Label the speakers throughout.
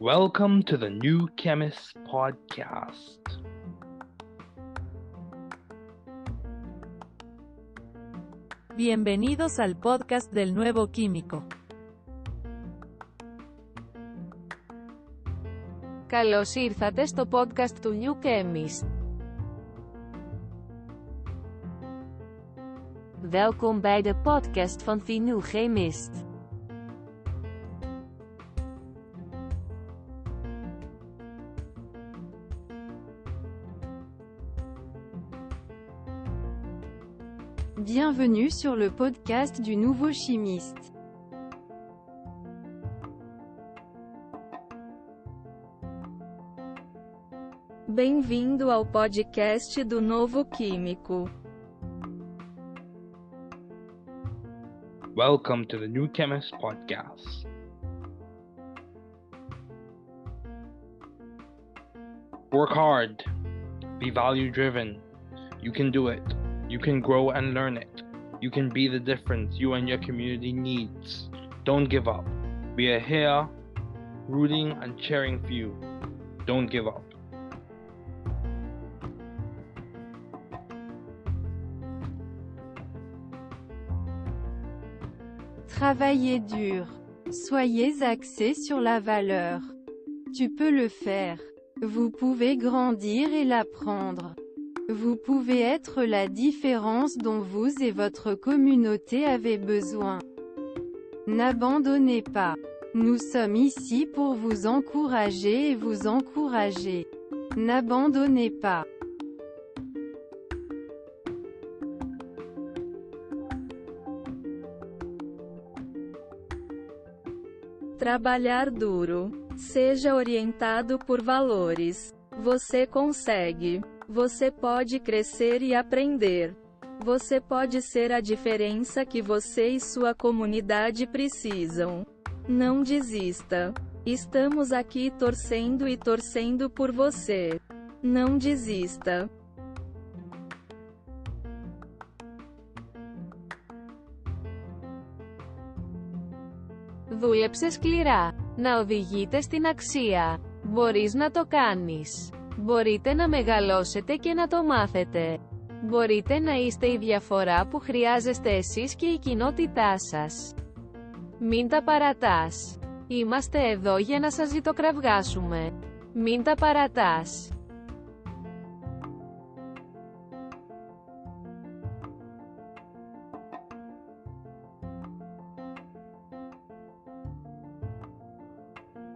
Speaker 1: Welcome to the New Chemist Podcast.
Speaker 2: Bienvenidos al podcast del nuevo químico.
Speaker 3: Καλώς ήρθατε στο podcast του New Chemist. Welkom bij de podcast van Chemist.
Speaker 4: Bienvenue sur le podcast du nouveau chimiste.
Speaker 3: Bem-vindo ao podcast do Novo Químico.
Speaker 1: Welcome to the New Chemist Podcast. Work hard. Be value driven. You can do it. You can grow and learn it. You can be the difference you and your community needs. Don't give up. We are here rooting and cheering for you. Don't give up.
Speaker 4: Travaillez dur. Soyez axé sur la valeur. Tu peux le faire. Vous pouvez grandir et l'apprendre. Vous pouvez être la différence dont vous et votre communauté avez besoin. N'abandonnez pas. Nous sommes ici pour vous encourager et vous encourager. N'abandonnez pas.
Speaker 3: Trabalhar duro. Seja orientado por valores. Você consegue. Você pode crescer e aprender. Você pode ser a diferença que você e sua comunidade precisam. Não desista. Estamos aqui torcendo e torcendo por você. Não desista. Δούλεψε σκληρά. Να οδηγείτε στην αξία. Μπορείς να το κάνεις. Μπορείτε να μεγαλώσετε και να το μάθετε. Μπορείτε να είστε η διαφορά που χρειάζεστε εσείς και η κοινότητά σας. Μην τα παρατάς. Είμαστε εδώ για να σας ζητοκραυγάσουμε. Μην τα παρατάς.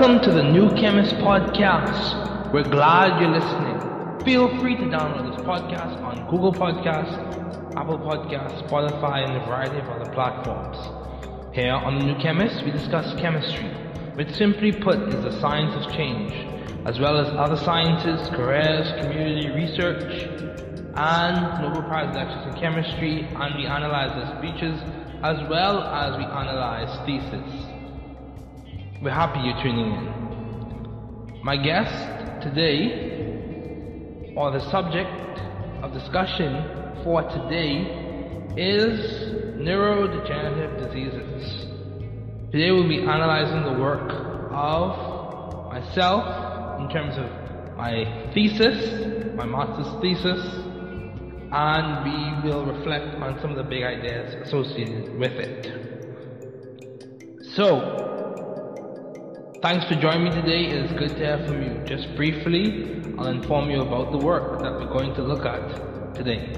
Speaker 1: Welcome to the New Chemist Podcast. We're glad you're listening. Feel free to download this podcast on Google Podcasts, Apple Podcasts, Spotify, and a variety of other platforms. Here on the New Chemist, we discuss chemistry, which simply put is the science of change, as well as other sciences, careers, community research, and Nobel Prize lectures in chemistry, and we analyze their speeches as well as we analyze thesis. We're happy you're tuning in. My guest today, or the subject of discussion for today, is neurodegenerative diseases. Today we'll be analyzing the work of myself in terms of my thesis, my master's thesis, and we will reflect on some of the big ideas associated with it. So, thanks for joining me today. It is good to hear from you. Just briefly, I'll inform you about the work that we're going to look at today.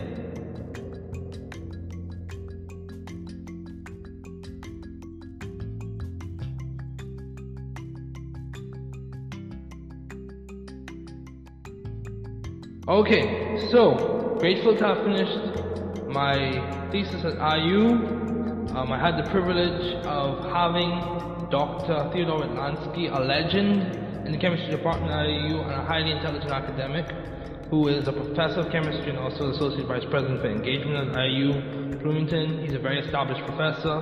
Speaker 1: Okay, so grateful to have finished my thesis at IU. Um, I had the privilege of having Dr. Theodore Witlansky, a legend in the chemistry department at IU and a highly intelligent academic who is a professor of chemistry and also associate vice president for engagement at IU Bloomington. He's a very established professor.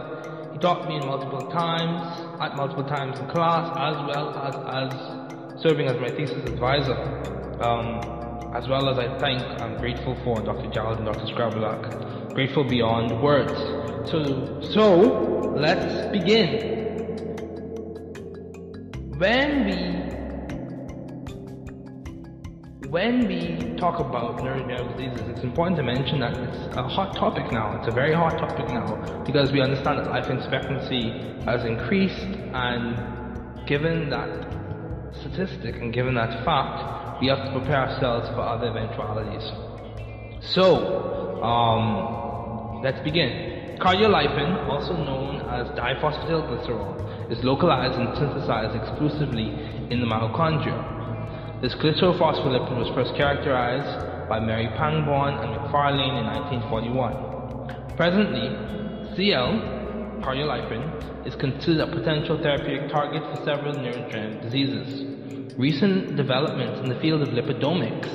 Speaker 1: He taught me multiple times, at multiple times in class, as well as as serving as my thesis advisor. Um, as well as I thank I'm grateful for Dr. Gerald and Dr. Scrabulak. Grateful beyond words. So, so let's begin. When we when we talk about neurodegenerative diseases, it's important to mention that it's a hot topic now. It's a very hot topic now because we understand that life expectancy has increased, and given that statistic and given that fact, we have to prepare ourselves for other eventualities. So, um, let's begin. Cardiolipin, also known as diphosphatidylglycerol, is localized and synthesized exclusively in the mitochondria. This glycerophospholipid was first characterized by Mary Pangborn and McFarlane in 1941. Presently, CL, cardiolipin, is considered a potential therapeutic target for several neurodegenerative diseases. Recent developments in the field of lipidomics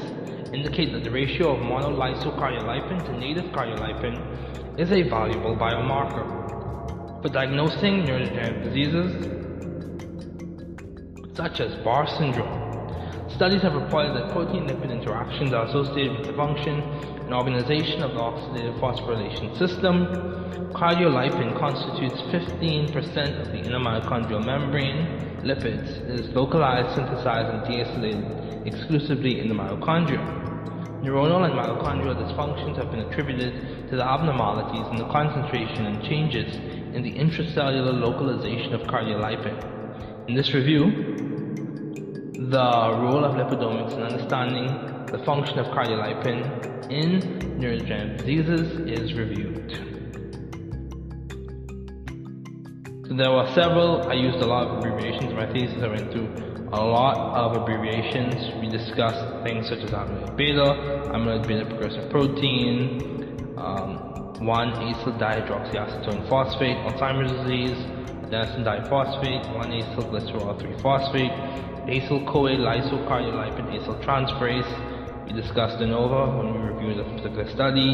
Speaker 1: indicate that the ratio of monolysocardiolipin to native cardiolipin is a valuable biomarker for diagnosing neurodegenerative diseases such as Barr syndrome. Studies have reported that protein-lipid interactions are associated with the function and organization of the oxidative phosphorylation system. Cardiolipin constitutes 15% of the inner mitochondrial membrane lipids is localized, synthesized, and deacylated exclusively in the mitochondria. Neuronal and mitochondrial dysfunctions have been attributed to the abnormalities in the concentration and changes in the intracellular localization of cardiolipin. In this review, the role of lipidomics in understanding the function of cardiolipin in neurodegenerative diseases is reviewed. There were several, I used a lot of abbreviations in my thesis, I went through a lot of abbreviations. We discussed things such as amyloid beta, amyloid beta precursor protein, um, 1-acyl dihydroxyacetone phosphate, Alzheimer's disease, adenosine diphosphate, 1-acyl glycerol 3-phosphate, acyl-CoA lysocardiolipin acyl transferase. We discussed de novo when we reviewed a particular study.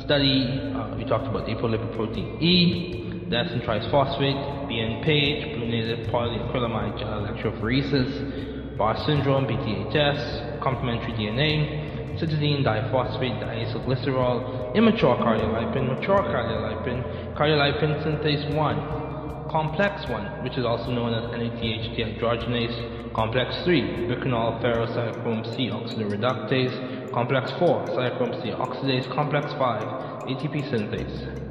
Speaker 1: Study, uh, we talked about apolipoprotein E, adenosine triphosphate, BN page, native polyacrylamide gel electrophoresis, Barr syndrome, BTHS, complementary DNA, cytidine diphosphate, diacylglycerol, immature cardiolipin, mature cardiolipin, cardiolipin synthase 1, complex 1, which is also known as NADH dehydrogenase, complex 3, bicanol ferrocytochrome C oxidoreductase, complex 4, cytochrome C oxidase, complex 5, ATP synthase.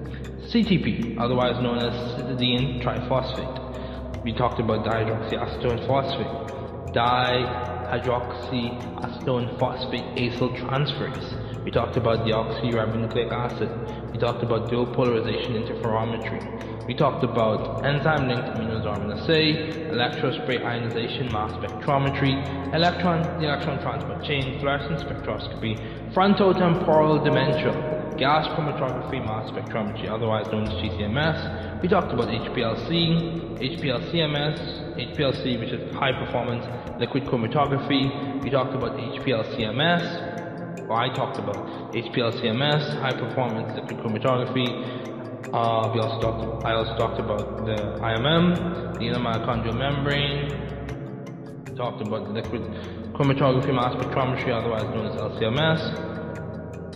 Speaker 1: CTP, otherwise known as cytidine triphosphate. We talked about dihydroxyacetone phosphate, dihydroxyacetone phosphate acyl transferase. We talked about deoxyribonucleic acid. We talked about dual polarization interferometry. We talked about enzyme-linked immunosorbent assay, electrospray ionization mass spectrometry, electron, the electron transport chain, fluorescence spectroscopy, frontotemporal dementia, gas chromatography mass spectrometry, otherwise known as GCMS. We talked about HPLC, HPLCMS, HPLC, which is high performance liquid chromatography. We talked about HPLCMS, or I talked about HPLCMS, high performance liquid chromatography. Uh, we also talked, I also talked about the IMM, the inner mitochondrial membrane. We talked about the liquid chromatography mass spectrometry, otherwise known as LCMS.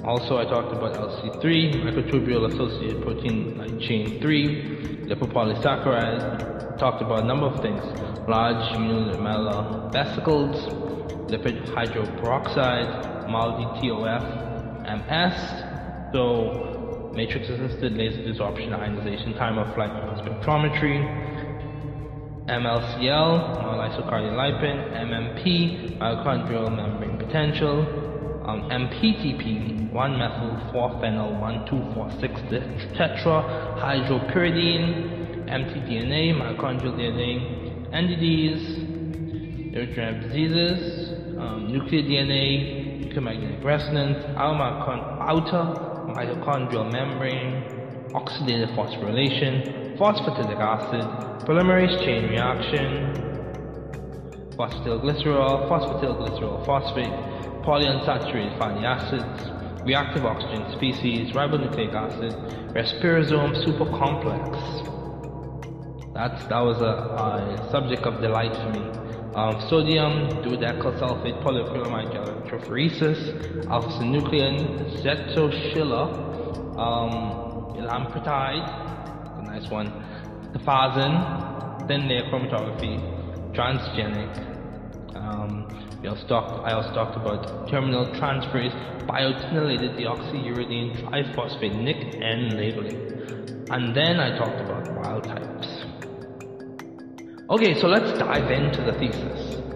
Speaker 1: Also, I talked about LC3, microtubule associated protein chain 3, lipopolysaccharide. Talked about a number of things: large unilamellar vesicles, lipid hydroperoxide, MALDI TOF, MS. So matrix assisted laser desorption ionization time of flight spectrometry, MLCL, monolysocardial lipin, MMP, mitochondrial membrane potential, um, MPTP, 1-methyl 4-phenyl 1,2,4,6 tetrahydropyridine, mtDNA, mitochondrial DNA, NDDs, neurodegenerative diseases, um, nuclear DNA, nuclear magnetic resonance, outer mitochondrial membrane, oxidative phosphorylation, phosphatidic acid, polymerase chain reaction, phosphatidylglycerol, phosphatidylglycerol phosphate, polyunsaturated fatty acids, reactive oxygen species, ribonucleic acid, respirosome supercomplex. That's, that was a, a subject of delight for me um, sodium, dodecyl sulfate, polyacrylamide electrophoresis, alpha-synuclein, zetoschilla, um, elampretide, a nice one, tafazin, thin layer chromatography, transgenic. Um, we also talked, I also talked about terminal transferase biotinylated deoxyuridine triphosphate NIC-N labeling. And then I talked about wild types. Okay, so let's dive into the thesis.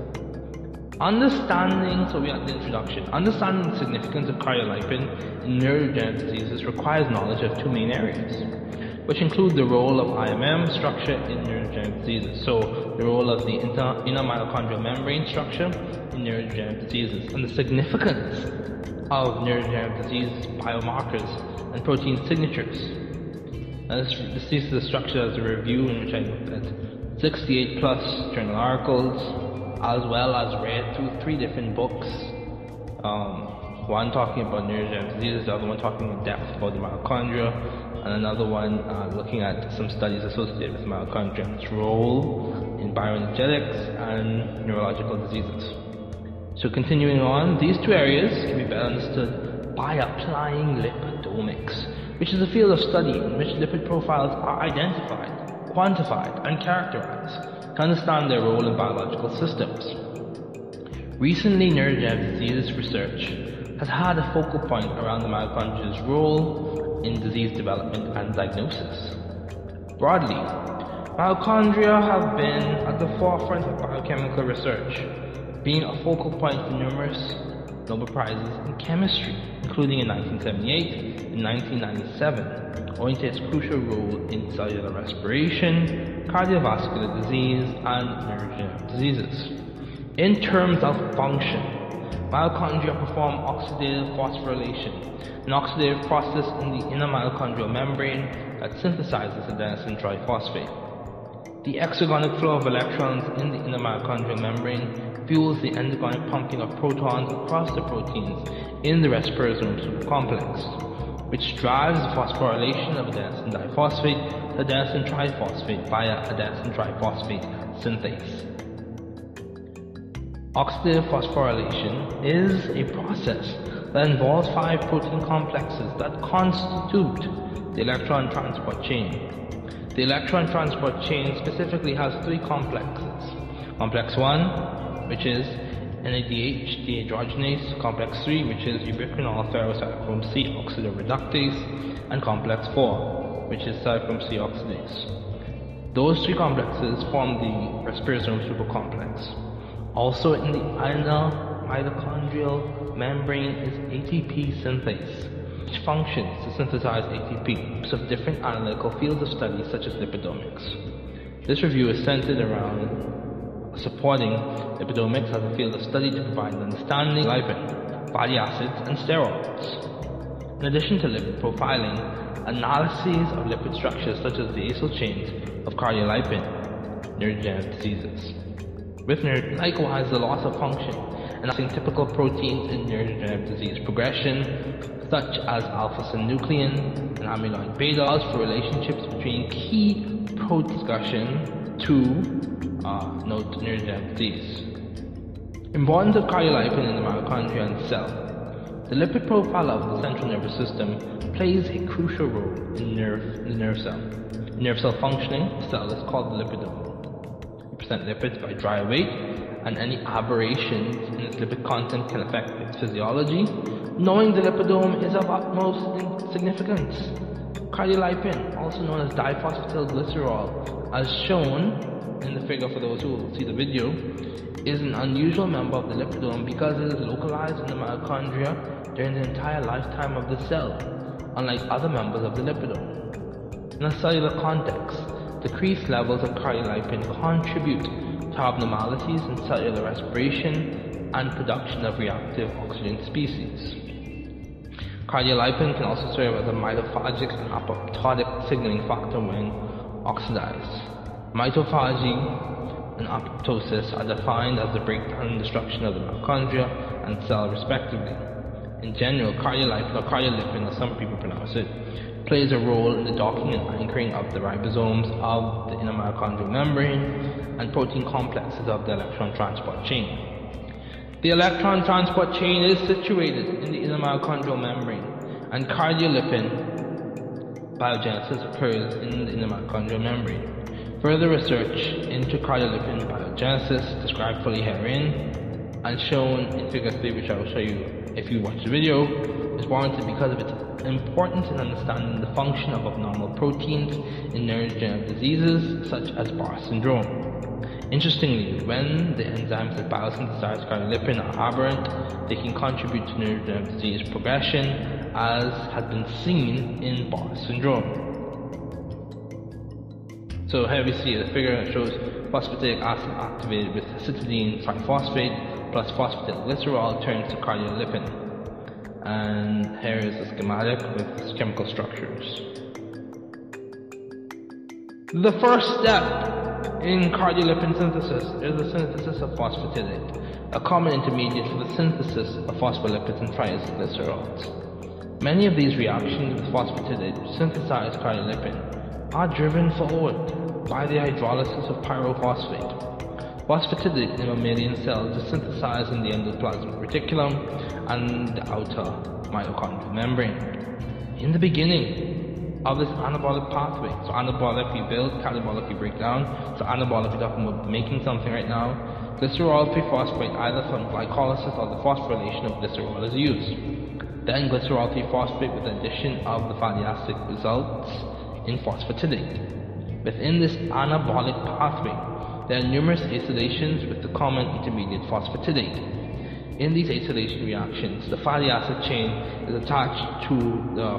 Speaker 1: Understanding, so we are the introduction. Understanding the significance of cardiolipin in neurodegenerative diseases requires knowledge of two main areas, which include the role of IMM structure in neurodegenerative diseases. So the role of the inter, inner mitochondrial membrane structure in neurodegenerative diseases and the significance of neurodegenerative disease biomarkers and protein signatures. This, this thesis is structured as a review in which I looked at 68 plus journal articles, as well as read through three different books. Um, one talking about neurodegenerative diseases, the other one talking in depth about the mitochondria, and another one uh, looking at some studies associated with mitochondria and its role in bioenergetics and neurological diseases. So continuing on, these two areas can be better understood by applying lipidomics, which is a field of study in which lipid profiles are identified quantified, and characterized to understand their role in biological systems. Recently, neurodegenerative disease research has had a focal point around the mitochondria's role in disease development and diagnosis. Broadly, mitochondria have been at the forefront of biochemical research, being a focal point for numerous Nobel Prizes in chemistry, including in 1978 and 1997 owing to its crucial role in cellular respiration, cardiovascular disease, and neurodegenerative diseases. In terms of function, mitochondria perform oxidative phosphorylation, an oxidative process in the inner mitochondrial membrane that synthesizes adenosine triphosphate. The exergonic flow of electrons in the inner mitochondrial membrane fuels the endogonic pumping of protons across the proteins in the respirosome complex, which drives the phosphorylation of adenosine diphosphate to adenosine triphosphate via adenosine triphosphate synthase. Oxidative phosphorylation is a process that involves five protein complexes that constitute the electron transport chain. The electron transport chain specifically has three complexes. Complex 1, which is NADH dehydrogenase, complex 3 which is ubiquinol ferrocytochrome C oxidoreductase, and complex 4 which is cytochrome C oxidase. Those three complexes form the respirosome supercomplex. Also in the inner mitochondrial membrane is ATP synthase, which functions to synthesize ATP of different analytical fields of study such as lipidomics. This review is centered around supporting lipidomics as a field of study to provide an understanding of lipid, fatty acids, and steroids. In addition to lipid profiling, analyses of lipid structures such as the acyl chains of cardiolipin, neurodegenerative diseases. With neuro, likewise the loss of function and typical proteins in neurodegenerative disease progression, such as alpha-synuclein and amyloid beta, for relationships between key protein discussion to uh, note neurodegenerative disease. Importance of cardiolipin in the mitochondria and cell. The lipid profile of the central nervous system plays a crucial role in nerve, the nerve cell. nerve cell functioning, the cell is called the lipidome. We present lipids by dry weight, and any aberrations in its lipid content can affect its physiology. Knowing the lipidome is of utmost significance. Cardiolipin, also known as diphosphatidylglycerol, as shown in the figure for those who see the video, is an unusual member of the lipidome because it is localized in the mitochondria during the entire lifetime of the cell, unlike other members of the lipidome. In a cellular context, decreased levels of cardiolipin contribute to abnormalities in cellular respiration and production of reactive oxygen species. Cardiolipin can also serve as a mitophagic and apoptotic signaling factor when oxidized. Mitophagy and apoptosis are defined as the breakdown and destruction of the mitochondria and cell respectively. In general, cardiolipin or cardiolipin, as some people pronounce it, plays a role in the docking and anchoring of the ribosomes of the inner mitochondrial membrane and protein complexes of the electron transport chain. The electron transport chain is situated in the inner mitochondrial membrane, and cardiolipin biogenesis occurs in the inner mitochondrial membrane. Further research into cardiolipin biogenesis, described fully herein, and shown in figure 3, which I will show you if you watch the video, is warranted because of its importance in understanding the function of abnormal proteins in neurodegenerative diseases such as Barr syndrome. Interestingly, when the enzymes that biosynthesize cardiolipin are aberrant, they can contribute to neurodegenerative disease progression, as has been seen in Barr syndrome. So here we see the figure that shows phosphatidic acid activated with cytidine triphosphate plus phosphatidylglycerol turns to cardiolipin. And here is the schematic with its chemical structures. The first step in cardiolipin synthesis is the synthesis of phosphatidate, a common intermediate for the synthesis of phospholipids and triacylglycerols. Many of these reactions with phosphatidate synthesize cardiolipin are driven forward by the hydrolysis of pyrophosphate. Phosphatidate in mammalian cells is synthesized in the endoplasmic reticulum and the outer mitochondrial membrane. In the beginning of this anabolic pathway, so anabolic we build, catabolic we break down, so anabolic we're talking about making something right now, glycerol 3-phosphate either from glycolysis or the phosphorylation of glycerol is used. Then glycerol 3-phosphate with the addition of the fatty acid results in phosphatidate. Within this anabolic pathway, there are numerous acylations with the common intermediate phosphatidate. In these acylation reactions, the fatty acid chain is attached to the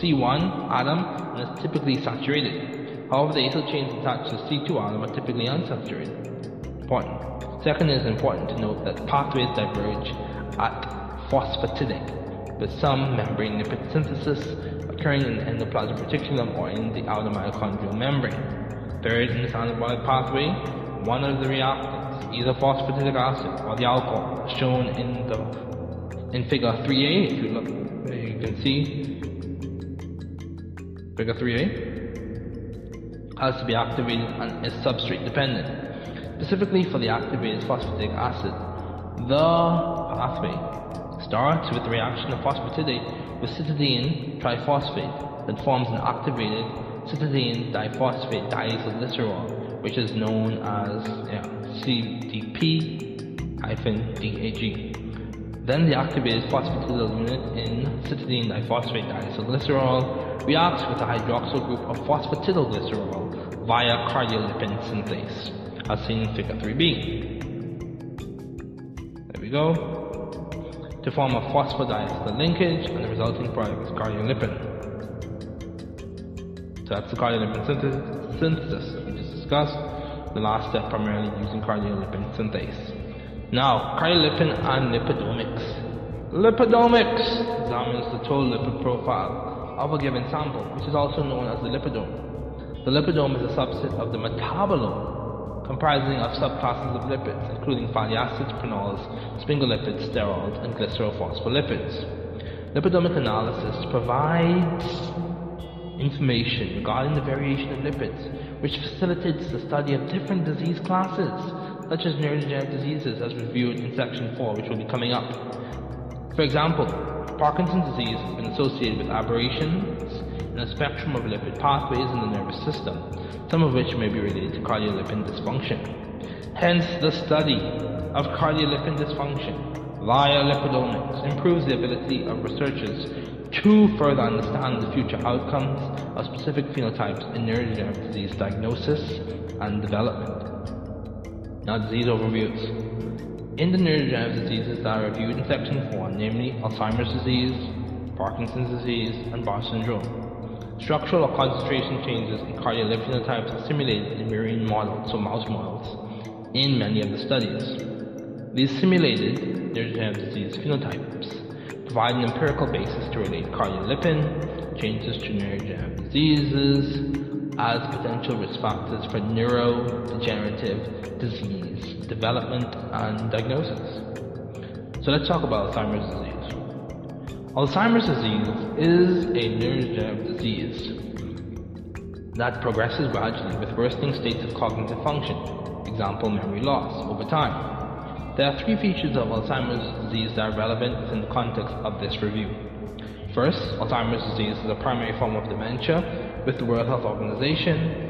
Speaker 1: C1 atom and is typically saturated. However, the acyl chains attached to the C2 atom are typically unsaturated. Important. Second, it is important to note that pathways diverge at phosphatidate, with some membrane lipid synthesis occurring in the endoplasmic reticulum or in the outer mitochondrial membrane. Third, in this anabolic pathway, one of the reactants, either phosphatidic acid or the alcohol, shown in the in figure 3a, if you look, you can see figure 3a, has to be activated and is substrate dependent. Specifically for the activated phosphatidic acid, the pathway starts with the reaction of phosphatidate with cytidine triphosphate that forms an activated cytidine diphosphate diacylglycerol, which is known as yeah, CDP-DAG. Then the activated phosphatidyl unit in cytidine diphosphate diacylglycerol reacts with a hydroxyl group of phosphatidylglycerol via cardiolipin synthase, as seen in figure 3b. There we go. To form a phosphodiester linkage, and the resulting product is cardiolipin. So that's the cardiolipin synthesis we just discussed. The last step primarily using cardiolipin synthase. Now, cardiolipin and lipidomics. Lipidomics examines the total lipid profile of a given sample, which is also known as the lipidome. The lipidome is a subset of the metabolome, comprising of subclasses of lipids, including fatty acids, prenols, sphingolipids, sterols, and glycerophospholipids. Lipidomic analysis provides information regarding the variation of lipids, which facilitates the study of different disease classes such as neurodegenerative diseases as reviewed in section 4, which will be coming up. For example, Parkinson's disease has been associated with aberrations a spectrum of lipid pathways in the nervous system, some of which may be related to cardiolipin dysfunction. Hence, the study of cardiolipin dysfunction via lipidomics improves the ability of researchers to further understand the future outcomes of specific phenotypes in neurodegenerative disease diagnosis and development. Now disease overviews. In the neurodegenerative diseases that are reviewed in section 4, namely Alzheimer's disease, Parkinson's disease, and Bar syndrome, structural or concentration changes in cardiac phenotypes are simulated in marine models, so mouse models, in many of the studies. These simulated neurodegenerative disease phenotypes provide an empirical basis to relate cardiolipin changes to neurodegenerative diseases as potential risk factors for neurodegenerative disease development and diagnosis. So let's talk about Alzheimer's disease. Alzheimer's disease is a neurodegenerative disease that progresses gradually with worsening states of cognitive function, example memory loss, over time. There are three features of Alzheimer's disease that are relevant within the context of this review. First, Alzheimer's disease is a primary form of dementia with the World Health Organization.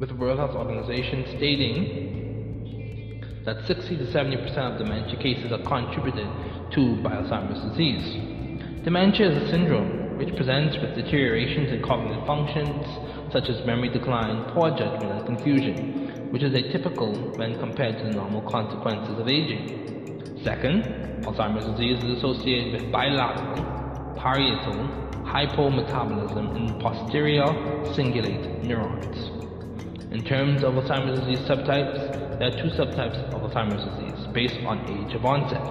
Speaker 1: With the World Health Organization stating that 60 to 70% of dementia cases are contributed to by Alzheimer's disease. Dementia is a syndrome which presents with deteriorations in cognitive functions such as memory decline, poor judgment, and confusion, which is atypical when compared to the normal consequences of aging. Second, Alzheimer's disease is associated with bilateral, parietal hypometabolism in posterior cingulate neurons. In terms of Alzheimer's disease subtypes, there are two subtypes of Alzheimer's disease based on age of onset.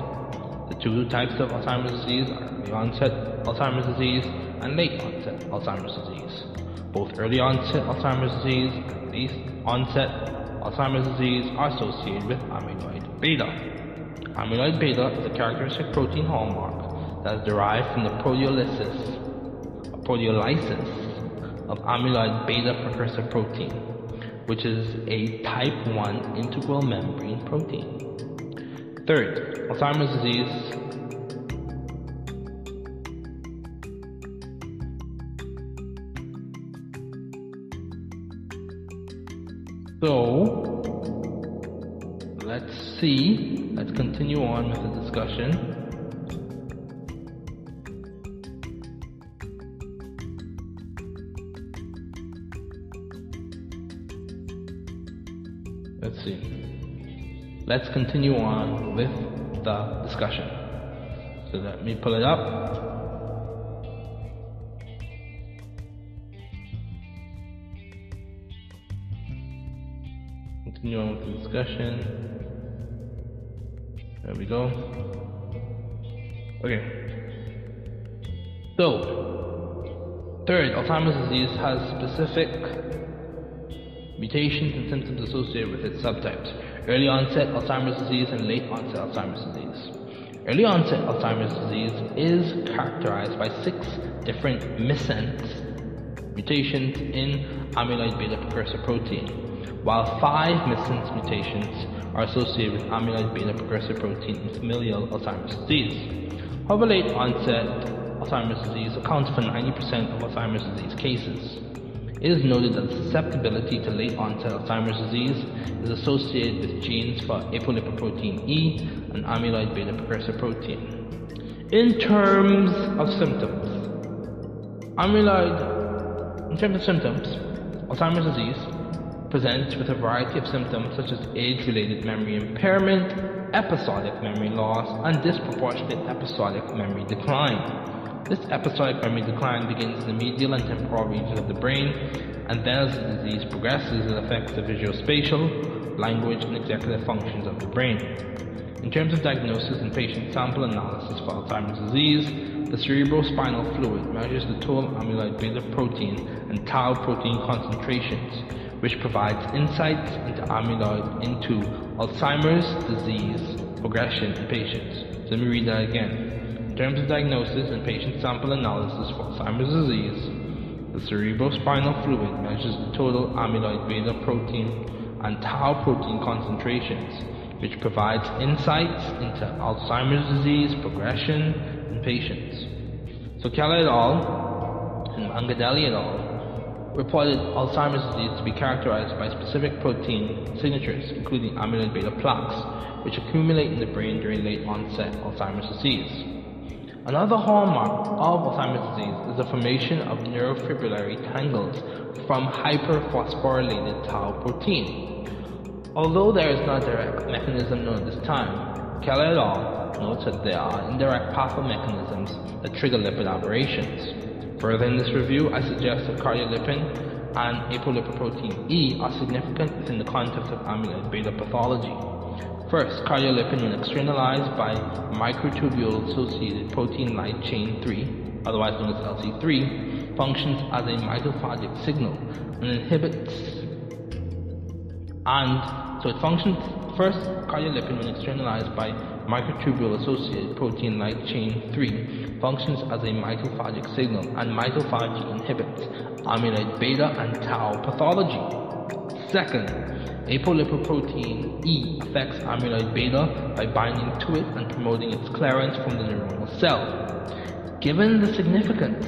Speaker 1: The two types of Alzheimer's disease are early onset Alzheimer's disease and late onset Alzheimer's disease. Both early onset Alzheimer's disease and late onset Alzheimer's disease are associated with amyloid beta. Amyloid beta is a characteristic protein hallmark that is derived from the proteolysis, proteolysis of amyloid beta precursor protein, which is a type 1 integral membrane protein. Third, Alzheimer's disease So, let's see Let's continue on with the discussion. Let's continue on with the discussion. So let me pull it up. Continue on with the discussion. There we go. Okay. So, third, Alzheimer's disease has specific mutations and symptoms associated with its subtypes. Early onset Alzheimer's disease and late onset Alzheimer's disease. Early onset Alzheimer's disease is characterized by six different missense mutations in amyloid beta precursor protein, while five missense mutations are associated with amyloid beta precursor protein in familial Alzheimer's disease. However, late onset Alzheimer's disease accounts for 90% of Alzheimer's disease cases. It is noted that susceptibility to late onset Alzheimer's disease is associated with genes for apolipoprotein E and amyloid beta precursor protein. In terms of symptoms, amyloid, in terms of symptoms, Alzheimer's disease presents with a variety of symptoms such as age-related memory impairment, episodic memory loss, and disproportionate episodic memory decline. This episodic memory decline begins in the medial and temporal regions of the brain, and then as the disease progresses, it affects the visuospatial, language, and executive functions of the brain. In terms of diagnosis and patient sample analysis for Alzheimer's disease, the cerebrospinal fluid measures the total amyloid beta protein and tau protein concentrations, which provides insights into amyloid into Alzheimer's disease progression in patients. So let me read that again. In terms of diagnosis and patient sample analysis for Alzheimer's disease, the cerebrospinal fluid measures the total amyloid beta protein and tau protein concentrations, which provides insights into Alzheimer's disease progression in patients. So Keller et al. and Mangadelli et al. reported Alzheimer's disease to be characterized by specific protein signatures, including amyloid beta plaques, which accumulate in the brain during late onset Alzheimer's disease. Another hallmark of Alzheimer's disease is the formation of neurofibrillary tangles from hyperphosphorylated tau protein, Although there is no direct mechanism known at this time, Keller et al. notes that there are indirect pathway mechanisms that trigger lipid aberrations. Further in this review, I suggest that cardiolipin and apolipoprotein E are significant within the context of amyloid beta pathology. First, cardiolipin when externalized by microtubule associated protein light chain 3, otherwise known as LC3, functions as a mitophagic signal and inhibits and so it functions first cardiolipin when externalized by microtubule associated protein light chain 3 functions as a mitophagic signal and mitophagy inhibits amyloid beta and tau pathology. Second, apolipoprotein E affects amyloid beta by binding to it and promoting its clearance from the neuronal cell. Given the significance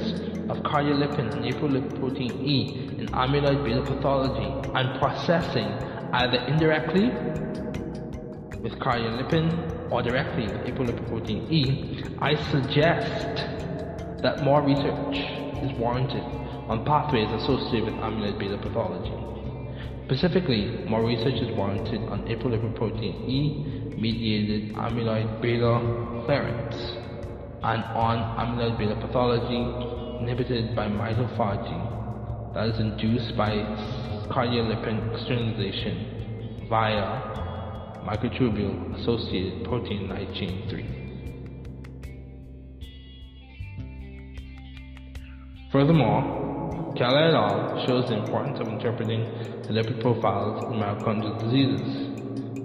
Speaker 1: of cardiolipin and apolipoprotein E in amyloid beta pathology and processing either indirectly with cardiolipin or directly with apolipoprotein E, I suggest that more research is warranted on pathways associated with amyloid beta pathology. Specifically, more research is warranted on apolipoprotein E mediated amyloid beta clearance and on amyloid beta pathology inhibited by mitophagy that is induced by cardiolipin externalization via microtubule associated protein chain 3. Furthermore, Keller et al. shows the importance of interpreting the lipid profiles in mitochondrial diseases,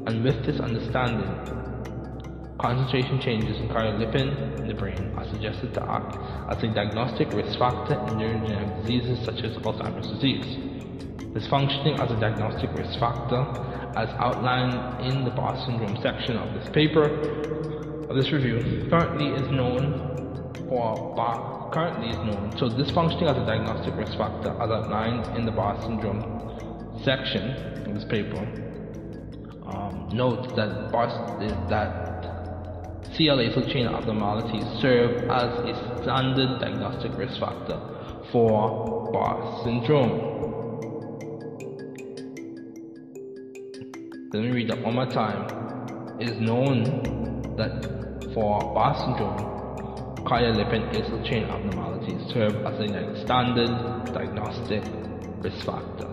Speaker 1: and with this understanding, concentration changes in cardiolipin in the brain are suggested to act as a diagnostic risk factor in neurodegenerative diseases such as Alzheimer's disease This functioning as a diagnostic risk factor as outlined in the Bar syndrome section of this paper, of this review, currently is known for Bar, currently is known. So this functioning as a diagnostic risk factor as outlined in the Bar syndrome section of this paper, um, notes that Bar, that CL chain abnormalities serve as a standard diagnostic risk factor for Bar syndrome. Let me read that one more time. It is known that for Bar syndrome, cardiolipin acyl chain abnormalities serve as a standard diagnostic risk factor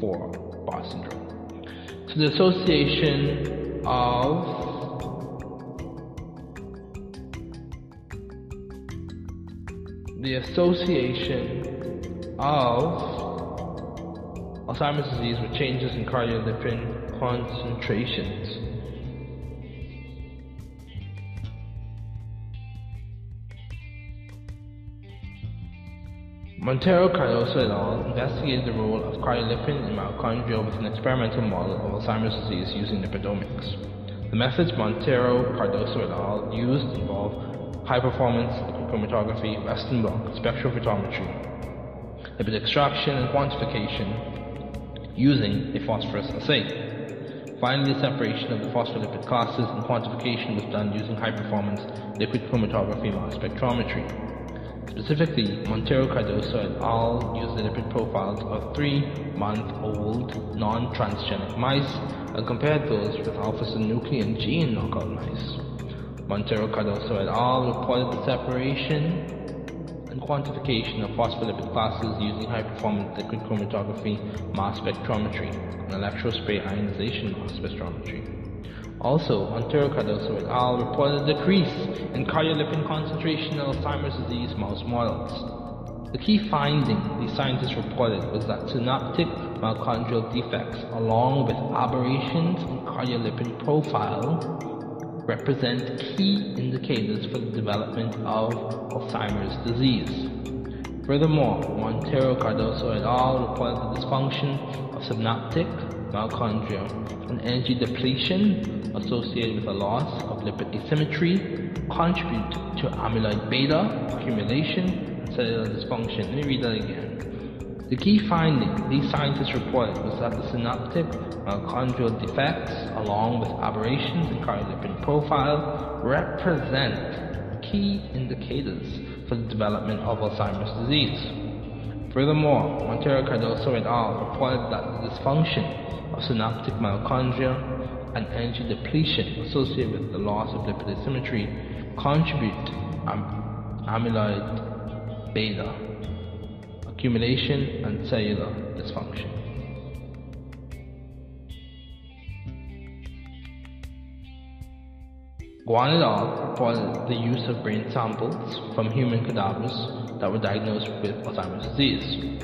Speaker 1: for Bar syndrome. So the association of the association of Alzheimer's disease with changes in cardiolipin concentrations. Montero Cardoso et al. investigated the role of cardiolipin in mitochondria with an experimental model of Alzheimer's disease using lipidomics. The methods Montero Cardoso et al. used involve high performance liquid chromatography, Western blot, spectrophotometry, lipid extraction and quantification using a phosphorus assay. Finally, the separation of the phospholipid classes and quantification was done using high-performance liquid chromatography mass spectrometry. Specifically, Montero Cardoso et al. used lipid profiles of three month old non transgenic mice and compared those with alpha synuclein gene knockout mice. Montero Cardoso et al. reported the separation and quantification of phospholipid classes using high performance liquid chromatography mass spectrometry and electrospray ionization mass spectrometry. Also, Montero Cardoso et al. reported a decrease in cardiolipin concentration in Alzheimer's disease mouse models. The key finding these scientists reported was that synaptic mitochondrial defects, along with aberrations in cardiolipin profile, represent key indicators for the development of Alzheimer's disease. Furthermore, Montero Cardoso et al. reported the dysfunction of synaptic mitochondria and energy depletion associated with a loss of lipid asymmetry contribute to amyloid beta accumulation and cellular dysfunction. Let me read that again. The key finding these scientists reported was that the synaptic mitochondrial defects, along with aberrations in cardiolipin profile, represent key indicators for the development of Alzheimer's disease. Furthermore, Montero Cardoso et al. reported that the dysfunction of synaptic mitochondria and energy depletion associated with the loss of lipid asymmetry contribute to am- amyloid beta accumulation, and cellular dysfunction. Guan et al. reported the use of brain samples from human cadavers that were diagnosed with Alzheimer's disease.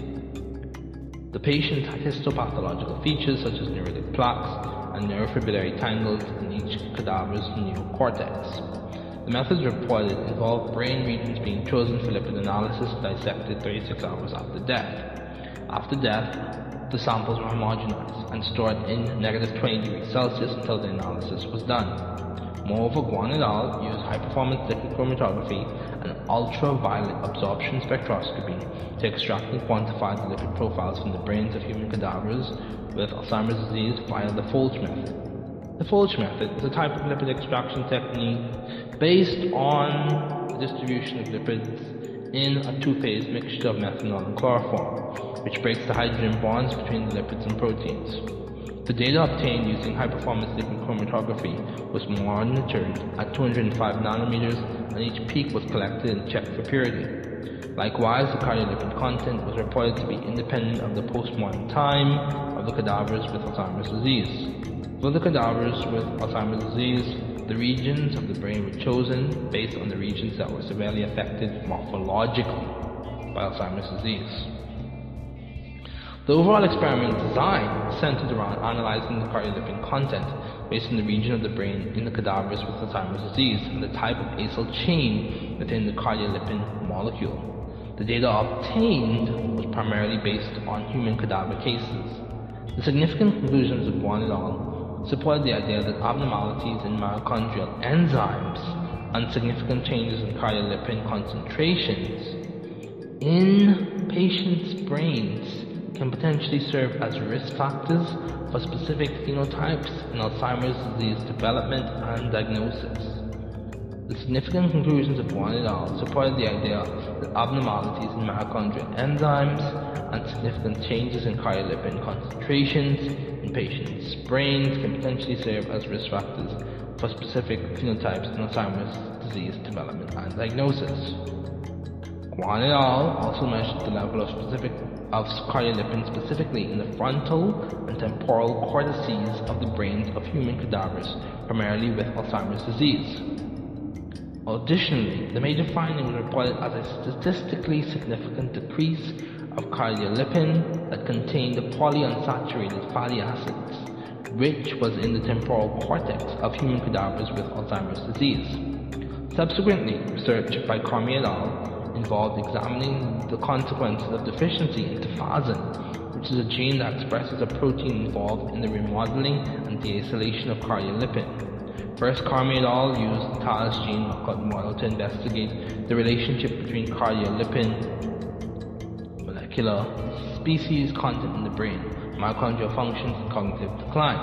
Speaker 1: The patient had histopathological features such as neuritic plaques and neurofibrillary tangles in each cadaver's neocortex. The methods reported involved brain regions being chosen for lipid analysis dissected 36 hours after death. After death, the samples were homogenized and stored in negative 20 degrees Celsius until the analysis was done. Moreover, Guan et al. used high-performance liquid chromatography ultraviolet absorption spectroscopy to extract and quantify the lipid profiles from the brains of human cadavers with Alzheimer's disease via the Folch method. The Folch method is a type of lipid extraction technique based on the distribution of lipids in a two-phase mixture of methanol and chloroform, which breaks the hydrogen bonds between the lipids and proteins. The data obtained using high-performance liquid chromatography was monitored at 205 nanometers and each peak was collected and checked for purity. Likewise, the cardiolipid content was reported to be independent of the postmortem time of the cadavers with Alzheimer's disease. For the cadavers with Alzheimer's disease, the regions of the brain were chosen based on the regions that were severely affected morphologically by Alzheimer's disease. The overall experiment design centered around analyzing the cardiolipin content based on the region of the brain in the cadavers with Alzheimer's disease and the type of acyl chain within the cardiolipin molecule. The data obtained was primarily based on human cadaver cases. The significant conclusions of Guan et al supported the idea that abnormalities in mitochondrial enzymes and significant changes in cardiolipin concentrations in patients' brains can potentially serve as risk factors for specific phenotypes in Alzheimer's disease development and diagnosis. The significant conclusions of Guan et al. supported the idea that abnormalities in mitochondrial enzymes and significant changes in cardiolipin concentrations in patients' brains can potentially serve as risk factors for specific phenotypes in Alzheimer's disease development and diagnosis. Guan et al. also measured the level of specific of cardiolipin specifically in the frontal and temporal cortices of the brains of human cadavers, primarily with Alzheimer's disease. Additionally, the major finding was reported as a statistically significant decrease of cardiolipin that contained the polyunsaturated fatty acids, which was in the temporal cortex of human cadavers with Alzheimer's disease. Subsequently, research by Cormier et al. Involved examining the consequences of deficiency in tafazin, which is a gene that expresses a protein involved in the remodeling and deacylation of cardiolipin. First, Cormier et al. used the TALIS gene knockout model to investigate the relationship between cardiolipin molecular species content in the brain, mitochondrial functions, and cognitive decline.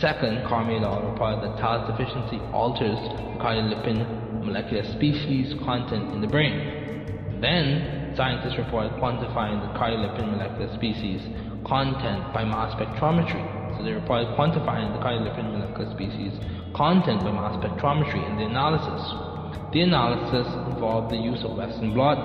Speaker 1: Second, Cormier et al. reported that TALIS deficiency alters cardiolipin molecular species content in the brain. Then, scientists reported quantifying the cardiolipin molecular species content by mass spectrometry. So they reported quantifying the cardiolipin molecular species content by mass spectrometry in the analysis. The analysis involved the use of Western blot,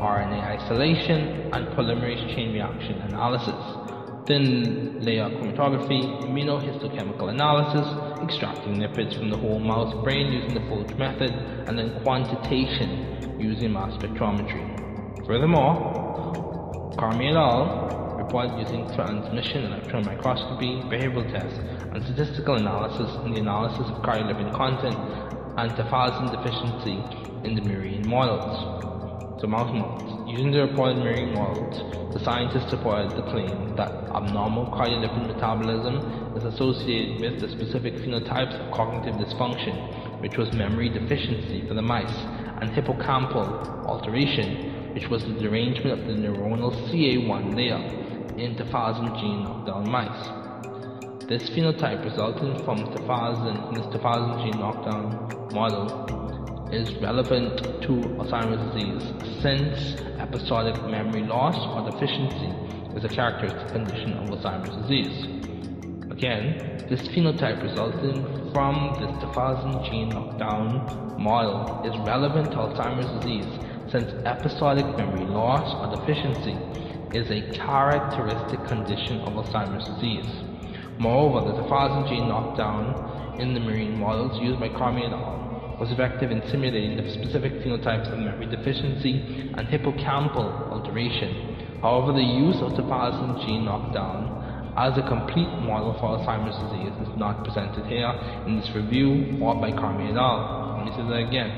Speaker 1: RNA isolation, and polymerase chain reaction analysis thin layer chromatography, immunohistochemical analysis, extracting lipids from the whole mouse brain using the Folge method, and then quantitation using mass spectrometry. Furthermore, Carmi et al. reported using transmission electron microscopy, behavioral tests, and statistical analysis in the analysis of cardiolipin content and tafazin deficiency in the murine models. So mouse models. Using the reported murine models, the scientists supported the claim that abnormal cardiolipin metabolism is associated with the specific phenotypes of cognitive dysfunction, which was memory deficiency for the mice, and hippocampal alteration, which was the derangement of the neuronal CA1 layer in tafazin gene knockdown mice. This phenotype resulting from tafazin in this tafazin gene knockdown model is relevant to Alzheimer's disease since episodic memory loss or deficiency is a characteristic condition of Alzheimer's disease. Again, this phenotype resulting from this tafazin gene knockdown model is relevant to Alzheimer's disease since episodic memory loss or deficiency is a characteristic condition of Alzheimer's disease. Moreover, the tafazin gene knockdown in the marine models used by Carmi et al was effective in simulating the specific phenotypes of memory deficiency and hippocampal alteration. However, the use of tafazin gene knockdown as a complete model for Alzheimer's disease is not presented here in this review or by Carmi et al. Let me say that again.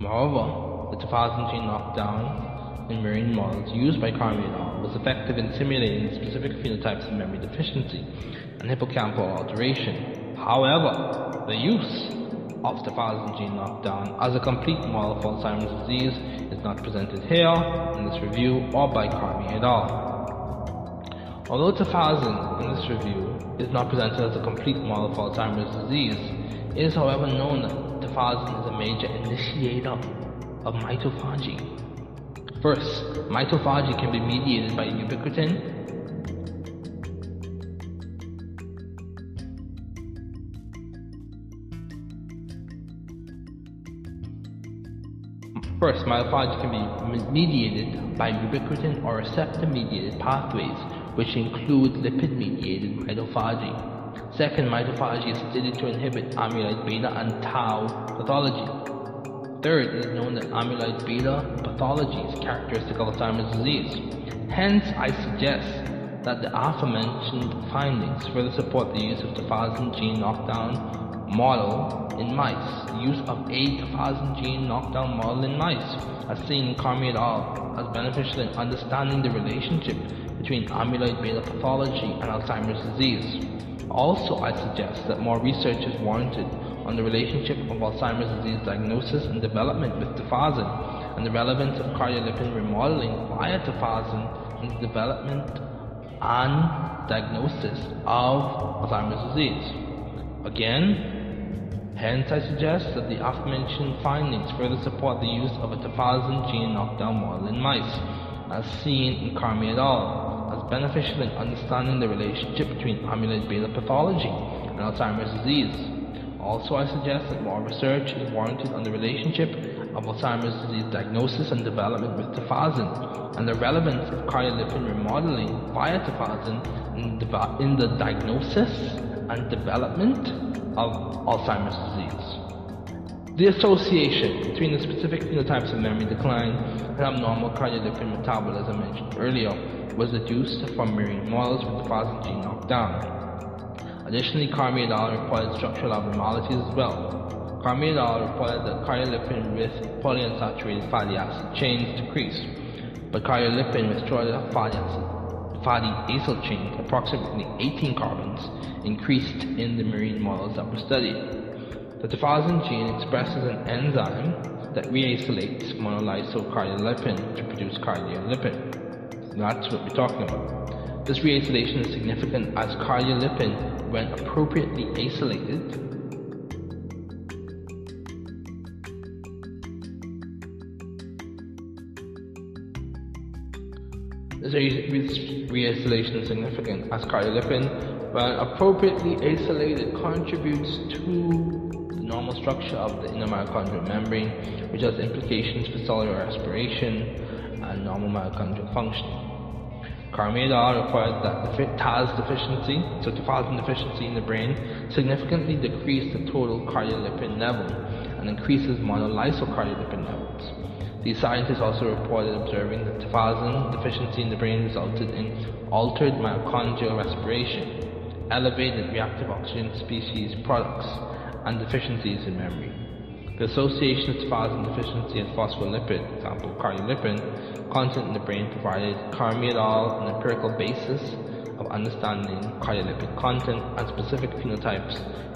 Speaker 1: Moreover, the tafazin gene knockdown in marine models used by Carmi et al. was effective in simulating specific phenotypes of memory deficiency and hippocampal alteration. However, the use of the tafazin gene knockdown as a complete model for Alzheimer's disease is not presented here in this review or by Carmi et al. Although tafazin in this review is not presented as a complete model for Alzheimer's disease, it is however known that tafazin is a major initiator of mitophagy. First, mitophagy can be mediated by ubiquitin First, myophagy can be mediated by ubiquitin or receptor-mediated pathways, which include lipid-mediated mitophagy. Second, mitophagy is studied to inhibit amyloid beta and tau pathology. Third, it is known that amyloid beta pathology is characteristic of Alzheimer's disease. Hence, I suggest that the aforementioned findings further support the use of tafazin gene knockdown model in mice. Use of a tafazin gene knockdown model in mice, as seen in Carmi et al., as beneficial in understanding the relationship between amyloid beta pathology and Alzheimer's disease. Also, I suggest that more research is warranted on the relationship of Alzheimer's disease diagnosis and development with tafazin and the relevance of cardiolipin remodeling via tafazin in the development and diagnosis of Alzheimer's disease. Again, Hence, I suggest that the aforementioned findings further support the use of a tafazin gene knockdown model in mice, as seen in Carmi et al., as beneficial in understanding the relationship between amyloid beta pathology and Alzheimer's disease. Also, I suggest that more research is warranted on the relationship of Alzheimer's disease diagnosis and development with tafazin, and the relevance of cardiolipin remodeling via tafazin in, in the diagnosis and development of Alzheimer's disease. The association between the specific phenotypes of memory decline and abnormal cardiolipin metabolism mentioned earlier was deduced from marine models with the tafazin gene knockdown. Additionally, Carmi et al. reported structural abnormalities as well. Carmi et al. reported that cardiolipin with polyunsaturated fatty acid chains decreased, but cardiolipin with shorter fatty acid fatty acyl chains, approximately 18 carbons, increased in the marine models that were studied. The tafazin gene expresses an enzyme that reacylates monolysocardiolipin to produce cardiolipin. That's what we're talking about. This reacylation is significant as cardiolipin, when appropriately acylated, Is significant as cardiolipin, when appropriately isolated, contributes to the normal structure of the inner mitochondrial membrane, which has implications for cellular respiration and normal mitochondrial function. Carmida reported that the TAS deficiency, so tafazin deficiency in the brain, significantly decreased the total cardiolipin level and increases monolysocardiolipin levels. These scientists also reported observing that tafazin deficiency in the brain resulted in altered mitochondrial respiration, elevated reactive oxygen species products, and deficiencies in memory. The association of tafazin deficiency and phospholipid, example cardiolipin, content in the brain provided Carmi et al. an empirical basis of understanding cardiolipin content and specific phenotypes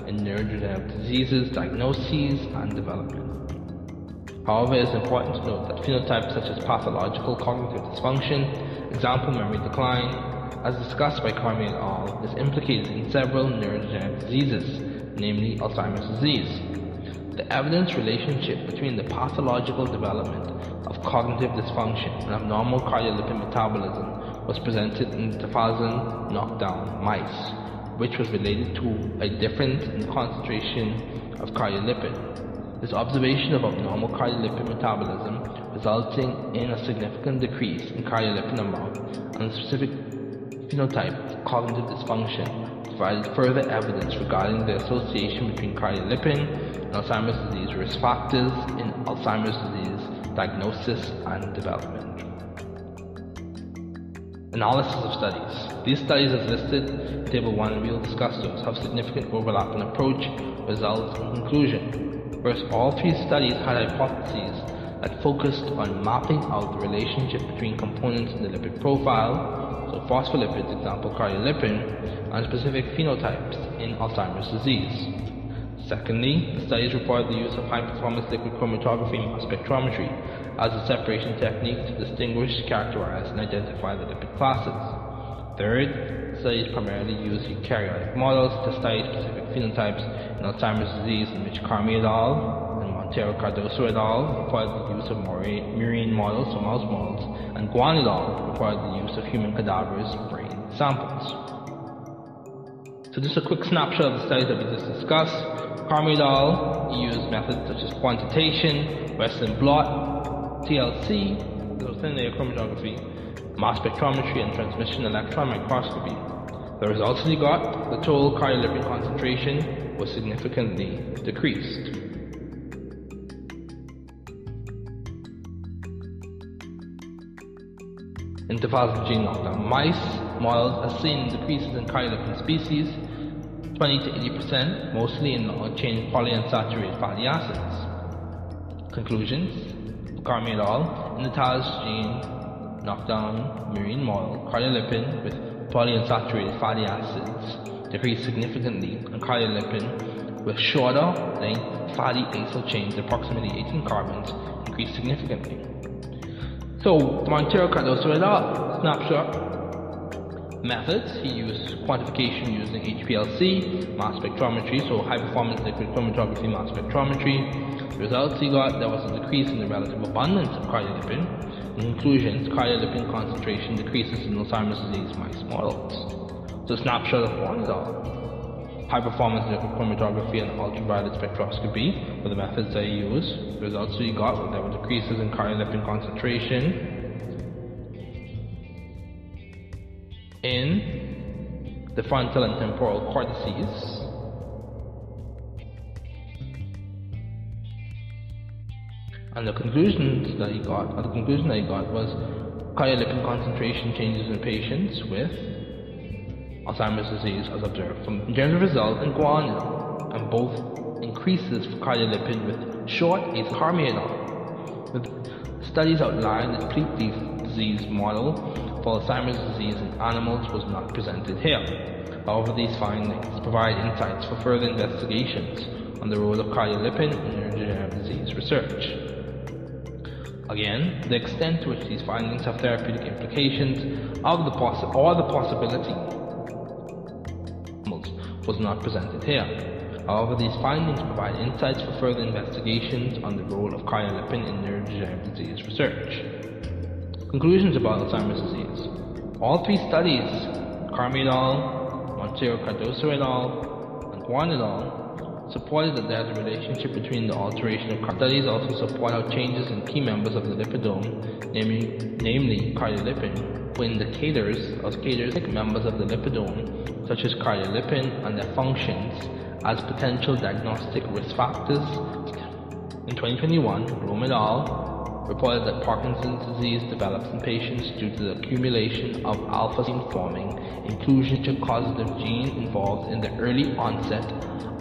Speaker 1: in neurodegenerative diseases, diagnoses, and development. However, it is important to note that phenotypes such as pathological cognitive dysfunction, example memory decline, as discussed by Carmi et al., is implicated in several neurodegenerative diseases, namely Alzheimer's disease. The evidence relationship between the pathological development of cognitive dysfunction and abnormal cardiolipin metabolism was presented in tafazin knockdown mice, which was related to a difference in concentration of cardiolipin. This observation of abnormal cardiolipin metabolism resulting in a significant decrease in cardiolipin amount and a specific phenotype of cognitive dysfunction provided further evidence regarding the association between cardiolipin and Alzheimer's disease risk factors in Alzheimer's disease diagnosis and development. Analysis of studies. These studies as listed in Table 1 we will discuss those have significant overlap in approach, results, and conclusion. First, all three studies had hypotheses that focused on mapping out the relationship between components in the lipid profile, so phospholipids, example cardiolipin, and specific phenotypes in Alzheimer's disease. Secondly, the studies report the use of high-performance liquid chromatography mass spectrometry as a separation technique to distinguish, characterize, and identify the lipid classes. Third, studies primarily use eukaryotic models to study specific phenotypes in Alzheimer's disease in which Carmi et al. and Montero Cardoso et al. reported the use of murine models, so mouse models, and Guan et al. reported the use of human cadavers brain samples. So just a quick snapshot of the studies that we just discussed. Carmidal used methods such as quantitation, Western blot, TLC, thin layer chromatography, mass spectrometry, and transmission electron microscopy. The results he got, the total cardiolipin concentration was significantly decreased. In tafazin gene knockdown mice, models are seen decreases in cardiolipin species 20 to 80%, mostly in unchanged polyunsaturated fatty acids. Conclusions Carmi et al. In the TAS gene knockdown murine model, cardiolipin with polyunsaturated fatty acids decreased significantly, and cardiolipin with shorter length fatty acyl chains, approximately 18 carbons, increased significantly. So, Montero Cardoso et al. Snapshot methods. He used quantification using HPLC, mass spectrometry, so high performance liquid chromatography mass spectrometry. The results he got, there was a decrease in the relative abundance of cardiolipin. In conclusions, cardiolipin concentration decreases in Alzheimer's disease mice models. So snapshot of all. High performance liquid chromatography and ultraviolet spectroscopy were the methods I used. The results we got were there were decreases in cardiolipin concentration in the frontal and temporal cortices. And the conclusions that he got, the conclusion that he got was cardiolipin concentration changes in patients with Alzheimer's disease as observed from general result in guanidine, and both increases for cardiolipin with short is carmidine. With studies outlined that treat these disease model for Alzheimer's disease in animals was not presented here. However, these findings provide insights for further investigations on the role of cardiolipin in neurodegenerative disease research. Again, the extent to which these findings have therapeutic implications of the possi- or the possibility was not presented here. However, these findings provide insights for further investigations on the role of cardiolipin in neurodegenerative disease research. Conclusions about Alzheimer's disease. All three studies, Carmi et al., Cardoso et al., and Juan et al., supported that there is a relationship between the alteration of studies also support how changes in key members of the lipidome, namely, namely cardiolipin, were indicators of cardiac members of the lipidome, such as cardiolipin and their functions, as potential diagnostic risk factors. In 2021, Rome et al reported that Parkinson's disease develops in patients due to the accumulation of alpha-synuclein forming. Inclusion to causative gene involved in the early onset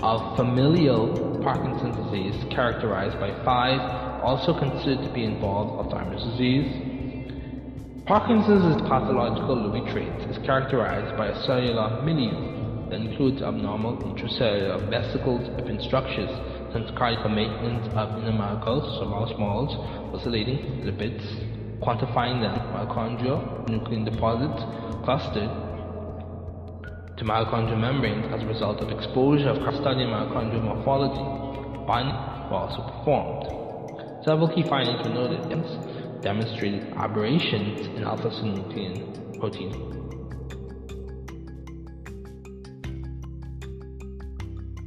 Speaker 1: of familial Parkinson's disease characterized by five also considered to be involved Alzheimer's disease. Parkinson's pathological Lewy traits is characterized by a cellular milieu that includes abnormal intracellular vesicles and structures cardiac maintenance of so mouse models, oscillating lipids, quantifying them, mitochondrial nuclein deposits clustered to mitochondrial membranes as a result of exposure of studying mitochondrial morphology. Binding were also performed. Several key findings were noted, demonstrated aberrations in alpha-synuclein protein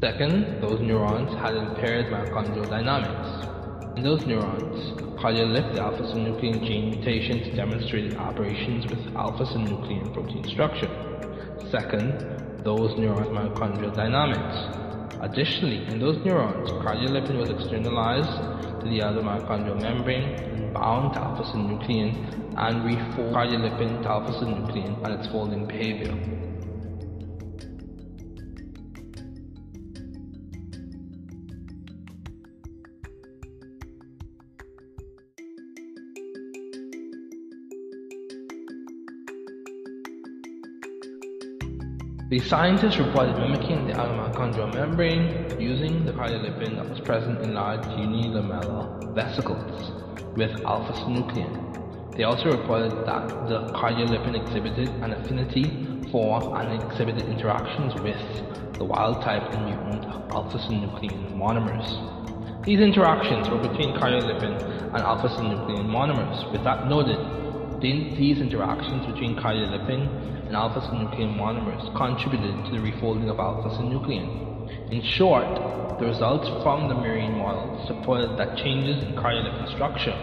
Speaker 1: Second, those neurons had impaired mitochondrial dynamics. In those neurons, cardiolipid alpha-synuclein gene mutation mutations demonstrated aberrations with alpha-synuclein protein structure. Second, those neurons mitochondrial dynamics. Additionally, in those neurons, cardiolipin was externalized to the other mitochondrial membrane and bound to alpha-synuclein and refold cardiolipin to alpha-synuclein and its folding behavior. The scientists reported mimicking the mitochondrial membrane using the cardiolipin that was present in large unilamellar vesicles with alpha-synuclein. They also reported that the cardiolipin exhibited an affinity for and exhibited interactions with the wild-type and mutant alpha-synuclein monomers. These interactions were between cardiolipin and alpha-synuclein monomers. With that noted, these interactions between cardiolipin and alpha-synuclein monomers contributed to the refolding of alpha-synuclein. In short, the results from the murine models supported that changes in cardiolipin structure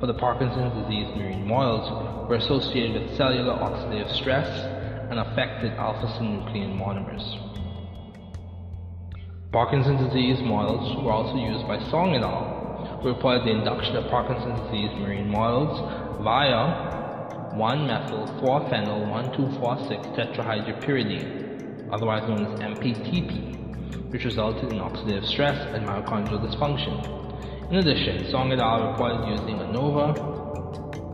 Speaker 1: for the Parkinson's disease murine models were associated with cellular oxidative stress and affected alpha-synuclein monomers. Parkinson's disease models were also used by Song et al., reported the induction of Parkinson's disease marine models via 1-methyl-4-phenyl-1,2,4,6 tetrahydropyridine, otherwise known as MPTP, which resulted in oxidative stress and mitochondrial dysfunction. In addition, Song et al. reported using ANOVA,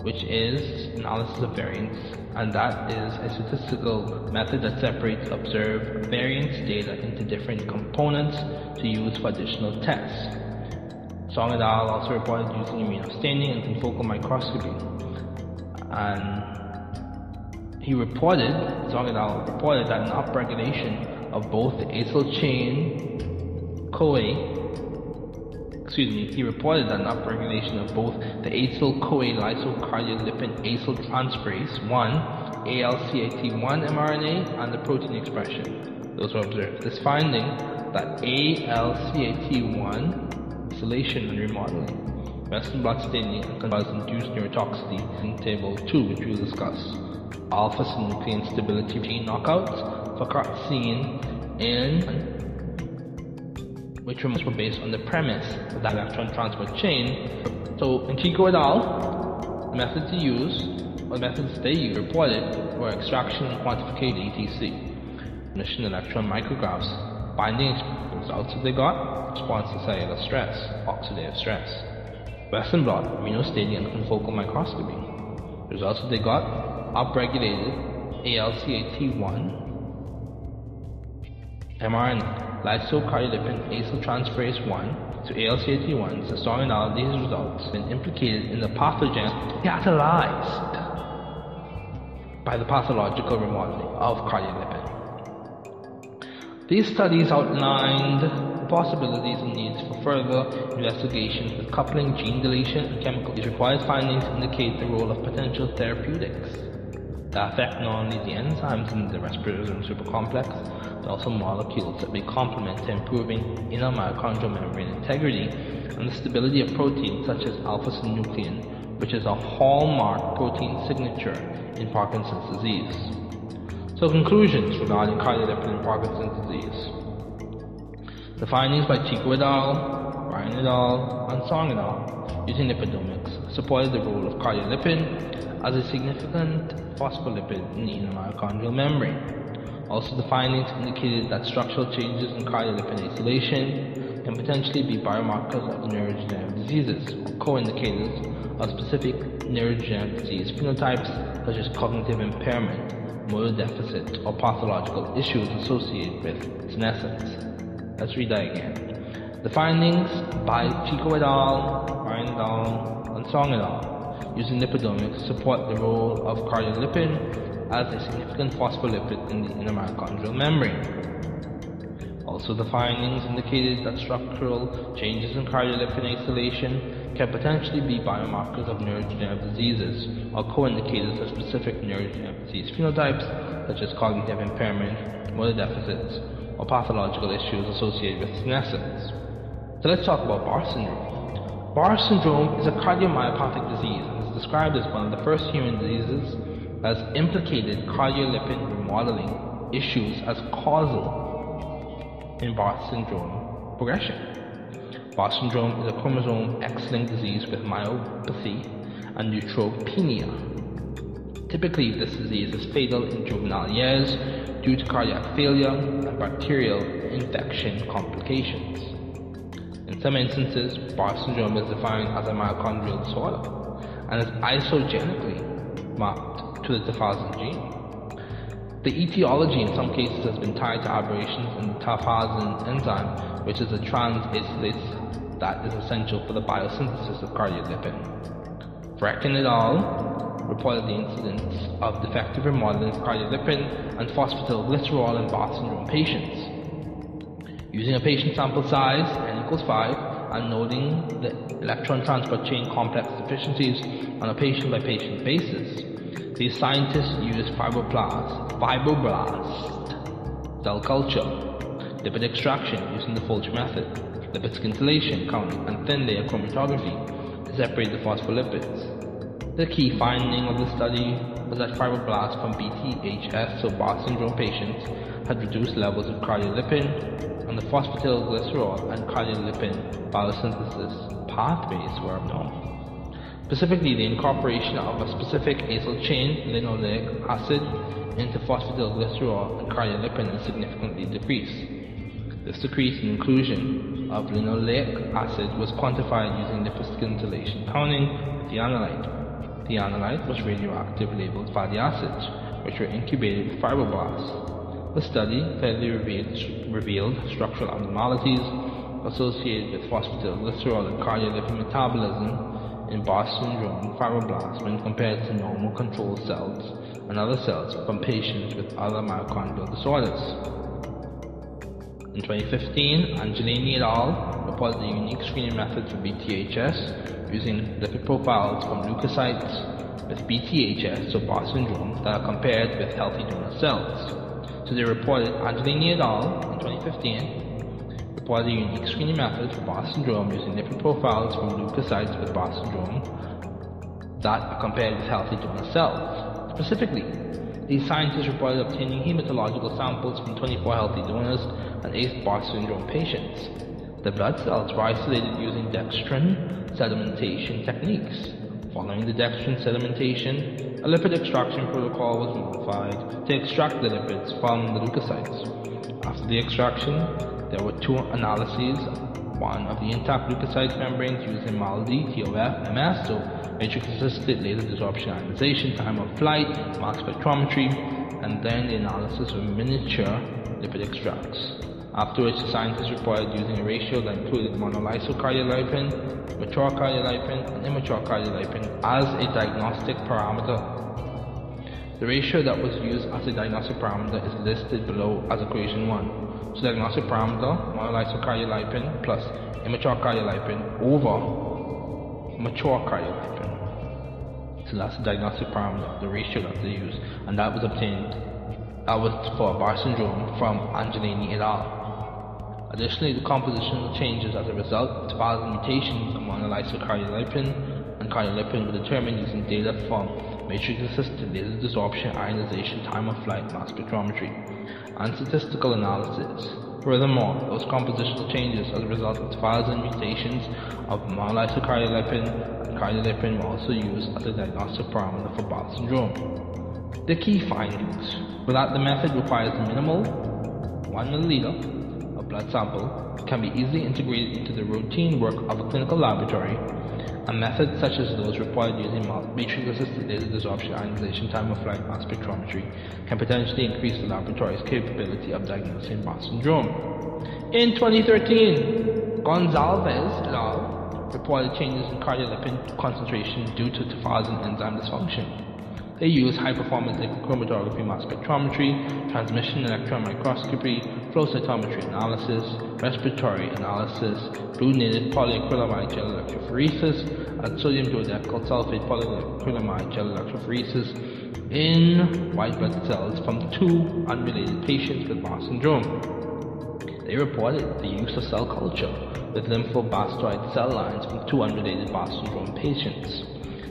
Speaker 1: which is analysis of variance, and that is a statistical method that separates observed variance data into different components to use for additional tests. Song et al. also reported using immunostaining and confocal microscopy and he reported, Song et al. reported that an upregulation of both the acyl chain CoA excuse me, he reported that an upregulation of both the acyl CoA lysocardiolipin acyl transferase 1, ALCAT1 mRNA, and the protein expression. Those were observed. This finding that ALCAT1 isolation and remodeling Western blot staining cause induced neurotoxicity in table 2 which we'll discuss. Alpha-synuclein stability gene knockouts for carcine in which were based on the premise of that electron transport chain. So in Chico et al, the methods he used, or the methods they reported were extraction and quantification ETC, emission electron micrographs, binding results that they got, response to cellular stress, oxidative stress. Western blot, immunostaining, and confocal microscopy. Results that they got upregulated ALCAT1 mRNA, lysocardiolipin acyltransferase 1 to ALCAT1 the analogy these results been implicated in the pathogen catalyzed by the pathological remodeling of cardiolipin. These studies outlined the possibilities and needs for further investigation with coupling gene deletion and chemical. These required findings indicate the role of potential therapeutics. that affect not only the enzymes in the respiratory supercomplex, but also molecules that may complement to improving inner mitochondrial membrane integrity and the stability of proteins such as alpha-synuclein, which is a hallmark protein signature in Parkinson's disease. So conclusions regarding cardiolipin in Parkinson's disease. The findings by Chico et al., Ryan et al., and Song et al. using lipidomics supported the role of cardiolipin as a significant phospholipid in the inner mitochondrial membrane. Also, the findings indicated that structural changes in cardiolipin acetylation can potentially be biomarkers of neurodegenerative diseases or co-indicators of specific neurodegenerative disease phenotypes such as cognitive impairment, motor deficit, or pathological issues associated with senescence. Let's read that again. The findings by Chico et al., Ryan et al., and Song et al. using lipidomics support the role of cardiolipin as a significant phospholipid in the inner mitochondrial membrane. Also, the findings indicated that structural changes in cardiolipin acetylation can potentially be biomarkers of neurodegenerative diseases or co-indicators of specific neurodegenerative disease phenotypes such as cognitive impairment, motor deficits, or pathological issues associated with senescence. So let's talk about Barr syndrome. Barr syndrome is a cardiomyopathic disease and is described as one of the first human diseases that has implicated cardiolipin remodeling issues as causal in Barr syndrome progression. Barr syndrome is a chromosome X-linked disease with myopathy and neutropenia. Typically, this disease is fatal in juvenile years due to cardiac failure and bacterial infection complications. In some instances, Barr syndrome is defined as a mitochondrial disorder and is isogenically mapped to the tafazin gene. The etiology in some cases has been tied to aberrations in the tafazin enzyme, which is a transacelase that is essential for the biosynthesis of cardiolipin. Brecken et al reported the incidence of defective remodeling of cardiolipin and phosphatidylglycerol in Barr syndrome patients. Using a patient sample size n equals 5 noting the electron transport chain complex deficiencies on a patient by patient basis, these scientists use fibroblast, fibroblast cell culture, lipid extraction using the Folch method, lipid scintillation counting, and thin layer chromatography to separate the phospholipids. The key finding of the study was that fibroblasts from BTHS, so Barr syndrome patients, had reduced levels of cardiolipin, and the phosphatidylglycerol and cardiolipin biosynthesis pathways were abnormal. Specifically, the incorporation of a specific acyl chain, linoleic acid, into phosphatidylglycerol and cardiolipin is significantly decreased. This decrease in inclusion of linoleic acid was quantified using lipid scintillation counting with the analyte. The analyte was radioactive labeled fatty acids, which were incubated with fibroblasts. The study clearly revealed, revealed structural abnormalities associated with phosphatidylglycerol and cardiolipin metabolism in Barr syndrome fibroblasts when compared to normal control cells and other cells from patients with other mitochondrial disorders. In 2015, Angelini et al. reported a unique screening method for BTHS using lipid profiles from leukocytes with BTHS, so Barr syndrome, that are compared with healthy donor cells. So they reported Angelini et al. in 2015 reported a unique screening method for Barr syndrome using lipid profiles from leukocytes with Barr syndrome that are compared with healthy donor cells. Specifically, these scientists reported obtaining hematological samples from 24 healthy donors and 8 Barr syndrome patients. The blood cells were isolated using dextrin sedimentation techniques. Following the dextrin sedimentation, a lipid extraction protocol was modified to extract the lipids from the leukocytes. After the extraction, there were two analyses, one of the intact leukocyte membranes using MALDI, TOF, MS, so matrix assisted laser desorption ionization, time of flight, mass spectrometry, and then the analysis of miniature lipid extracts. After which, the scientists reported using a ratio that included monolysocardiolipin, mature cardiolipin and immature cardiolipin as a diagnostic parameter. The ratio that was used as a diagnostic parameter is listed below as equation 1. So diagnostic parameter, monolysocardiolipin plus immature cardiolipin over mature cardiolipin. So that's the diagnostic parameter, the ratio that they use, and that was obtained. That was for Barr syndrome from Angelini et al. Additionally, the compositional changes as a result of deposit mutations of monolysocardiolipin and cardiolipin were determined using data from matrix-assisted laser desorption ionization time of flight mass spectrometry and statistical analysis. Furthermore, those compositional changes as a result of thousand mutations of monolysocardiolipin and cardiolipin were also used as a diagnostic parameter for Barth syndrome. The key findings were that the method requires minimal 1 milliliter blood sample can be easily integrated into the routine work of a clinical laboratory and methods such as those required using matrix-assisted laser desorption ionization time of flight mass spectrometry can potentially increase the laboratory's capability of diagnosing Barth syndrome. In 2013, Gonzalez et reported changes in cardiolipin concentration due to tafazin enzyme dysfunction. They use high-performance chromatography mass spectrometry, transmission electron microscopy, flow cytometry analysis, respiratory analysis, blue-native polyacrylamide gel electrophoresis, and sodium dodecyl sulfate polyacrylamide gel electrophoresis in white blood cells from two unrelated patients with Barr syndrome. They reported the use of cell culture with lymphoblastoid cell lines from two unrelated Barr syndrome patients.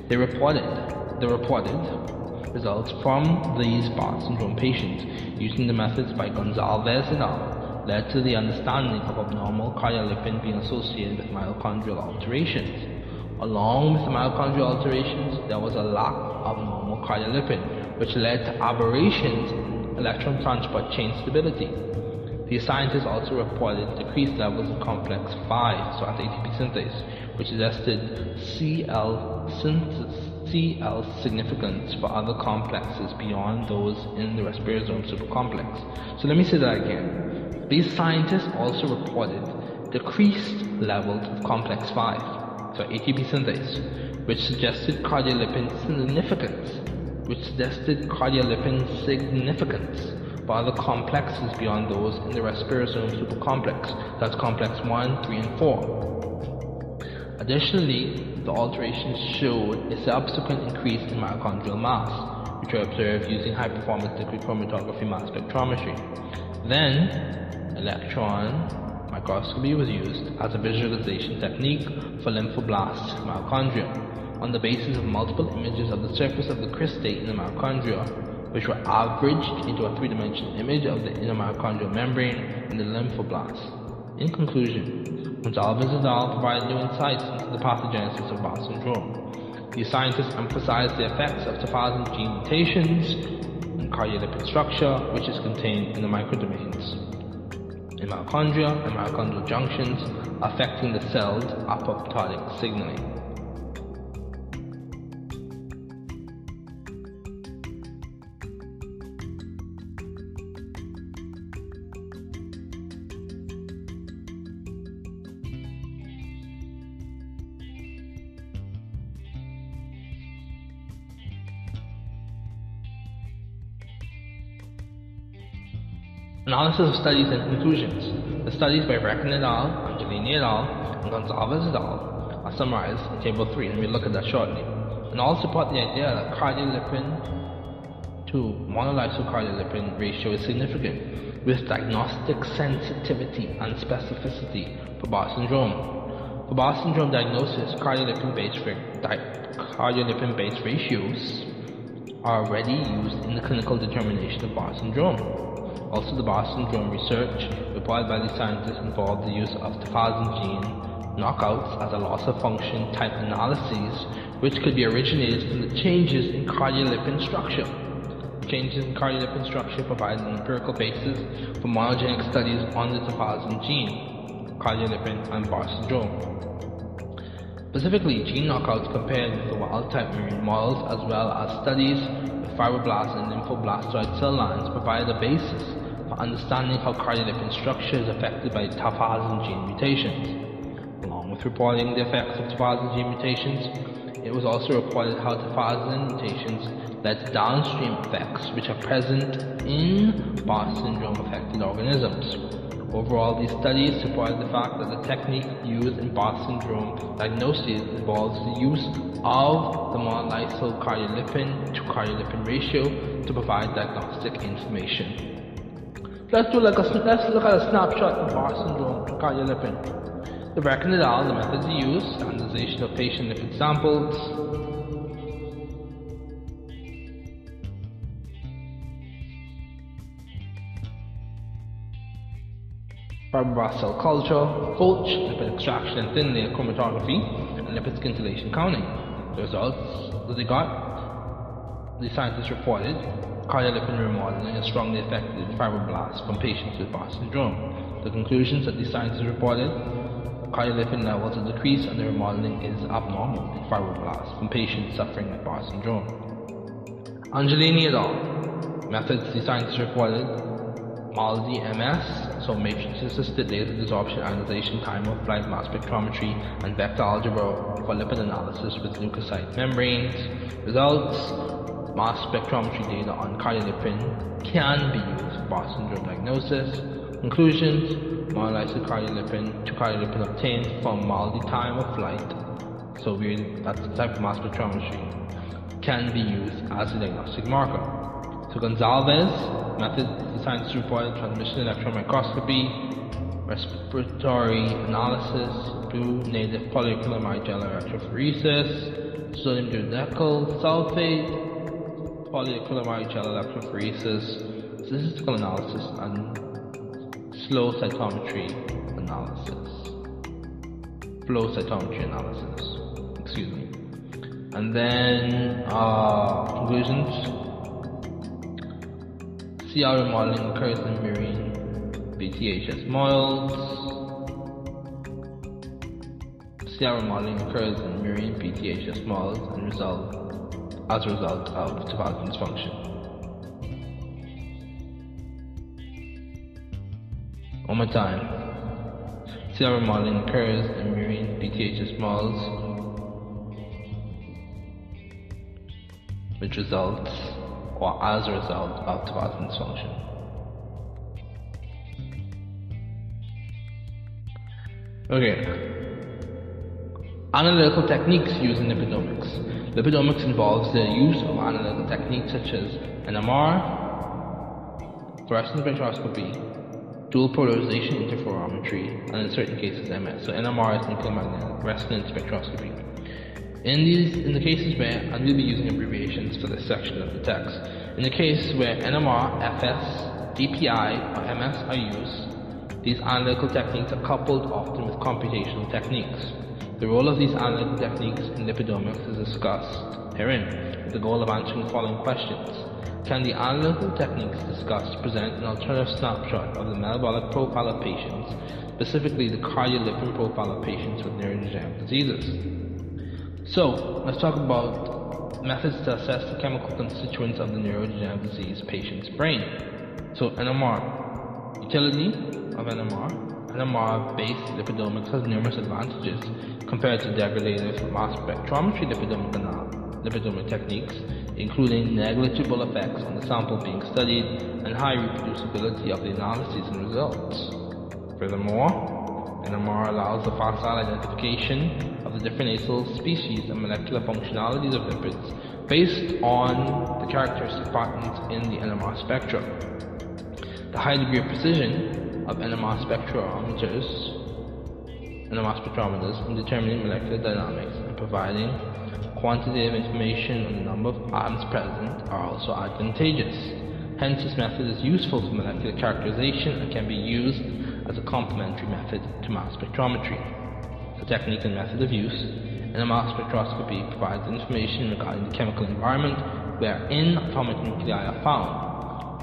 Speaker 1: They reported the reported results from these Barth syndrome patients using the methods by Gonzalez et al. led to the understanding of abnormal cardiolipin being associated with mitochondrial alterations. Along with the mitochondrial alterations, there was a lack of normal cardiolipin, which led to aberrations in electron transport chain stability. The scientists also reported decreased levels of complex 5, so at ATP synthase, which suggested CL synthesis CL significance for other complexes beyond those in the respirosome supercomplex. So let me say that again. These scientists also reported decreased levels of complex 5, so ATP synthase, which suggested cardiolipin significance, which suggested cardiolipin significance for other complexes beyond those in the respirosome supercomplex. That's complex 1, 3, and 4. Additionally, the alterations showed a subsequent increase in mitochondrial mass, which were observed using high-performance liquid chromatography mass spectrometry. Then, electron microscopy was used as a visualization technique for lymphoblast mitochondria on the basis of multiple images of the surface of the cristae in the mitochondria, which were averaged into a three-dimensional image of the inner mitochondrial membrane in the lymphoblast. In conclusion, Gonzalez et al. provided new insights into the pathogenesis of Barth syndrome. These scientists emphasized the effects of tafazin gene mutations in cardiolipin structure, which is contained in the microdomains in mitochondria and mitochondrial junctions, affecting the cell's apoptotic signaling. Analysis of studies and conclusions. The studies by Reckon et al., Angelini et al., and Gonzalez et al. are summarized in Table 3, and we'll look at that shortly. And all support the idea that cardiolipin to monolysocardiolipin ratio is significant, with diagnostic sensitivity and specificity for Barth syndrome. For Barth syndrome diagnosis, cardiolipin-based cardiolipin-based ratios are already used in the clinical determination of Barth syndrome. Also, the Barth syndrome research reported by the scientists involved the use of the tafazin gene knockouts as a loss of function type analyses, which could be originated from the changes in cardiolipin structure. Changes in cardiolipin structure provide an empirical basis for monogenic studies on the tafazin gene, cardiolipin, and Barth syndrome. Specifically, gene knockouts compared with the wild-type marine models as well as studies with fibroblast and lymphoblastoid cell lines provide a basis for understanding how cardiolipin structure is affected by tafazin gene mutations. Along with reporting the effects of tafazin gene mutations, It was also reported how tephazolin mutations to downstream effects which are present in Barr syndrome affected organisms. Overall, these studies supported the fact that the technique used in Barr syndrome diagnosis involves the use of the monolysyl cardiolipin to cardiolipin ratio to provide diagnostic information. Let's do like a let's look at a snapshot of Barr syndrome cardiolipin. The Brecken et al. the methods used, standardization of patient lipid samples, fibroblast cell culture, Fulch, lipid extraction and thin layer chromatography, and lipid scintillation counting. The results that they got, the scientists reported, cardiolipin remodeling is strongly affected fibroblasts from patients with Barr syndrome. The conclusions that the scientists reported, cardiolipin levels are decreased and the remodeling is abnormal in fibroblasts from patients suffering with Barr syndrome. Angelini et al. Methods the scientists reported, MALDI MS, so matrix assisted laser desorption ionization time of flight mass spectrometry and vector algebra for lipid analysis with leukocyte membranes. Results mass spectrometry data on cardiolipin can be used for syndrome diagnosis. Conclusions monolysis cardiolipin to cardiolipin obtained from MALDI time of flight. So we that's the type of mass spectrometry can be used as a diagnostic marker. So Gonzalez method scientists reported transmission electron microscopy, respiratory analysis, blue native polyacrylamide gel electrophoresis, sodium dodecyl sulfate, polyacrylamide gel electrophoresis, statistical analysis, and slow cytometry analysis. Flow cytometry analysis. Excuse me. And then uh, conclusions. CR remodeling occurs in marine BTHS models. CR remodeling occurs in marine BTHS models and result as a result of topology function. One more time. CR remodeling occurs in marine BTHS models which results or as a result of topology dysfunction. Okay. Analytical techniques used in lipidomics. Lipidomics involves the use of analytical techniques such as NMR, fluorescence spectroscopy, dual polarization interferometry, and in certain cases MS. So NMR is nuclear magnetic resonance spectroscopy. In these, in the cases where, and we'll be using abbreviations for this section of the text, in the case where NMR, FS, DPI, or MS are used, these analytical techniques are coupled often with computational techniques. The role of these analytical techniques in lipidomics is discussed herein, with the goal of answering the following questions. Can the analytical techniques discussed present an alternative snapshot of the metabolic profile of patients, specifically the cardiolipin profile of patients with neurodegenerative diseases? So, let's talk about methods to assess the chemical constituents of the neurodegenerative disease patient's brain. So, NMR. Utility of NMR NMR-based lipidomics has numerous advantages compared to degradative mass spectrometry lipidomic, lipidomic techniques, including negligible effects on the sample being studied and high reproducibility of the analyses and results. Furthermore, NMR allows the facile identification of the different acyl species and molecular functionalities of lipids based on the characteristic patterns in the NMR spectrum. The high degree of precision of NMR spectrometers, NMR spectrometers in determining molecular dynamics and providing quantitative information on the number of atoms present are also advantageous. Hence, this method is useful for molecular characterization and can be used as a complementary method to mass spectrometry. The technique and method of use in a mass spectroscopy provides information regarding the chemical environment wherein atomic nuclei are found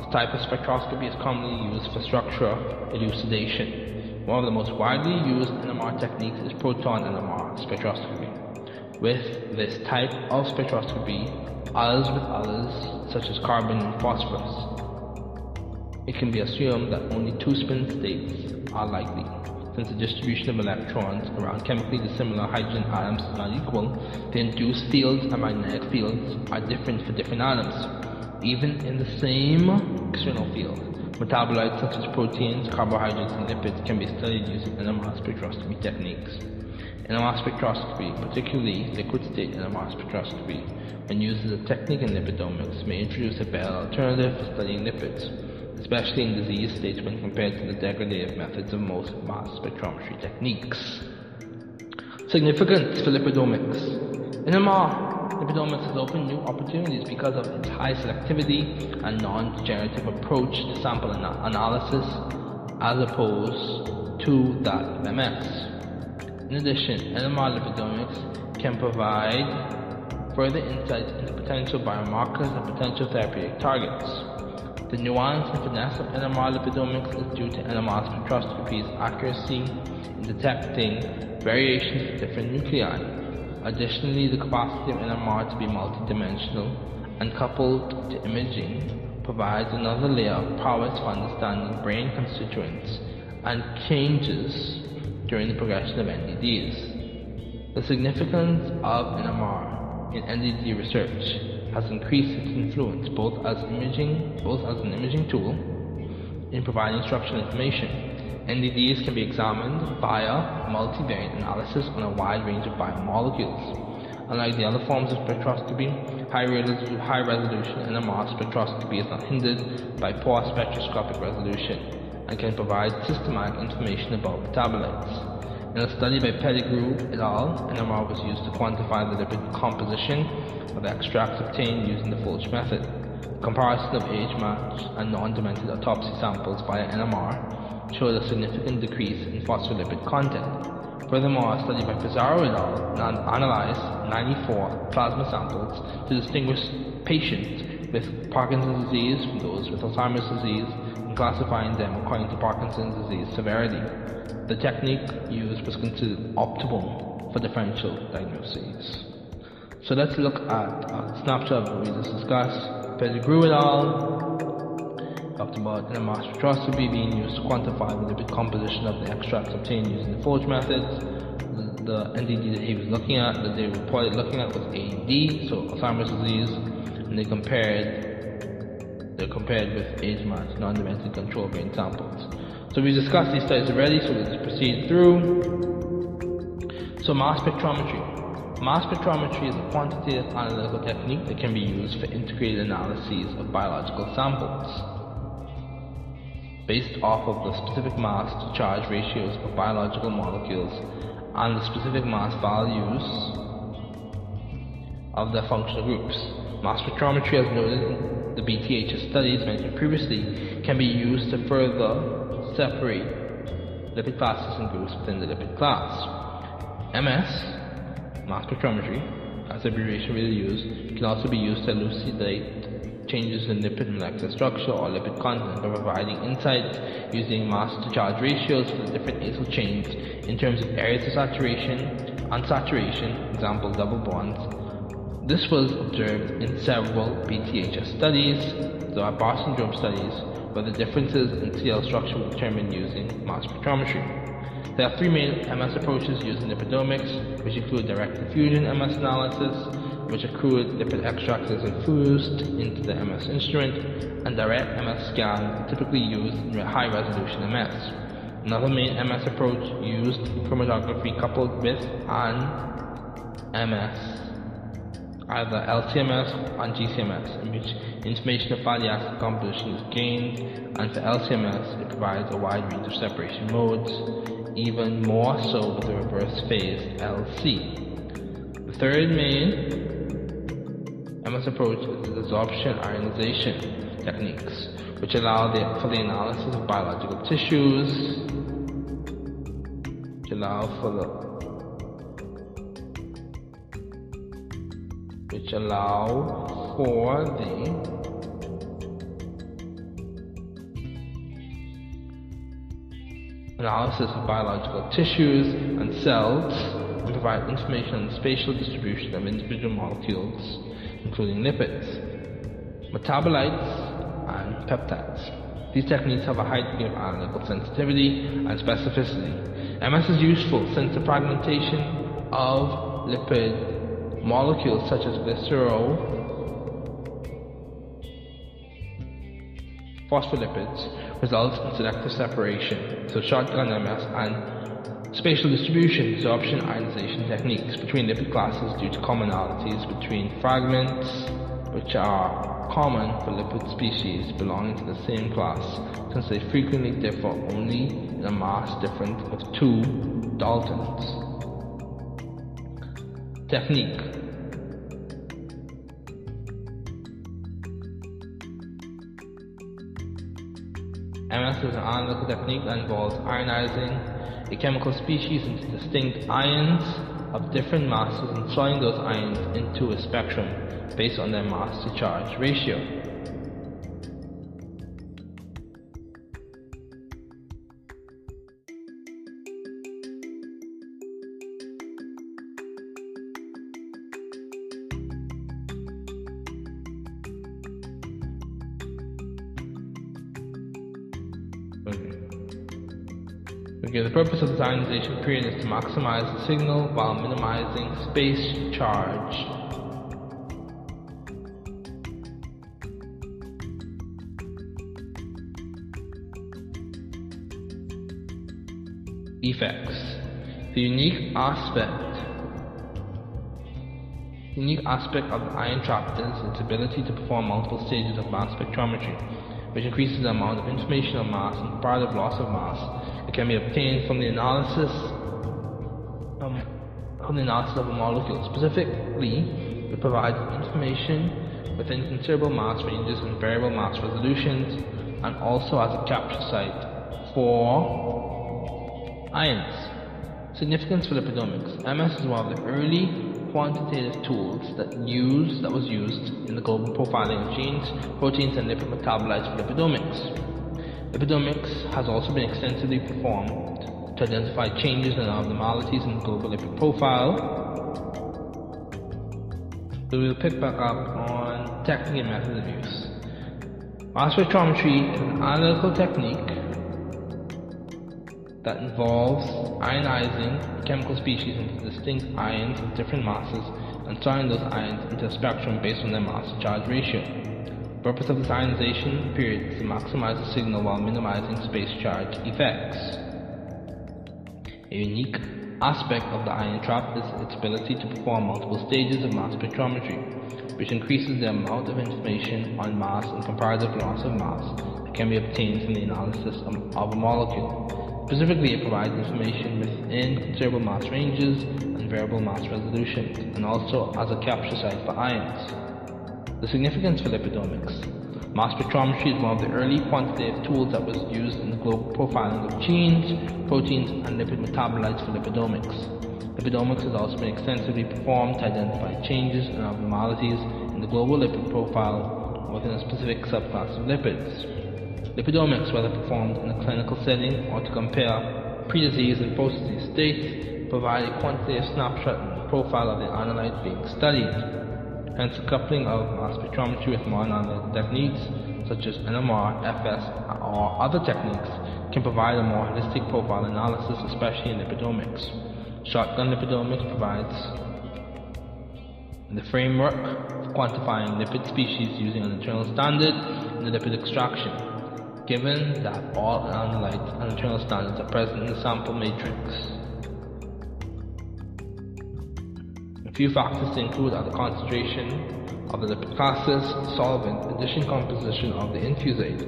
Speaker 1: this type of spectroscopy is commonly used for structural elucidation. One of the most widely used NMR techniques is proton NMR spectroscopy. With this type of spectroscopy, as with others such as carbon and phosphorus, it can be assumed that only two spin states are likely. since the distribution of electrons around chemically dissimilar hydrogen atoms is not equal, the induced fields and magnetic fields are different for different atoms, even in the same external field. Metabolites such as proteins, carbohydrates, and lipids can be studied using NMR spectroscopy techniques. NMR spectroscopy, particularly liquid state NMR spectroscopy, when used as a technique in lipidomics, may introduce a better alternative for studying lipids especially in disease states when compared to the degradative methods of most mass spectrometry techniques. Significance for lipidomics. NMR lipidomics has opened new opportunities because of its high selectivity and non-degenerative approach to sample ana- analysis as opposed to that of MS. In addition, NMR lipidomics can provide further insights into potential biomarkers and potential therapeutic targets. The nuance and finesse of NMR lipidomics is due to NMR spectroscopy's accuracy in detecting variations of different nuclei. Additionally, the capacity of NMR to be multidimensional and coupled to imaging provides another layer of prowess for understanding brain constituents and changes during the progression of NDDs. The significance of NMR in NDD research has increased its influence both as imaging, both as an imaging tool in providing structural information. NDDs can be examined via multivariate analysis on a wide range of biomolecules. Unlike the other forms of spectroscopy, high, resolution, high resolution NMR spectroscopy is not hindered by poor spectroscopic resolution and can provide systematic information about metabolites. In a study by Pettigrew et al., NMR was used to quantify the lipid composition of the extracts obtained using the Fulch method. Comparison of age-matched and non-demented autopsy samples via NMR showed a significant decrease in phospholipid content. Furthermore, a study by Pizarro et al. analyzed 94 plasma samples to distinguish patients with Parkinson's disease from those with Alzheimer's disease classifying them according to Parkinson's disease severity. The technique used was considered optimal for differential diagnoses. So let's look at a snapshot of what we just discussed. Pettigrew et al. talked about NMR spectroscopy being used to quantify the lipid composition of the extracts obtained using the Folge methods. The, the NDD that he was looking at, that they reported looking at was AD, so Alzheimer's disease, and they compared they compared with age-matched non-demented control brain samples. So we discussed these studies already, so let's proceed through. So mass spectrometry. Mass spectrometry is a quantitative analytical technique that can be used for integrated analyses of biological samples based off of the specific mass to charge ratios of biological molecules and the specific mass values of their functional groups. Mass spectrometry, as noted the BTHS studies mentioned previously, can be used to further separate lipid classes and groups within the lipid class. MS, mass spectrometry, as a abbreviation really used, can also be used to elucidate changes in lipid molecular structure or lipid content by providing insights using mass to charge ratios for the different acyl chains in terms of areas of saturation, unsaturation, example double bonds. This was observed in several BTHS studies, the Barr syndrome studies, where the differences in CL structure were determined using mass spectrometry. There are three main MS approaches used in lipidomics, which include direct diffusion MS analysis, which a crude lipid extract is infused into the MS instrument, and direct MS scan, typically used in high resolution MS. Another main MS approach used chromatography coupled with an MS either LCMS or GCMS, in which information of fatty acid composition is gained, and for LCMS it provides a wide range of separation modes, even more so with the reverse phase LC. The third main MS approach is the desorption ionization techniques, which allow the, for the analysis of biological tissues, which allow for the which allow for the analysis of biological tissues and cells and provide information on the spatial distribution of individual molecules, including lipids, metabolites, and peptides. These techniques have a high degree of analytical sensitivity and specificity. MS is useful since the fragmentation of lipid molecules such as glycerol phospholipids results in selective separation, so shotgun MS and spatial distribution, absorption ionization techniques between lipid classes due to commonalities between fragments, which are common for lipid species belonging to the same class, since they frequently differ only in a mass difference of two Daltons. Technique MS is an analytical technique that involves ionizing a chemical species into distinct ions of different masses and sorting those ions into a spectrum based on their mass to charge ratio. The purpose of the ionization period is to maximize the signal while minimizing space charge. Effects. The unique aspect the unique aspect of the ion trap is its ability to perform multiple stages of mass spectrometry, which increases the amount of information of mass and comparative loss of mass can be obtained from the analysis um, from the analysis of a molecule. Specifically, it provides information within considerable mass ranges and variable mass resolutions, and also as a capture site for ions. Significance for lipidomics. MS is one of the early quantitative tools that use that was used in the global profiling of genes, proteins, and lipid metabolites for lipidomics. Lipidomics has also been extensively performed to identify changes and abnormalities in the global lipid profile. We'll pick back up on technique and methods of use. Mass spectrometry is an analytical technique that involves ionizing chemical species into distinct ions of different masses and sorting those ions into a spectrum based on their mass to charge ratio purpose of this ionization period is to maximize the signal while minimizing space charge effects. A unique aspect of the ion trap is its ability to perform multiple stages of mass spectrometry, which increases the amount of information on mass and comparative loss of mass that can be obtained from the analysis of a molecule. Specifically, it provides information within considerable mass ranges and variable mass resolutions, and also as a capture site for ions. The significance for lipidomics. Mass spectrometry is one of the early quantitative tools that was used in the global profiling of genes, proteins, and lipid metabolites for lipidomics. Lipidomics has also been extensively performed to identify changes and abnormalities in the global lipid profile within a specific subclass of lipids. Lipidomics, whether performed in a clinical setting or to compare pre-disease and post-disease states, provide a quantitative snapshot in the profile of the analyte being studied. Hence, coupling of mass spectrometry with analytical techniques such as NMR, FS, or other techniques can provide a more holistic profile analysis, especially in lipidomics. Shotgun lipidomics provides the framework for quantifying lipid species using an internal standard in the lipid extraction, given that all analytes and internal standards are present in the sample matrix. Few factors to include are the concentration of the lipid solvent, addition composition of the infusate,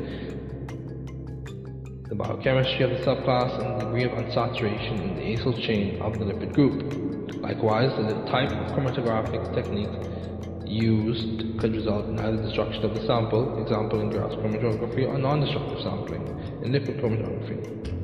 Speaker 1: the biochemistry of the subclass, and the degree of unsaturation in the acyl chain of the lipid group. Likewise, the type of chromatographic technique used could result in either destruction of the sample, example in gas chromatography, or non-destructive sampling in lipid chromatography.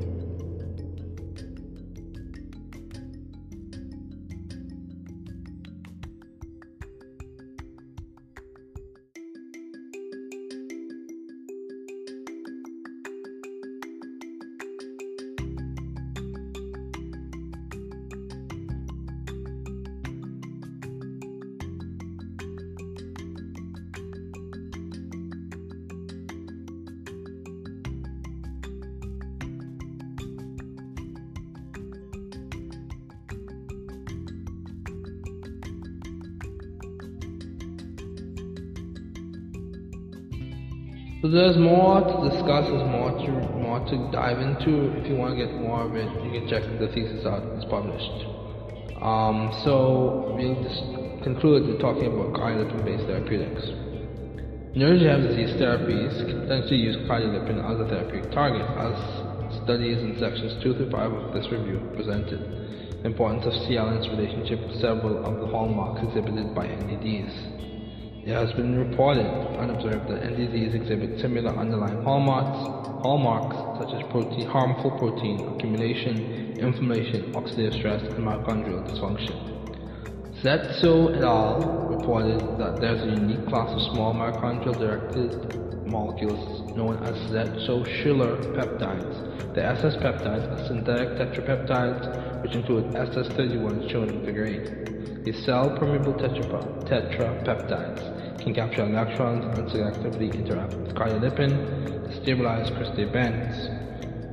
Speaker 1: So there's more to discuss, there's more to more to dive into. If you want to get more of it, you can check the thesis out. It's published. Um, so we'll just conclude with talking about cardiolipin-based therapeutics. Neurodegenerative disease therapies can potentially use cardiolipin as a therapeutic target, as studies in sections 2 through 5 of this review presented. The importance of CL and its relationship with several of the hallmarks exhibited by NDDs. It has been reported and observed that NDDs exhibit similar underlying hallmarks, hallmarks such as protein, harmful protein accumulation, inflammation, oxidative stress, and mitochondrial dysfunction. Zetso et al. reported that there's a unique class of small mitochondrial-directed molecules known as Zetso-Schiller peptides. The SS peptides are synthetic tetrapeptides, which include SS31 shown in Figure 8. These cell-permeable tetrapeptides can capture electrons and selectively interact with cardiolipin to stabilize crystal bands.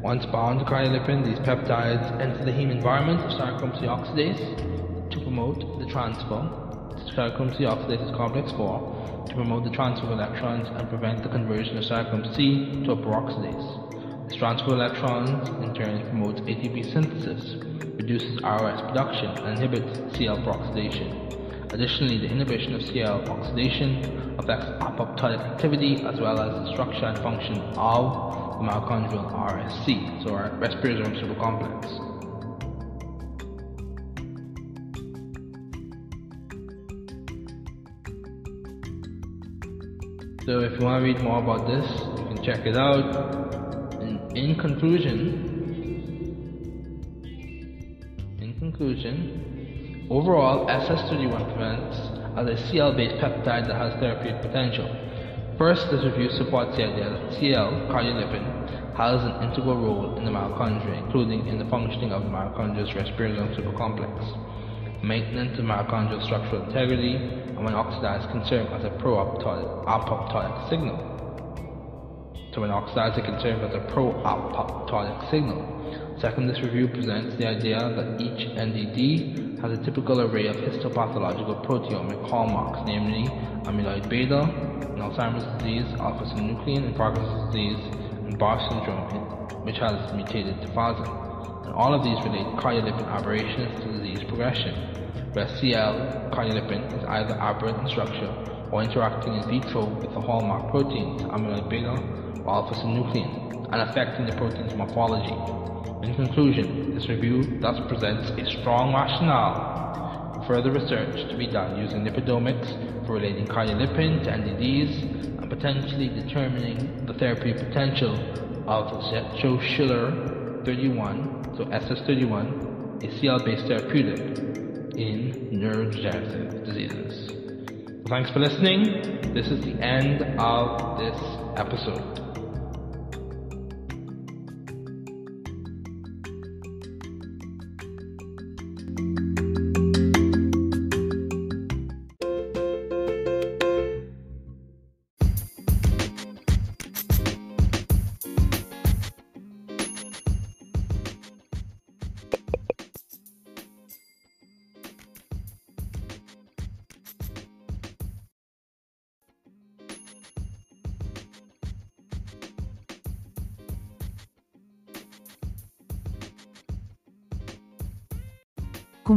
Speaker 1: Once bound to cardiolipin, these peptides enter the heme environment of sarcomere C oxidase to promote the transfer to sarcomere C oxidases complex 4 to promote the transfer of electrons and prevent the conversion of sarcomere C to a peroxidase. This transfer of electrons in turn promotes ATP synthesis, reduces ROS production, and inhibits CL peroxidation. Additionally, the inhibition of CL oxidation affects apoptotic activity as well as the structure and function of the mitochondrial RSC, so our respirosome supercomplex. So if you want to read more about this, you can check it out. And in conclusion, in conclusion, Overall, SS31 presents as a CL-based peptide that has therapeutic potential. First, this review supports the idea that CL, cardiolipin, has an integral role in the mitochondria, including in the functioning of the mitochondria's respirosome supercomplex, maintenance of mitochondrial structural integrity, and when oxidized can serve as a pro-apoptotic signal. So when oxidized, it can serve as a pro-apoptotic signal. Second, this review presents the idea that each NDD has a typical array of histopathological proteomic hallmarks, namely amyloid beta in Alzheimer's disease, alpha-synuclein in Parkinson's disease, and Barr syndrome, which has mutated to. And all of these relate cardiolipin aberrations to disease progression, where CL cardiolipin is either aberrant in structure or interacting in vitro with the hallmark proteins, amyloid beta or alpha-synuclein, and affecting the protein's morphology. In conclusion, this review thus presents a strong rationale for further research to be done using lipidomics for relating cardiolipin to NDDs and potentially determining the therapeutic potential of Zetso-Schiller 31, so SS31, a CL-based therapeutic in neurodegenerative diseases. Thanks for listening. This is the end of this episode.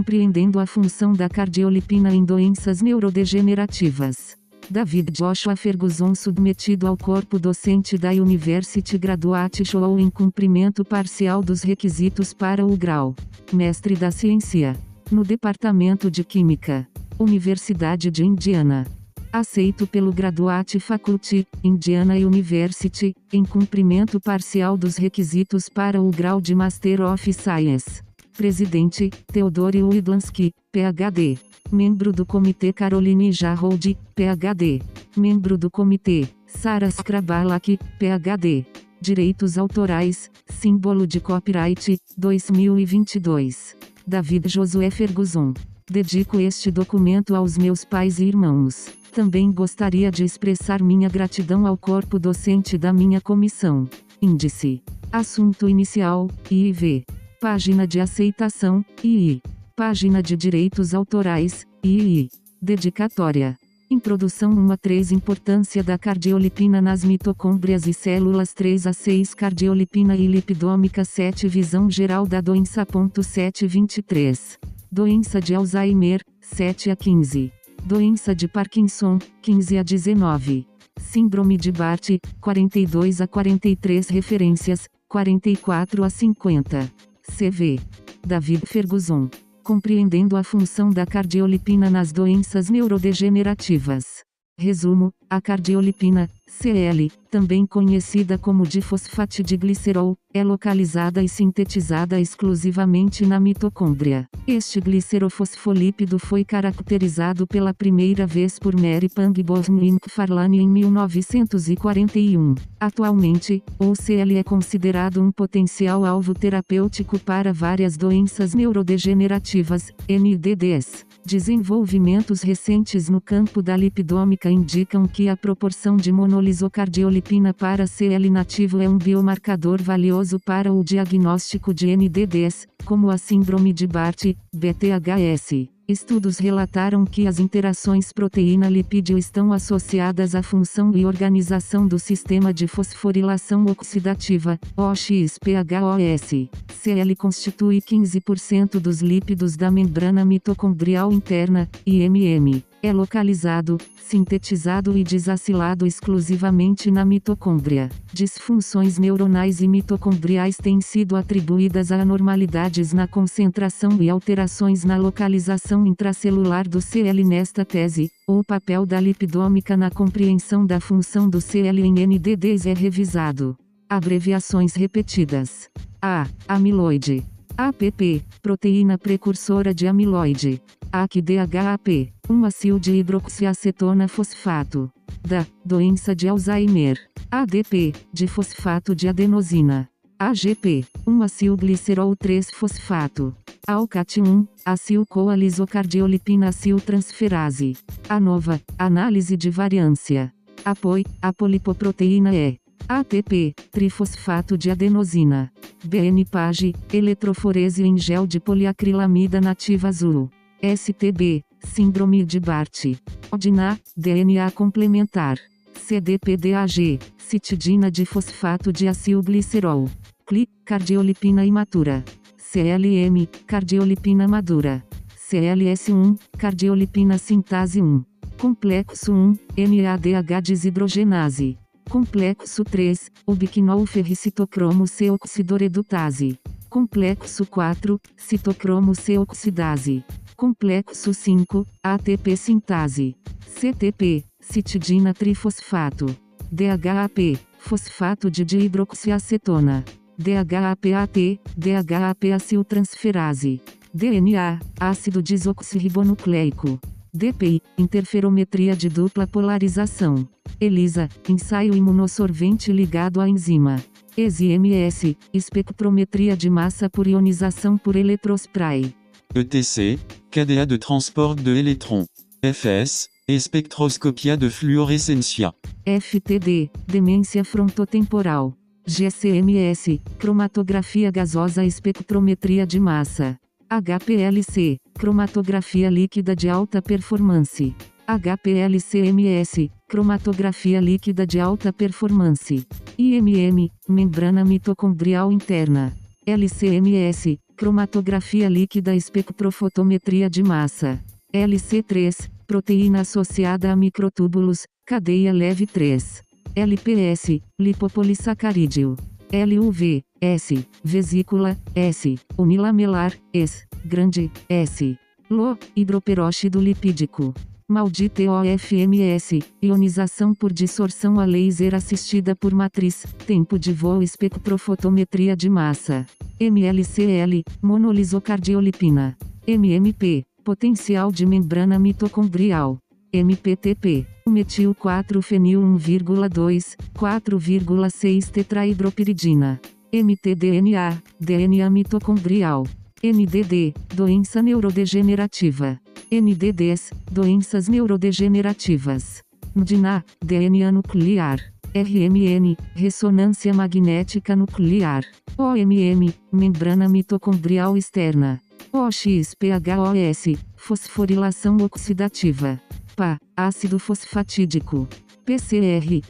Speaker 5: Compreendendo a função da cardiolipina em doenças neurodegenerativas. David Joshua Ferguson submetido ao corpo docente da University Graduate Show em cumprimento parcial dos requisitos para o grau Mestre da Ciência no Departamento de Química, Universidade de Indiana. Aceito pelo Graduate Faculty, Indiana University, em cumprimento parcial dos requisitos para o grau de Master of Science. Presidente, Theodore Widlansky, PhD. Membro do Comitê Caroline Jarrold, PhD. Membro do Comitê, Sarah Skrabalak, PhD. Direitos Autorais, Símbolo de Copyright, 2022. David Josué Ferguson. Dedico este documento aos meus pais e irmãos. Também gostaria de expressar minha gratidão ao corpo docente da minha comissão. Índice. Assunto inicial, IIV. Página de aceitação, II. Página de direitos autorais, II. Dedicatória. Introdução 1 a 3 Importância da cardiolipina nas mitocôndrias e células 3 a 6 Cardiolipina e lipidômica 7 Visão geral da doença. 723. Doença de Alzheimer, 7 a 15. Doença de Parkinson, 15 a 19. Síndrome de Bart, 42 a 43 Referências, 44 a 50. CV. David Ferguson. Compreendendo a função da cardiolipina nas doenças neurodegenerativas. Resumo: a cardiolipina, CL, também conhecida como difosfatidglicerol, é localizada e sintetizada exclusivamente na mitocôndria. Este glicerofosfolípido foi caracterizado pela primeira vez por Mary Pang Bosnia McFarlane em 1941. Atualmente, o CL é considerado um potencial alvo terapêutico para várias doenças neurodegenerativas, NDDs. Desenvolvimentos recentes no campo da lipidômica indicam que a proporção de monolisocardiolipina para CL nativo é um biomarcador valioso para o diagnóstico de NDDs, como a síndrome de Bart, BTHS. Estudos relataram que as interações proteína-lipídio estão associadas à função e organização do sistema de fosforilação oxidativa, OXPHOS. CL constitui 15% dos lípidos da membrana mitocondrial interna, IMM é localizado, sintetizado e desacilado exclusivamente na mitocôndria. Disfunções neuronais e mitocondriais têm sido atribuídas a anormalidades na concentração e alterações na localização intracelular do CL nesta tese. O papel da lipidômica na compreensão da função do CL em NDDs é revisado. Abreviações repetidas. A. Amiloide. APP, proteína precursora de amiloide. ACDHAP, 1 de hidroxiacetona fosfato. Da, doença de Alzheimer. ADP, de fosfato de adenosina. AGP, 1 glicerol 3 fosfato. ALCAT1, acilcoalisocardiolipina aciltransferase. ANOVA, análise de variância. APOI, apolipoproteína E. ATP, trifosfato de adenosina. BN-PAGE, eletroforese em gel de poliacrilamida nativa azul. STB, síndrome de Bart. ODNA, DNA complementar. CDPDAG, citidina de fosfato de acilglicerol. CLI, cardiolipina imatura. CLM, cardiolipina madura. CLS1, cardiolipina sintase 1. Complexo 1, NADH desidrogenase. Complexo 3, ubiquinol ferricitocromo C oxidoredutase. Complexo 4, citocromo C oxidase. Complexo 5, ATP sintase. CTP, citidina trifosfato. DHAP, fosfato de dihidroxiacetona. DHAPAT, DHAP aciltransferase. DNA, ácido desoxirribonucleico. DPI, interferometria de dupla polarização. ELISA, ensaio imunossorvente ligado à enzima. ESI-MS, espectrometria de massa por ionização por eletrospray.
Speaker 6: ETC, KDA de transport de électrons. FS, e spectroscopia de fluorescência.
Speaker 5: FTD, demência frontotemporal. GCMS, cromatografia gasosa espectrometria de massa. HPLC, cromatografia líquida de alta performance. HPLC-MS, cromatografia líquida de alta performance. IMM, membrana mitocondrial interna. LCMS, cromatografia líquida espectrofotometria de massa. LC3, proteína associada a microtúbulos, cadeia leve 3. LPS, lipopolissacarídeo. LUV, S, vesícula, S, unilamelar, S, grande, S. LO, hidroperóxido lipídico. Maldite OFMS, ionização por dissorção a laser assistida por matriz, tempo de voo espectrofotometria de massa. MLCL, monolisocardiolipina. MMP, potencial de membrana mitocondrial. MPTP, metil 4-fenil 1,2, 4,6 tetrahidropiridina. mtDNA, DNA mitocondrial. NDD, doença neurodegenerativa. NDDs, doenças neurodegenerativas. NDNA, DNA nuclear. RMN, ressonância magnética nuclear. OMM, membrana mitocondrial externa. OXPHOS, fosforilação oxidativa. PA, ácido fosfatídico. PCR.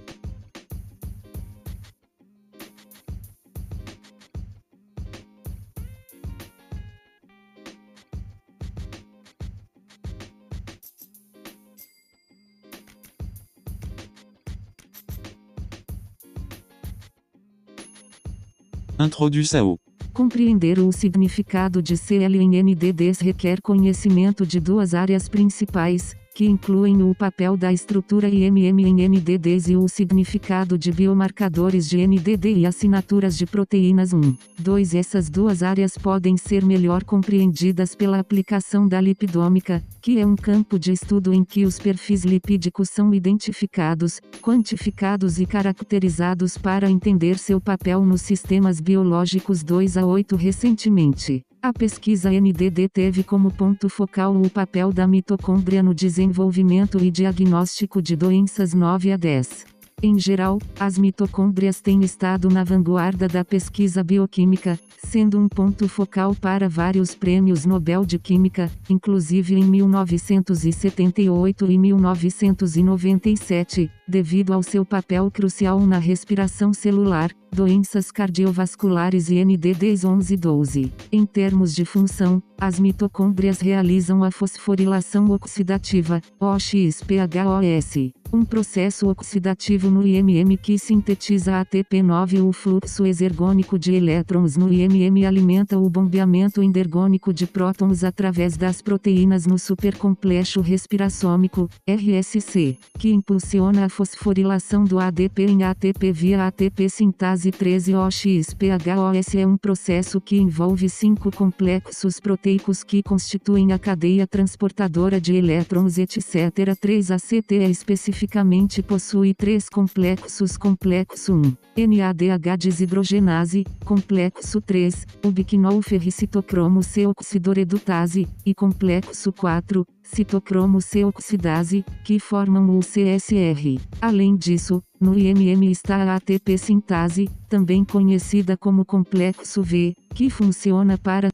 Speaker 6: Introdução.
Speaker 5: Compreender o significado de CL em NDDs requer conhecimento de duas áreas principais, que incluem o papel da estrutura IMM em NDDs e o significado de biomarcadores de NDD e assinaturas de proteínas 1. 2. Essas duas áreas podem ser melhor compreendidas pela aplicação da lipidômica, que é um campo de estudo em que os perfis lipídicos são identificados, quantificados e caracterizados para entender seu papel nos sistemas biológicos 2 a 8 recentemente. A pesquisa NDD teve como ponto focal o papel da mitocôndria no desenvolvimento e diagnóstico de doenças 9 a 10. Em geral, as mitocôndrias têm estado na vanguarda da pesquisa bioquímica, sendo um ponto focal para vários prêmios Nobel de Química, inclusive em 1978 e 1997, devido ao seu papel crucial na respiração celular, doenças cardiovasculares e NDDs 11 e 12. Em termos de função, as mitocôndrias realizam a fosforilação oxidativa, OXPHOS, um processo oxidativo no IMM que sintetiza ATP9. O fluxo exergônico de elétrons no IMM alimenta o bombeamento endergônico de prótons através das proteínas no supercomplexo respirassômico, RSC, que impulsiona a fosforilação do ADP em ATP via ATP sintase 13 OXPHOS é um processo que envolve cinco complexos proteicos que constituem a cadeia transportadora de elétrons etc. 3-ACT é especificamente possui três complexos complexo 1, NADH desidrogenase, complexo 3, ubiquinol ferricitocromo C oxidoredutase, e complexo 4, citocromo C oxidase, que formam o CSR. Além disso, no IMM está a ATP sintase, também conhecida como complexo V, que funciona para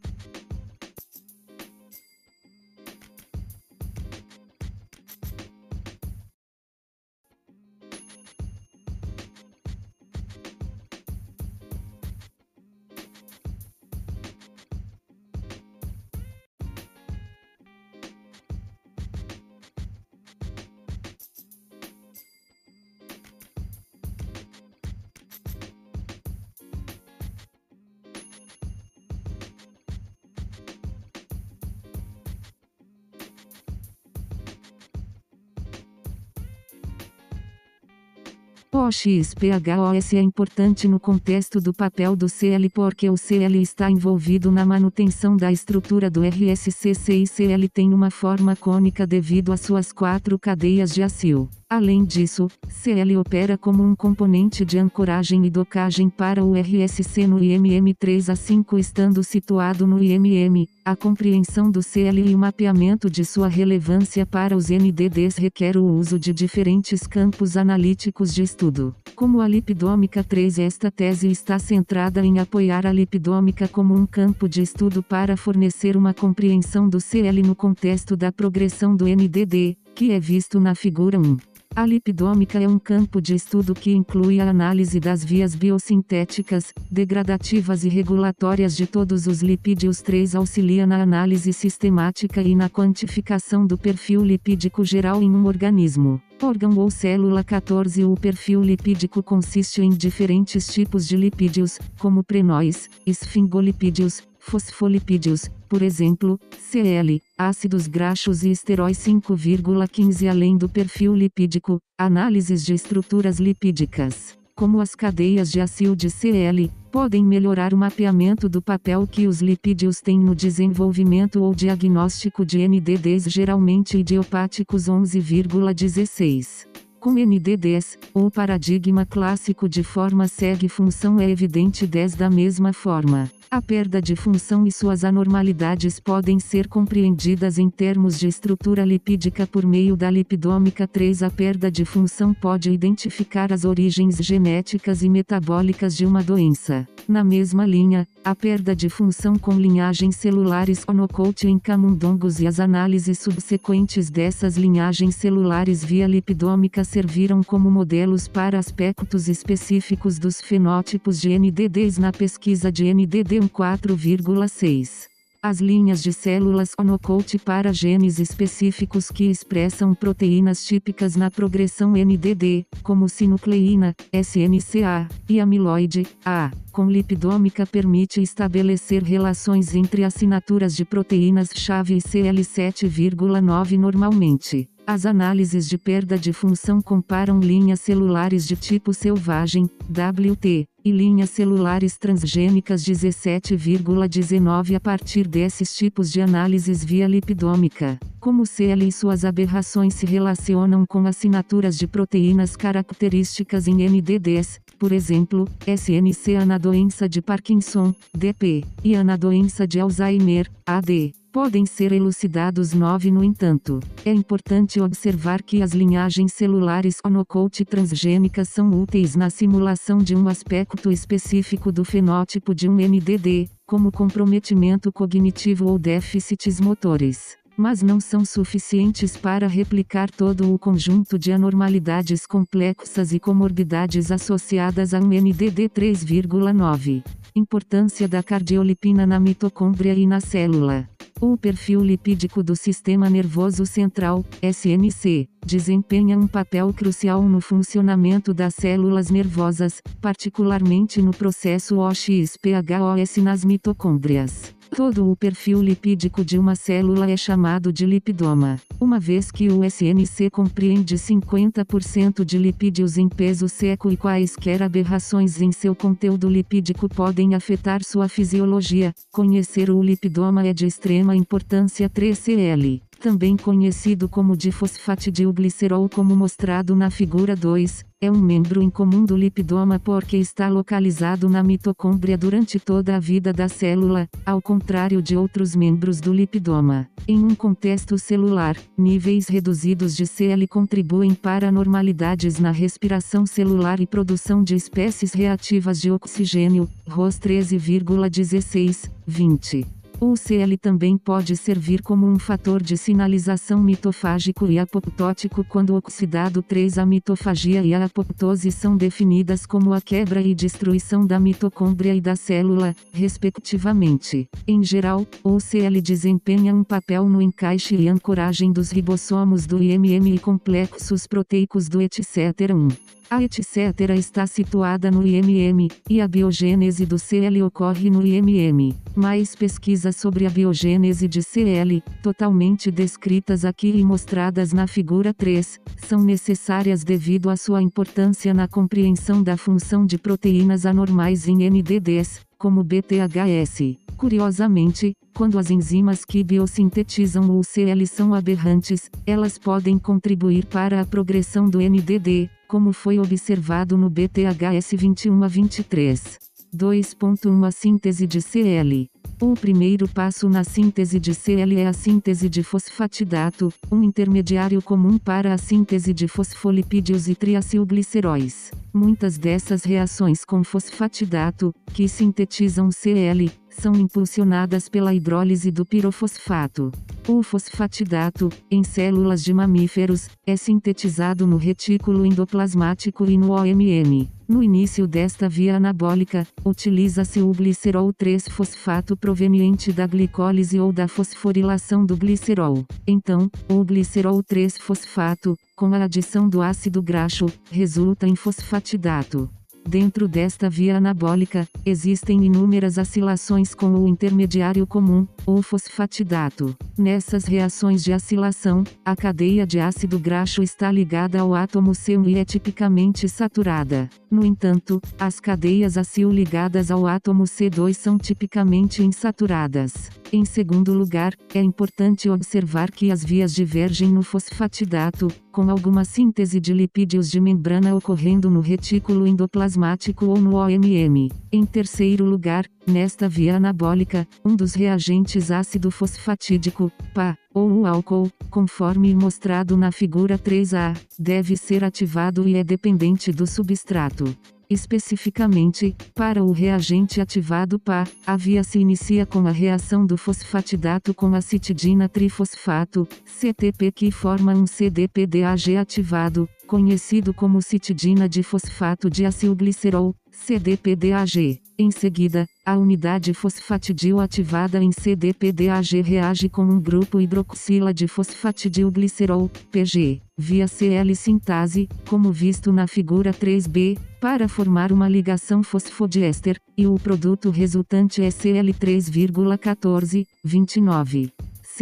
Speaker 5: XPHOS é importante no contexto do papel do CL porque o CL está envolvido na manutenção da estrutura do RSCC e CL tem uma forma cônica devido às suas quatro cadeias de acil. Além disso, CL opera como um componente de ancoragem e docagem para o RSC no IMM 3 a 5 estando situado no IMM. A compreensão do CL e o mapeamento de sua relevância para os NDDs requer o uso de diferentes campos analíticos de estudo. Como a lipidômica 3 esta tese está centrada em apoiar a lipidômica como um campo de estudo para fornecer uma compreensão do CL no contexto da progressão do NDD, que é visto na figura 1. A lipidômica é um campo de estudo que inclui a análise das vias biosintéticas, degradativas e regulatórias de todos os lipídios 3 auxilia na análise sistemática e na quantificação do perfil lipídico geral em um organismo. Órgão ou célula 14 O perfil lipídico consiste em diferentes tipos de lipídios, como prenóis, esfingolipídios, fosfolipídios, por exemplo, CL, ácidos graxos e esteróis 5,15 além do perfil lipídico, análises de estruturas lipídicas, como as cadeias de acil de CL, podem melhorar o mapeamento do papel que os lipídios têm no desenvolvimento ou diagnóstico de NDDs geralmente idiopáticos 11,16. Com ND10, o paradigma clássico de forma segue função é evidente 10 da mesma forma. A perda de função e suas anormalidades podem ser compreendidas em termos de estrutura lipídica por meio da lipidômica 3. A perda de função pode identificar as origens genéticas e metabólicas de uma doença. Na mesma linha, a perda de função com linhagens celulares Onocult em camundongos e as análises subsequentes dessas linhagens celulares via lipidômica serviram como modelos para aspectos específicos dos fenótipos de NDDs na pesquisa de NDD 4,6. As linhas de células Onocult para genes específicos que expressam proteínas típicas na progressão NDD, como sinucleína, SNCA, e amiloide, A, com lipidômica permite estabelecer relações entre assinaturas de proteínas-chave e CL7,9 normalmente. As análises de perda de função comparam linhas celulares de tipo selvagem, WT, e linhas celulares transgênicas 17,19 a partir desses tipos de análises via lipidômica. Como CL e suas aberrações se relacionam com assinaturas de proteínas características em NDDs, por exemplo, SNCA na doença de Parkinson, DP, e na doença de Alzheimer, AD podem ser elucidados 9 No entanto, é importante observar que as linhagens celulares onocult transgênicas são úteis na simulação de um aspecto específico do fenótipo de um NDD, como comprometimento cognitivo ou déficits motores. Mas não são suficientes para replicar todo o conjunto de anormalidades complexas e comorbidades associadas a um NDD 3,9. Importância da cardiolipina na mitocôndria e na célula. O perfil lipídico do sistema nervoso central, SNC, desempenha um papel crucial no funcionamento das células nervosas, particularmente no processo OXPHOS nas mitocôndrias. Todo o perfil lipídico de uma célula é chamado de lipidoma. Uma vez que o SNC compreende 50% de lipídios em peso seco e quaisquer aberrações em seu conteúdo lipídico podem afetar sua fisiologia, conhecer o lipidoma é de extrema importância 3CL também conhecido como difosfatidilglicerol como mostrado na figura 2, é um membro incomum do lipidoma porque está localizado na mitocôndria durante toda a vida da célula, ao contrário de outros membros do lipidoma. Em um contexto celular, níveis reduzidos de CL contribuem para anormalidades na respiração celular e produção de espécies reativas de oxigênio, ROS 13,16, 20. O CL também pode servir como um fator de sinalização mitofágico e apoptótico quando oxidado 3 A mitofagia e a apoptose são definidas como a quebra e destruição da mitocôndria e da célula, respectivamente. Em geral, o CL desempenha um papel no encaixe e ancoragem dos ribossomos do IMM e complexos proteicos do etc. 1. A etc. está situada no IMM, e a biogênese do CL ocorre no IMM. Mais pesquisas sobre a biogênese de CL, totalmente descritas aqui e mostradas na figura 3, são necessárias devido à sua importância na compreensão da função de proteínas anormais em NDDs, como BTHS. Curiosamente, quando as enzimas que biosintetizam o CL são aberrantes, elas podem contribuir para a progressão do NDD, como foi observado no BTHS 21 a 23. 2.1 A síntese de CL. O primeiro passo na síntese de CL é a síntese de fosfatidato, um intermediário comum para a síntese de fosfolipídios e triacilgliceróis. Muitas dessas reações com fosfatidato, que sintetizam CL, são impulsionadas pela hidrólise do pirofosfato. O fosfatidato, em células de mamíferos, é sintetizado no retículo endoplasmático e no OMM. No início desta via anabólica, utiliza-se o glicerol 3-fosfato proveniente da glicólise ou da fosforilação do glicerol. Então, o glicerol 3-fosfato, com a adição do ácido graxo, resulta em fosfatidato. Dentro desta via anabólica, existem inúmeras acilações com o intermediário comum, ou fosfatidato. Nessas reações de acilação, a cadeia de ácido graxo está ligada ao átomo C1 e é tipicamente saturada. No entanto, as cadeias acil ligadas ao átomo C2 são tipicamente insaturadas. Em segundo lugar, é importante observar que as vias divergem no fosfatidato, com alguma síntese de lipídios de membrana ocorrendo no retículo endoplasmático ou no OMM. Em terceiro lugar, nesta via anabólica, um dos reagentes ácido fosfatídico, PA, ou o álcool, conforme mostrado na figura 3A, deve ser ativado e é dependente do substrato. Especificamente, para o reagente ativado PA, a. Via se inicia com a reação do fosfatidato com a citidina trifosfato, CTP que forma um CDPDAG ativado, conhecido como citidina de fosfato de acilglicerol, CDPDAG. Em seguida, a unidade fosfatidil ativada em CDPDAG reage com um grupo hidroxila de fosfatidilglicerol, PG, via CL sintase, como visto na figura 3b, para formar uma ligação fosfodiéster, e o produto resultante é Cl3,14,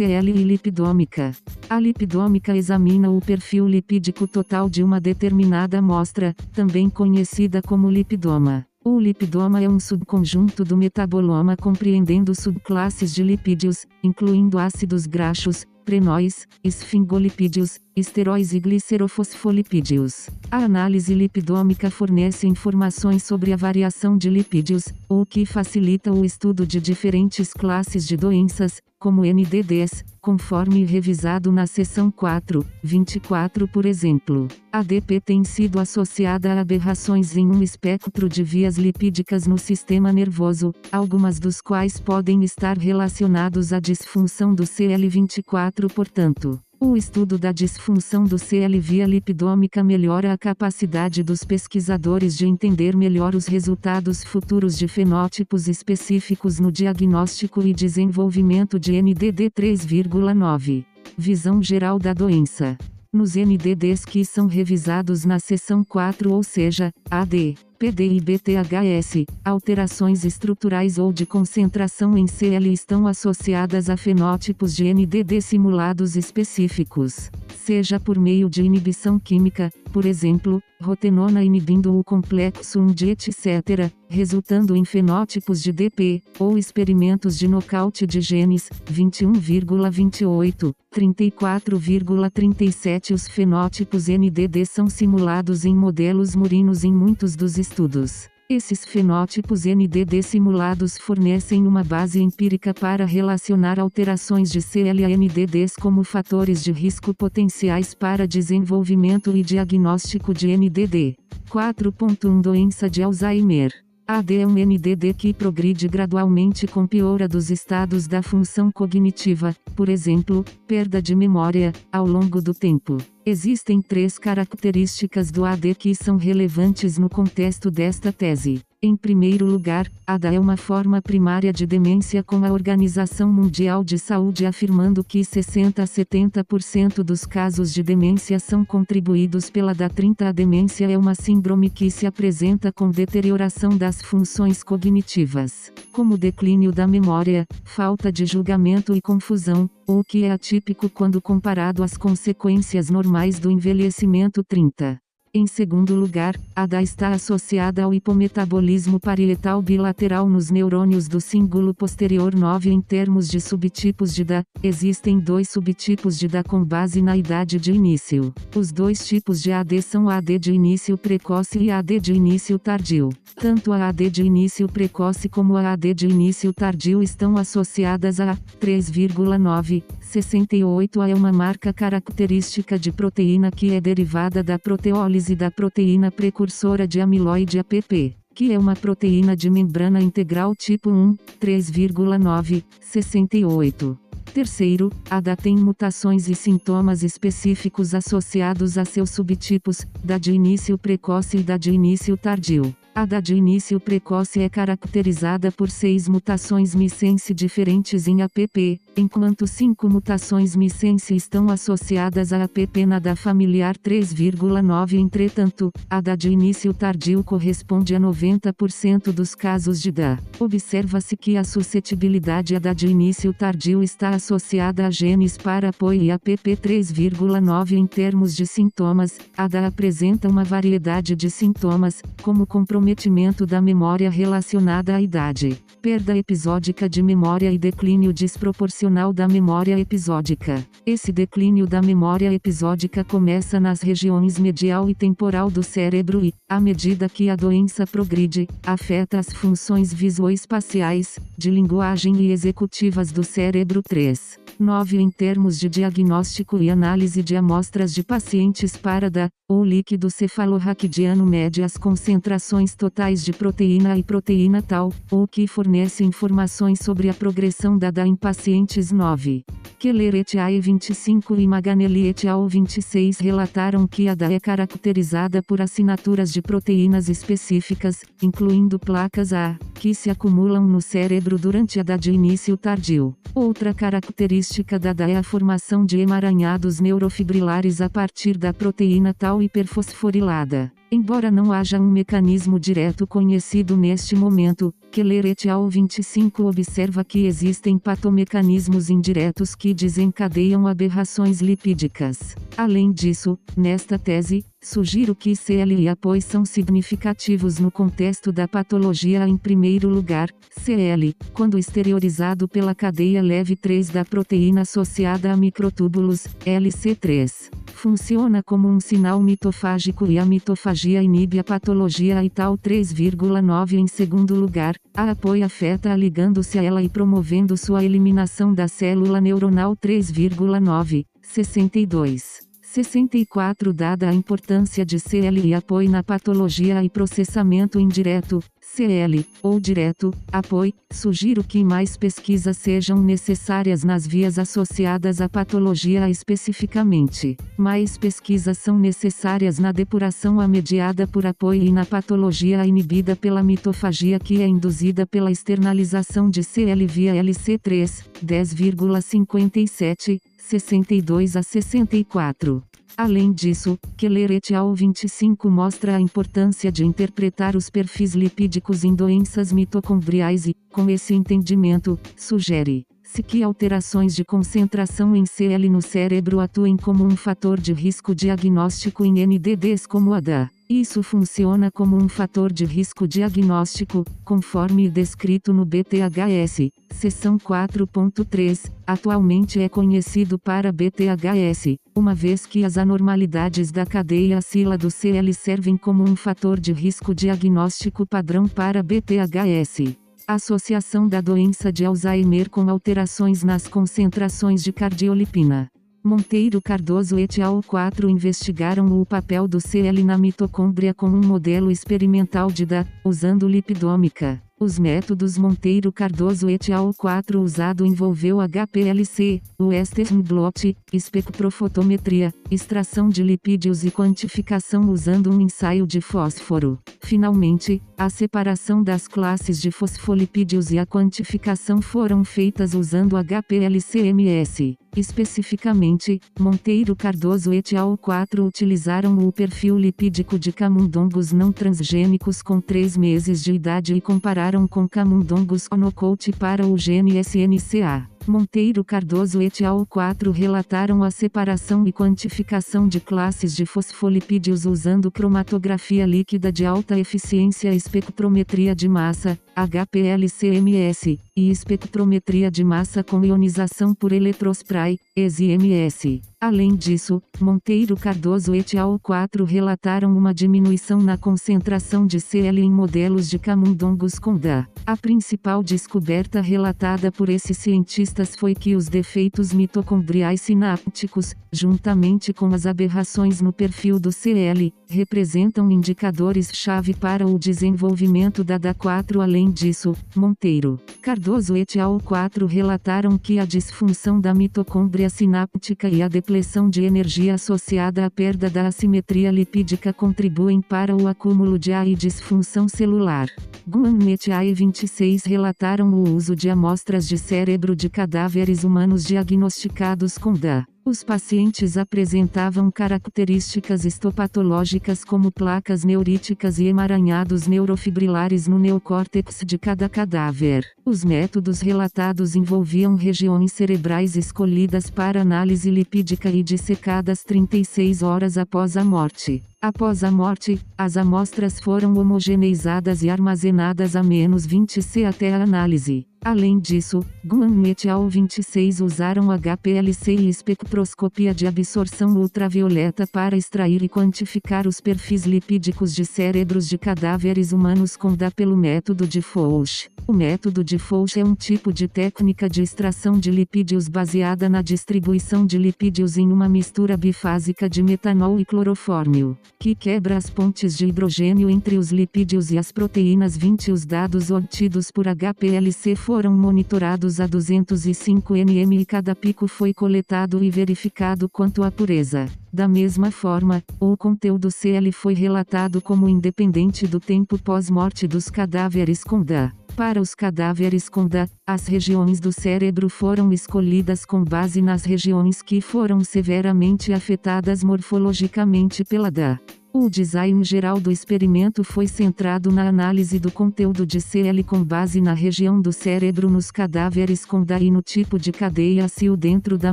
Speaker 5: 29. CL e lipidômica. A lipidômica examina o perfil lipídico total de uma determinada amostra, também conhecida como lipidoma. O lipidoma é um subconjunto do metaboloma compreendendo subclasses de lipídios, incluindo ácidos graxos, prenóis, esfingolipídios, esteróis e glicerofosfolipídios. A análise lipidômica fornece informações sobre a variação de lipídios, o que facilita o estudo de diferentes classes de doenças, como NDDs, conforme revisado na seção 4, 24 por exemplo. A DP tem sido associada a aberrações em um espectro de vias lipídicas no sistema nervoso, algumas dos quais podem estar relacionados à disfunção do CL24 portanto. O estudo da disfunção do CL via lipidômica melhora a capacidade dos pesquisadores de entender melhor os resultados futuros de fenótipos específicos no diagnóstico e desenvolvimento de NDD 3,9. Visão geral da doença. Nos NDDs que são revisados na seção 4, ou seja, AD, PD e BTHS, alterações estruturais ou de concentração em CL estão associadas a fenótipos de NDD simulados específicos, seja por meio de inibição química, por exemplo, rotenona inibindo o complexo 1 de etc., resultando em fenótipos de DP, ou experimentos de nocaute de genes, 21,28, 34,37 Os fenótipos NDD são simulados em modelos murinos em muitos dos estudos. Esses fenótipos NDD simulados fornecem uma base empírica para relacionar alterações de CL a NDDs como fatores de risco potenciais para desenvolvimento e diagnóstico de NDD. 4.1 Doença de Alzheimer AD é um NDD que progride gradualmente com piora dos estados da função cognitiva, por exemplo, perda de memória, ao longo do tempo. Existem três características do AD que são relevantes no contexto desta tese. Em primeiro lugar, ADA é uma forma primária de demência com a Organização Mundial de Saúde afirmando que 60 a 70% dos casos de demência são contribuídos pela DA30. A demência é uma síndrome que se apresenta com deterioração das funções cognitivas, como declínio da memória, falta de julgamento e confusão, o que é atípico quando comparado às consequências normais do envelhecimento 30. Em segundo lugar, a DA está associada ao hipometabolismo parietal bilateral nos neurônios do símbolo posterior 9 em termos de subtipos de DA. Existem dois subtipos de DA com base na idade de início. Os dois tipos de AD são AD de início precoce e AD de início tardio. Tanto a AD de início precoce como a AD de início tardio estão associadas a 3,9 68 é uma marca característica de proteína que é derivada da proteólise da proteína precursora de amiloide APP, que é uma proteína de membrana integral tipo 1, 3,9, 68. Terceiro, a DA tem mutações e sintomas específicos associados a seus subtipos, da de início precoce e da de início tardio. A da de início precoce é caracterizada por seis mutações missense diferentes em APP, enquanto cinco mutações missense estão associadas a APP na da familiar 3,9. Entretanto, a da de início tardio corresponde a 90% dos casos de DA. Observa-se que a suscetibilidade a da de início tardio está associada a genes para apoio e APP 3,9 em termos de sintomas. A da apresenta uma variedade de sintomas, como comprometimento comprometimento da memória relacionada à idade, perda episódica de memória e declínio desproporcional da memória episódica. Esse declínio da memória episódica começa nas regiões medial e temporal do cérebro e, à medida que a doença progride, afeta as funções visoespaciais, de linguagem e executivas do cérebro 3. 9 Em termos de diagnóstico e análise de amostras de pacientes para da, ou líquido cefalorraquidiano mede as concentrações totais de proteína e proteína tal, ou que fornece informações sobre a progressão da DA em pacientes 9. Keller et al. 25 e Maganelli et al. 26 relataram que a DA é caracterizada por assinaturas de proteínas específicas, incluindo placas A, que se acumulam no cérebro durante a DA de início tardio. Outra característica da DA é a formação de emaranhados neurofibrilares a partir da proteína tal hiperfosforilada. Embora não haja um mecanismo direto conhecido neste momento, Keller et al. 25 observa que existem patomecanismos indiretos que desencadeiam aberrações lipídicas. Além disso, nesta tese, sugiro que CL e APOI são significativos no contexto da patologia em primeiro lugar, CL, quando exteriorizado pela cadeia leve 3 da proteína associada a microtúbulos, LC3 funciona como um sinal mitofágico e a mitofagia inibe a patologia e tal 3,9 em segundo lugar, a apoio afeta-a ligando-se a ela e promovendo sua eliminação da célula neuronal 3,9, 62. 64 Dada a importância de CL e apoio na patologia e processamento indireto, CL, ou direto, apoio, sugiro que mais pesquisas sejam necessárias nas vias associadas à patologia especificamente. Mais pesquisas são necessárias na depuração amediada por apoio e na patologia inibida pela mitofagia que é induzida pela externalização de CL via LC3, 10,57, 62 a 64. Além disso, Keller et al. 25 mostra a importância de interpretar os perfis lipídicos em doenças mitocondriais e, com esse entendimento, sugere se que alterações de concentração em CL no cérebro atuem como um fator de risco diagnóstico em NDDs como a da. Isso funciona como um fator de risco diagnóstico, conforme descrito no BTHS, seção 4.3, atualmente é conhecido para BTHS, uma vez que as anormalidades da cadeia acila do CL servem como um fator de risco diagnóstico padrão para BTHS. Associação da doença de Alzheimer com alterações nas concentrações de cardiolipina. Monteiro Cardoso et al. 4 investigaram o papel do CL na mitocôndria com um modelo experimental de DA, usando lipidômica. Os métodos Monteiro Cardoso et al. 4 usado envolveu HPLC, Western blot, espectrofotometria, extração de lipídios e quantificação usando um ensaio de fósforo. Finalmente, a separação das classes de fosfolipídios e a quantificação foram feitas usando HPLC-MS. Especificamente, Monteiro Cardoso et al. 4 utilizaram o perfil lipídico de camundongos não transgênicos com 3 meses de idade e compararam com camundongos onocult para o gene SNCA. Monteiro Cardoso et al. 4 relataram a separação e quantificação de classes de fosfolipídios usando cromatografia líquida de alta eficiência espectrometria de massa, HPLC-MS, e espectrometria de massa com ionização por eletrospray, ESI-MS. Além disso, Monteiro Cardoso et al. 4 relataram uma diminuição na concentração de CL em modelos de camundongos com DA. A principal descoberta relatada por esses cientistas foi que os defeitos mitocondriais sinápticos, juntamente com as aberrações no perfil do CL, representam indicadores-chave para o desenvolvimento da DA4. Além disso, Monteiro, Cardoso et al. 4 relataram que a disfunção da mitocôndria sináptica e a depleção de energia associada à perda da assimetria lipídica contribuem para o acúmulo de A e disfunção celular. Guan et al. 26 relataram o uso de amostras de cérebro de cadáveres humanos diagnosticados com DA. Os pacientes apresentavam características histopatológicas como placas neuríticas e emaranhados neurofibrilares no neocórtex de cada cadáver. Os métodos relatados envolviam regiões cerebrais escolhidas para análise lipídica e dissecadas 36 horas após a morte. Após a morte, as amostras foram homogeneizadas e armazenadas a menos 20 C até a análise. Além disso, Guan et al. 26 usaram HPLC e espectroscopia de absorção ultravioleta para extrair e quantificar os perfis lipídicos de cérebros de cadáveres humanos com DA pelo método de Fouch. O método de Fouch é um tipo de técnica de extração de lipídios baseada na distribuição de lipídios em uma mistura bifásica de metanol e clorofórmio, que quebra as pontes de hidrogênio entre os lipídios e as proteínas 20. Os dados obtidos por HPLC foram monitorados a 205 nm e cada pico foi coletado e verificado quanto à pureza. Da mesma forma, o conteúdo CL foi relatado como independente do tempo pós-morte dos cadáveres com DA. Para os cadáveres com DA, as regiões do cérebro foram escolhidas com base nas regiões que foram severamente afetadas morfologicamente pela DA. O design geral do experimento foi centrado na análise do conteúdo de CL com base na região do cérebro nos cadáveres com DA e no tipo de cadeia ACIL dentro da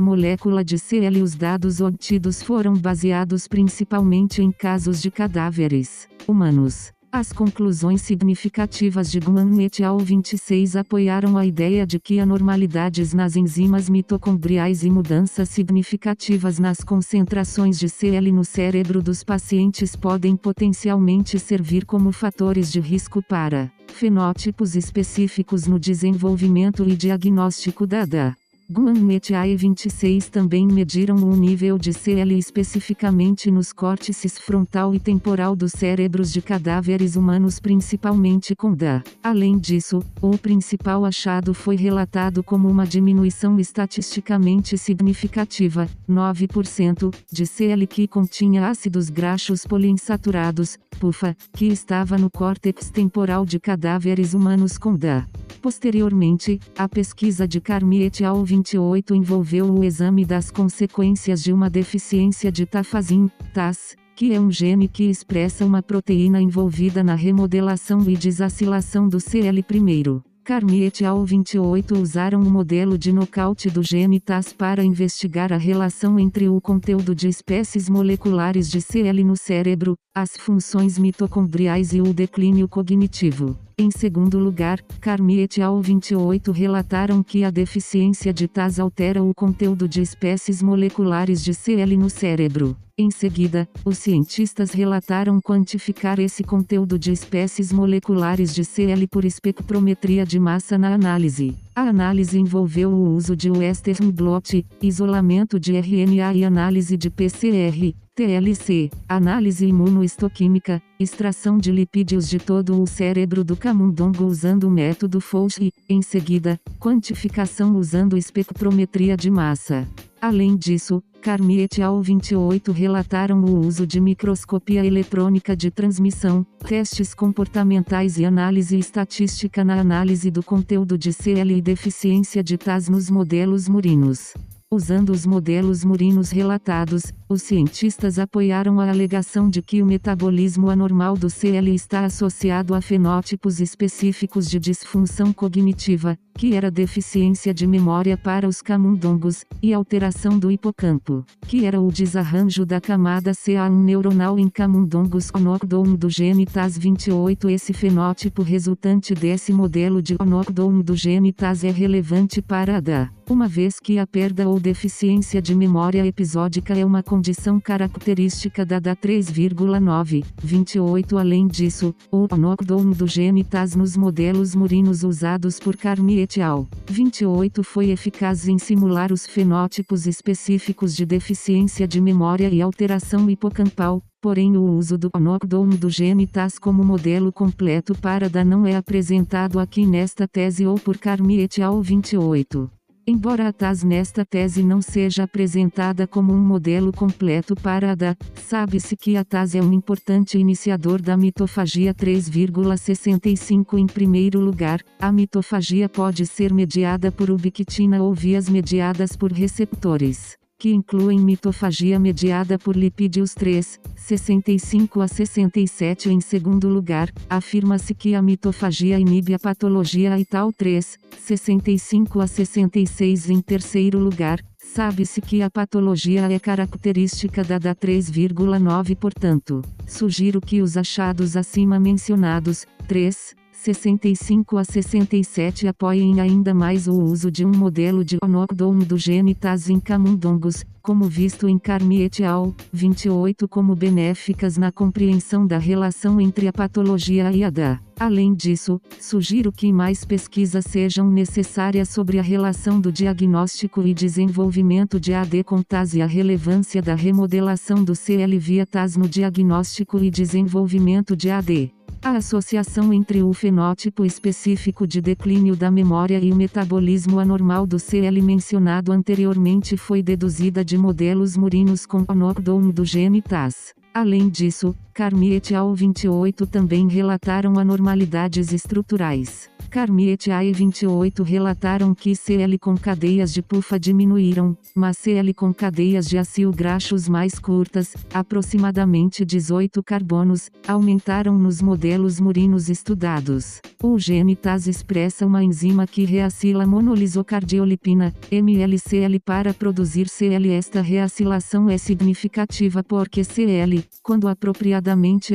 Speaker 5: molécula de CL. Os dados obtidos foram baseados principalmente em casos de cadáveres humanos. As conclusões significativas de Guan et al. 26 apoiaram a ideia de que anormalidades nas enzimas mitocondriais e mudanças significativas nas concentrações de CL no cérebro dos pacientes podem potencialmente servir como fatores de risco para fenótipos específicos no desenvolvimento e diagnóstico da DA. Guan et al. 26 também mediram o nível de CL especificamente nos córtices frontal e temporal dos cérebros de cadáveres humanos principalmente com DA. Além disso, o principal achado foi relatado como uma diminuição estatisticamente significativa, 9%, de CL que continha ácidos graxos poliinsaturados, PUFA, que estava no córtex temporal de cadáveres humanos com DA. Posteriormente, a pesquisa de Carmi et al. 28 envolveu o exame das consequências de uma deficiência de tafazin, TAS, que é um gene que expressa uma proteína envolvida na remodelação e desacilação do CL1. Carmi et al. 28 usaram o modelo de nocaute do gene TAS para investigar a relação entre o conteúdo de espécies moleculares de CL no cérebro, as funções mitocondriais e o declínio cognitivo. Em segundo lugar, Carmi et al. 28 relataram que a deficiência de TAS altera o conteúdo de espécies moleculares de CL no cérebro. Em seguida, os cientistas relataram quantificar esse conteúdo de espécies moleculares de CL por espectrometria de massa na análise. A análise envolveu o uso de Western blot, isolamento de RNA e análise de PCR, TLC, análise imunoistoquímica, extração de lipídios de todo o cérebro do camundongo usando o método Fouch e, em seguida, quantificação usando espectrometria de massa. Além disso, Carmi et al. 28 relataram o uso de microscopia eletrônica de transmissão, testes comportamentais e análise estatística na análise do conteúdo de CL e deficiência de TAS nos modelos murinos. Usando os modelos murinos relatados, os cientistas apoiaram a alegação de que o metabolismo anormal do CL está associado a fenótipos específicos de disfunção cognitiva, que era deficiência de memória para os camundongos, e alteração do hipocampo, que era o desarranjo da camada CA1 neuronal em camundongos o knockdown do gene TAS28. Esse fenótipo resultante desse modelo de knockdown do gene TAS é relevante para a DA, uma vez que a perda ou deficiência de memória episódica é uma condição característica da DA 3,9, 28. Além disso, o knockdown do gene TAS nos modelos murinos usados por Carmi et al. 28 foi eficaz em simular os fenótipos específicos de deficiência de memória e alteração hipocampal, porém o uso do knockdown do gene TAS como modelo completo para DA não é apresentado aqui nesta tese ou por Carmi et al. 28. Embora a TAS nesta tese não seja apresentada como um modelo completo para a DA, sabe-se que a TAS é um importante iniciador da mitofagia 3,65 em primeiro lugar, a mitofagia pode ser mediada por ubiquitina ou vias mediadas por receptores. Que incluem mitofagia mediada por lipídios 3, 65 a 67 em segundo lugar, afirma-se que a mitofagia inibe a patologia tal 3, 65 a 66 em terceiro lugar, Sabe-se que a patologia é característica da DA 3,9 portanto, sugiro que os achados acima mencionados, 3, 65 a 67 apoiem ainda mais o uso de um modelo de knockdown do gene TAS em camundongos, como visto em Carmi et al. 28 como benéficas na compreensão da relação entre a patologia e a DA. Além disso, sugiro que mais pesquisas sejam necessárias sobre a relação do diagnóstico e desenvolvimento de AD com TAS e a relevância da remodelação do CL via TAS no diagnóstico e desenvolvimento de AD. A associação entre o fenótipo específico de declínio da memória e o metabolismo anormal do CL mencionado anteriormente foi deduzida de modelos murinos com knockdown do gene TAS. Além disso, Carmi et al. 28 também relataram anormalidades estruturais. Carmi et al. 28 relataram que CL com cadeias de pufa diminuíram, mas CL com cadeias de acil graxos mais curtas, aproximadamente 18 carbonos, aumentaram nos modelos murinos estudados. O gene TAS expressa uma enzima que reacila monolisocardiolipina, MLCL para produzir CL. Esta reacilação é significativa porque CL, quando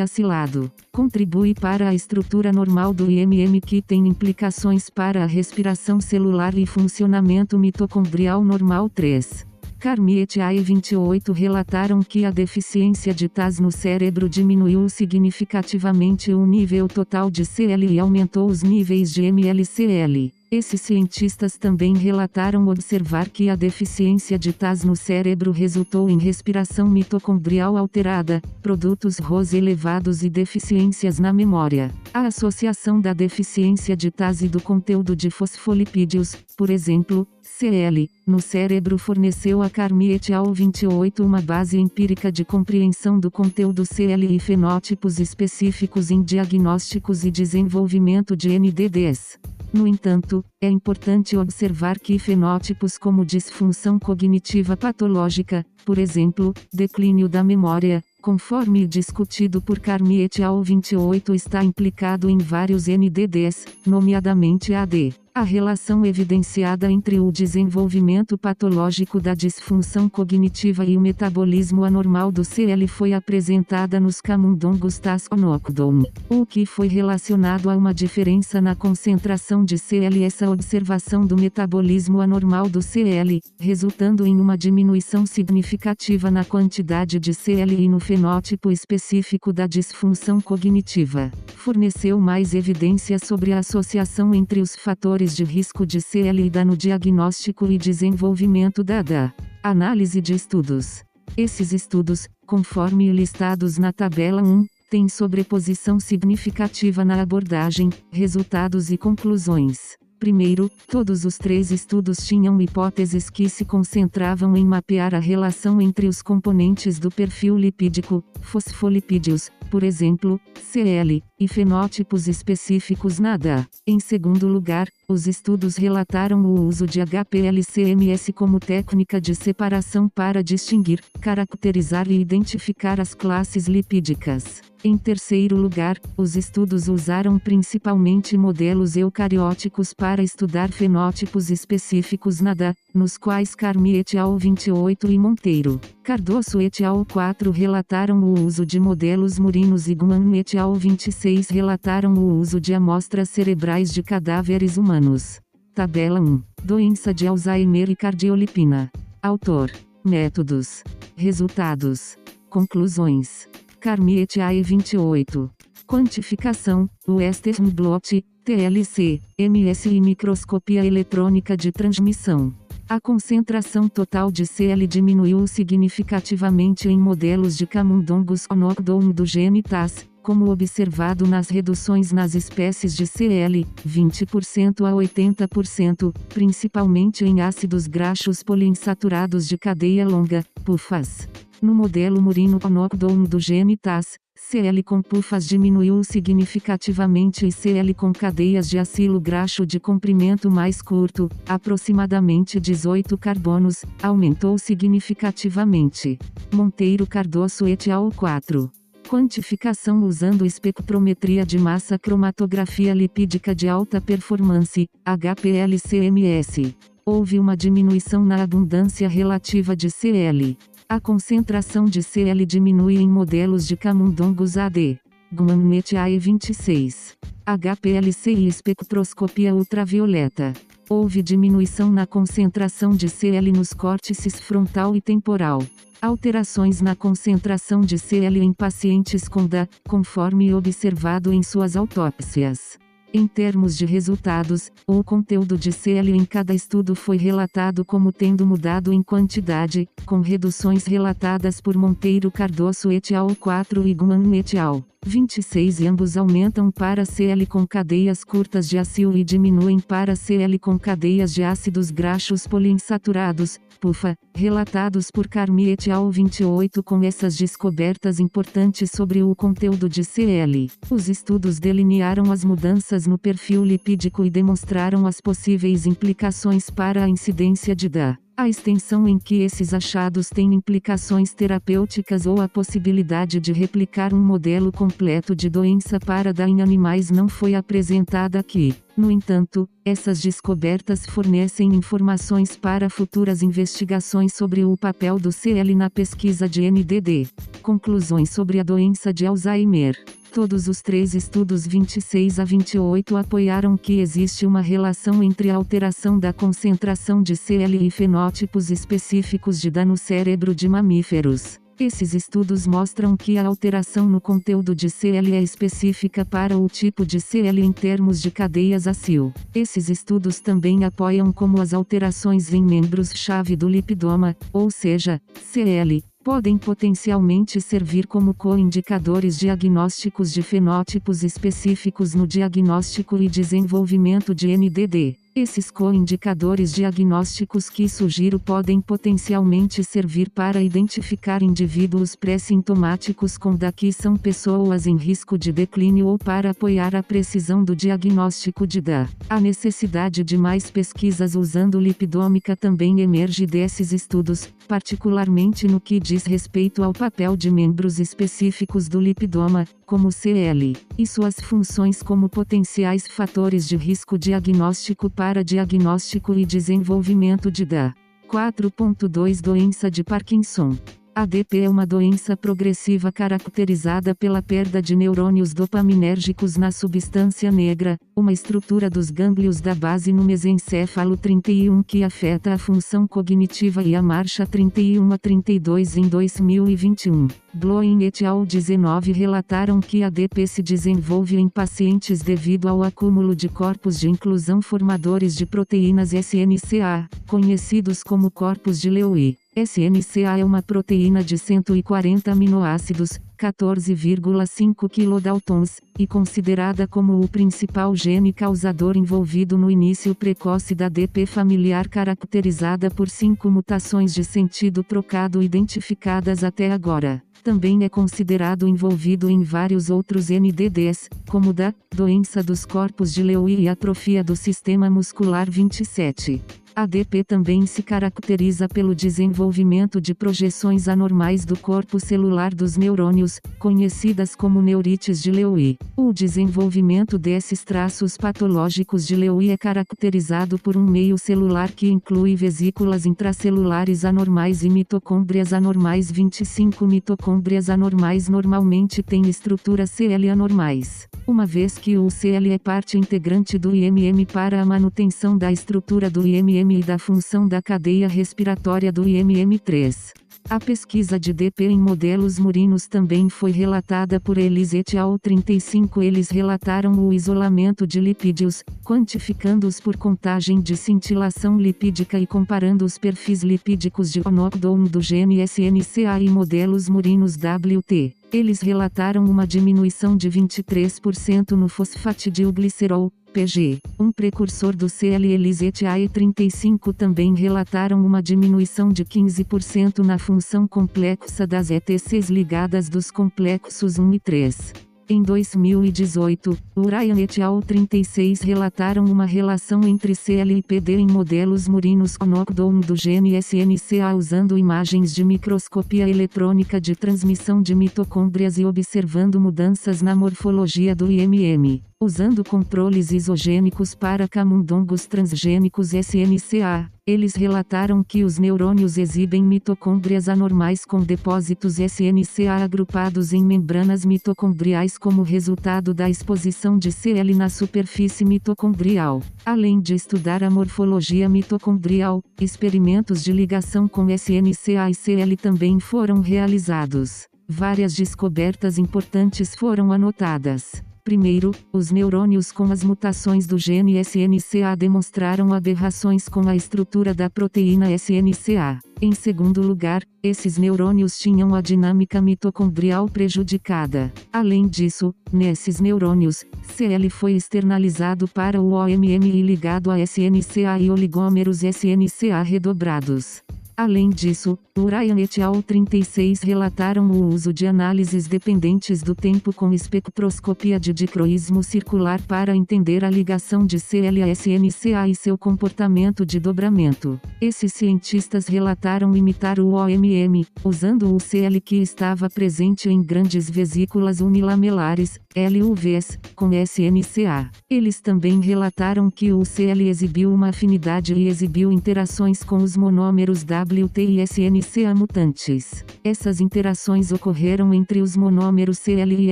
Speaker 5: acilado, contribui para a estrutura normal do IMM que tem implicações para a respiração celular e funcionamento mitocondrial normal 3. Carmi et al. 28 relataram que a deficiência de TAS no cérebro diminuiu significativamente o nível total de CL e aumentou os níveis de MLCL. Esses cientistas também relataram observar que a deficiência de TAS no cérebro resultou em respiração mitocondrial alterada, produtos ROS elevados e deficiências na memória. A associação da deficiência de TAS e do conteúdo de fosfolipídios, por exemplo, CL, no cérebro forneceu a Carmi et al. 28 uma base empírica de compreensão do conteúdo CL e fenótipos específicos em diagnósticos e desenvolvimento de NDDs. No entanto, é importante observar que fenótipos como disfunção cognitiva patológica, por exemplo, declínio da memória, conforme discutido por Carmi et al. 28 está implicado em vários NDDs, nomeadamente AD. A relação evidenciada entre o desenvolvimento patológico da disfunção cognitiva e o metabolismo anormal do CL foi apresentada nos camundongos Tasconocdom, o que foi relacionado a uma diferença na concentração de CL. Essa observação do metabolismo anormal do CL, resultando em uma diminuição significativa na quantidade de CL e no fenótipo específico da disfunção cognitiva, forneceu mais evidência sobre a associação entre os fatores de risco de CL e DA no diagnóstico e desenvolvimento da DA. Análise de estudos. Esses estudos, conforme listados na tabela 1, têm sobreposição significativa na abordagem, resultados e conclusões. Primeiro, todos os três estudos tinham hipóteses que se concentravam em mapear a relação entre os componentes do perfil lipídico, fosfolipídios, por exemplo, CL, e fenótipos específicos na DA. Em segundo lugar, os estudos relataram o uso de HPLCMS como técnica de separação para distinguir, caracterizar e identificar as classes lipídicas. Em terceiro lugar, os estudos usaram principalmente modelos eucarióticos para estudar fenótipos específicos na DA, nos quais Carmi et al. 28 e Monteiro, Cardoso et al. 4 relataram o uso de modelos murinos e Guman et al. 26 relataram o uso de amostras cerebrais de cadáveres humanos. Tabela 1. Doença de Alzheimer e cardiolipina. Autor. Métodos. Resultados. Conclusões. Carmi et al. 28. Quantificação, Western blot, TLC, MS e microscopia eletrônica de transmissão. A concentração total de CL diminuiu significativamente em modelos de camundongos ou knockdown do gene TAS, como observado nas reduções nas espécies de CL, 20% a 80%, principalmente em ácidos graxos poliinsaturados de cadeia longa, PUFAS. No modelo murino knockdown do gene TAS, CL com pufas diminuiu significativamente e CL com cadeias de acilo graxo de comprimento mais curto, aproximadamente 18 carbonos, aumentou significativamente. Monteiro Cardoso et al. 4. Quantificação usando espectrometria de massa cromatografia lipídica de alta performance, HPLCMS. Houve uma diminuição na abundância relativa de CL. A concentração de CL diminui em modelos de camundongos AD. Guanmet AE26. HPLC e espectroscopia ultravioleta. Houve diminuição na concentração de CL nos córtices frontal e temporal. Alterações na concentração de CL em pacientes com DA, conforme observado em suas autópsias. Em termos de resultados, o conteúdo de CL em cada estudo foi relatado como tendo mudado em quantidade, com reduções relatadas por Monteiro Cardoso et al. 4 e Guman et al. 26 e ambos aumentam para CL com cadeias curtas de acil e diminuem para CL com cadeias de ácidos graxos poliinsaturados, PUFA, relatados por Carmi et al. 28 com essas descobertas importantes sobre o conteúdo de CL. Os estudos delinearam as mudanças no perfil lipídico e demonstraram as possíveis implicações para a incidência de DA. A extensão em que esses achados têm implicações terapêuticas ou a possibilidade de replicar um modelo completo de doença para dar em animais não foi apresentada aqui. No entanto, essas descobertas fornecem informações para futuras investigações sobre o papel do CL na pesquisa de NDD. Conclusões sobre a doença de Alzheimer. Todos os três estudos 26 a 28 apoiaram que existe uma relação entre a alteração da concentração de CL e fenótipos específicos de DA no cérebro de mamíferos. Esses estudos mostram que a alteração no conteúdo de CL é específica para o tipo de CL em termos de cadeias acil. Esses estudos também apoiam como as alterações em membros-chave do lipidoma, ou seja, CL, podem potencialmente servir como co-indicadores diagnósticos de fenótipos específicos no diagnóstico e desenvolvimento de NDD. Esses co-indicadores diagnósticos que sugiro podem potencialmente servir para identificar indivíduos pré-sintomáticos com DA que são pessoas em risco de declínio ou para apoiar a precisão do diagnóstico de DA. A necessidade de mais pesquisas usando lipidômica também emerge desses estudos, particularmente no que diz respeito ao papel de membros específicos do lipidoma, como CL, e suas funções como potenciais fatores de risco diagnóstico para diagnóstico e desenvolvimento de DA. 4.2 Doença de Parkinson ADP é uma doença progressiva caracterizada pela perda de neurônios dopaminérgicos na substância negra, uma estrutura dos gânglios da base no mesencéfalo 31 que afeta a função cognitiva e a marcha 31 a 32 em 2021. Bloin et al. 19 relataram que ADP se desenvolve em pacientes devido ao acúmulo de corpos de inclusão formadores de proteínas SNCA, conhecidos como corpos de Lewy. SNCA é uma proteína de 140 aminoácidos, 14,5 kilodaltons, e considerada como o principal gene causador envolvido no início precoce da DP familiar caracterizada por cinco mutações de sentido trocado identificadas até agora. Também é considerado envolvido em vários outros NDDs, como da doença dos corpos de Lewy e atrofia do sistema muscular 27. ADP também se caracteriza pelo desenvolvimento de projeções anormais do corpo celular dos neurônios, conhecidas como neurites de Lewy. O desenvolvimento desses traços patológicos de Lewy é caracterizado por um meio celular que inclui vesículas intracelulares anormais e mitocôndrias anormais. 25 mitocôndrias anormais normalmente têm estrutura CL anormais. Uma vez que o CL é parte integrante do IMM para a manutenção da estrutura do IMM e da função da cadeia respiratória do IMM3. A pesquisa de DP em modelos murinos também foi relatada por eles et al. 35. Eles relataram o isolamento de lipídios, quantificando-os por contagem de cintilação lipídica e comparando os perfis lipídicos de knockdown do gene SNCA e modelos murinos WT. Eles relataram uma diminuição de 23% no fosfatidilglicerol, PG, um precursor do CL-Elisete-AE35 também relataram uma diminuição de 15% na função complexa das ETCs ligadas dos complexos 1 e 3. Em 2018, Ryan et al. 36 relataram uma relação entre CL e PD em modelos murinos com knockdown do gene SNCA usando imagens de microscopia eletrônica de transmissão de mitocôndrias e observando mudanças na morfologia do IMM usando controles isogênicos para camundongos transgênicos SNCA. Eles relataram que os neurônios exibem mitocôndrias anormais com depósitos SNCA agrupados em membranas mitocondriais como resultado da exposição de CL na superfície mitocondrial. Além de estudar a morfologia mitocondrial, experimentos de ligação com SNCA e CL também foram realizados. Várias descobertas importantes foram anotadas. Primeiro, os neurônios com as mutações do gene SNCA demonstraram aberrações com a estrutura da proteína SNCA. Em segundo lugar, esses neurônios tinham a dinâmica mitocondrial prejudicada. Além disso, nesses neurônios, CL foi externalizado para o OMM e ligado a SNCA e oligômeros SNCA redobrados. Além disso, Ryan et al. 36 relataram o uso de análises dependentes do tempo com espectroscopia de dicroísmo circular para entender a ligação de CLSNCA e seu comportamento de dobramento. Esses cientistas relataram imitar o OMM, usando o CL que estava presente em grandes vesículas unilamelares, LUVs, com SNCA. Eles também relataram que o CL exibiu uma afinidade e exibiu interações com os monômeros WT e SNCA mutantes. Essas interações ocorreram entre os monômeros CL e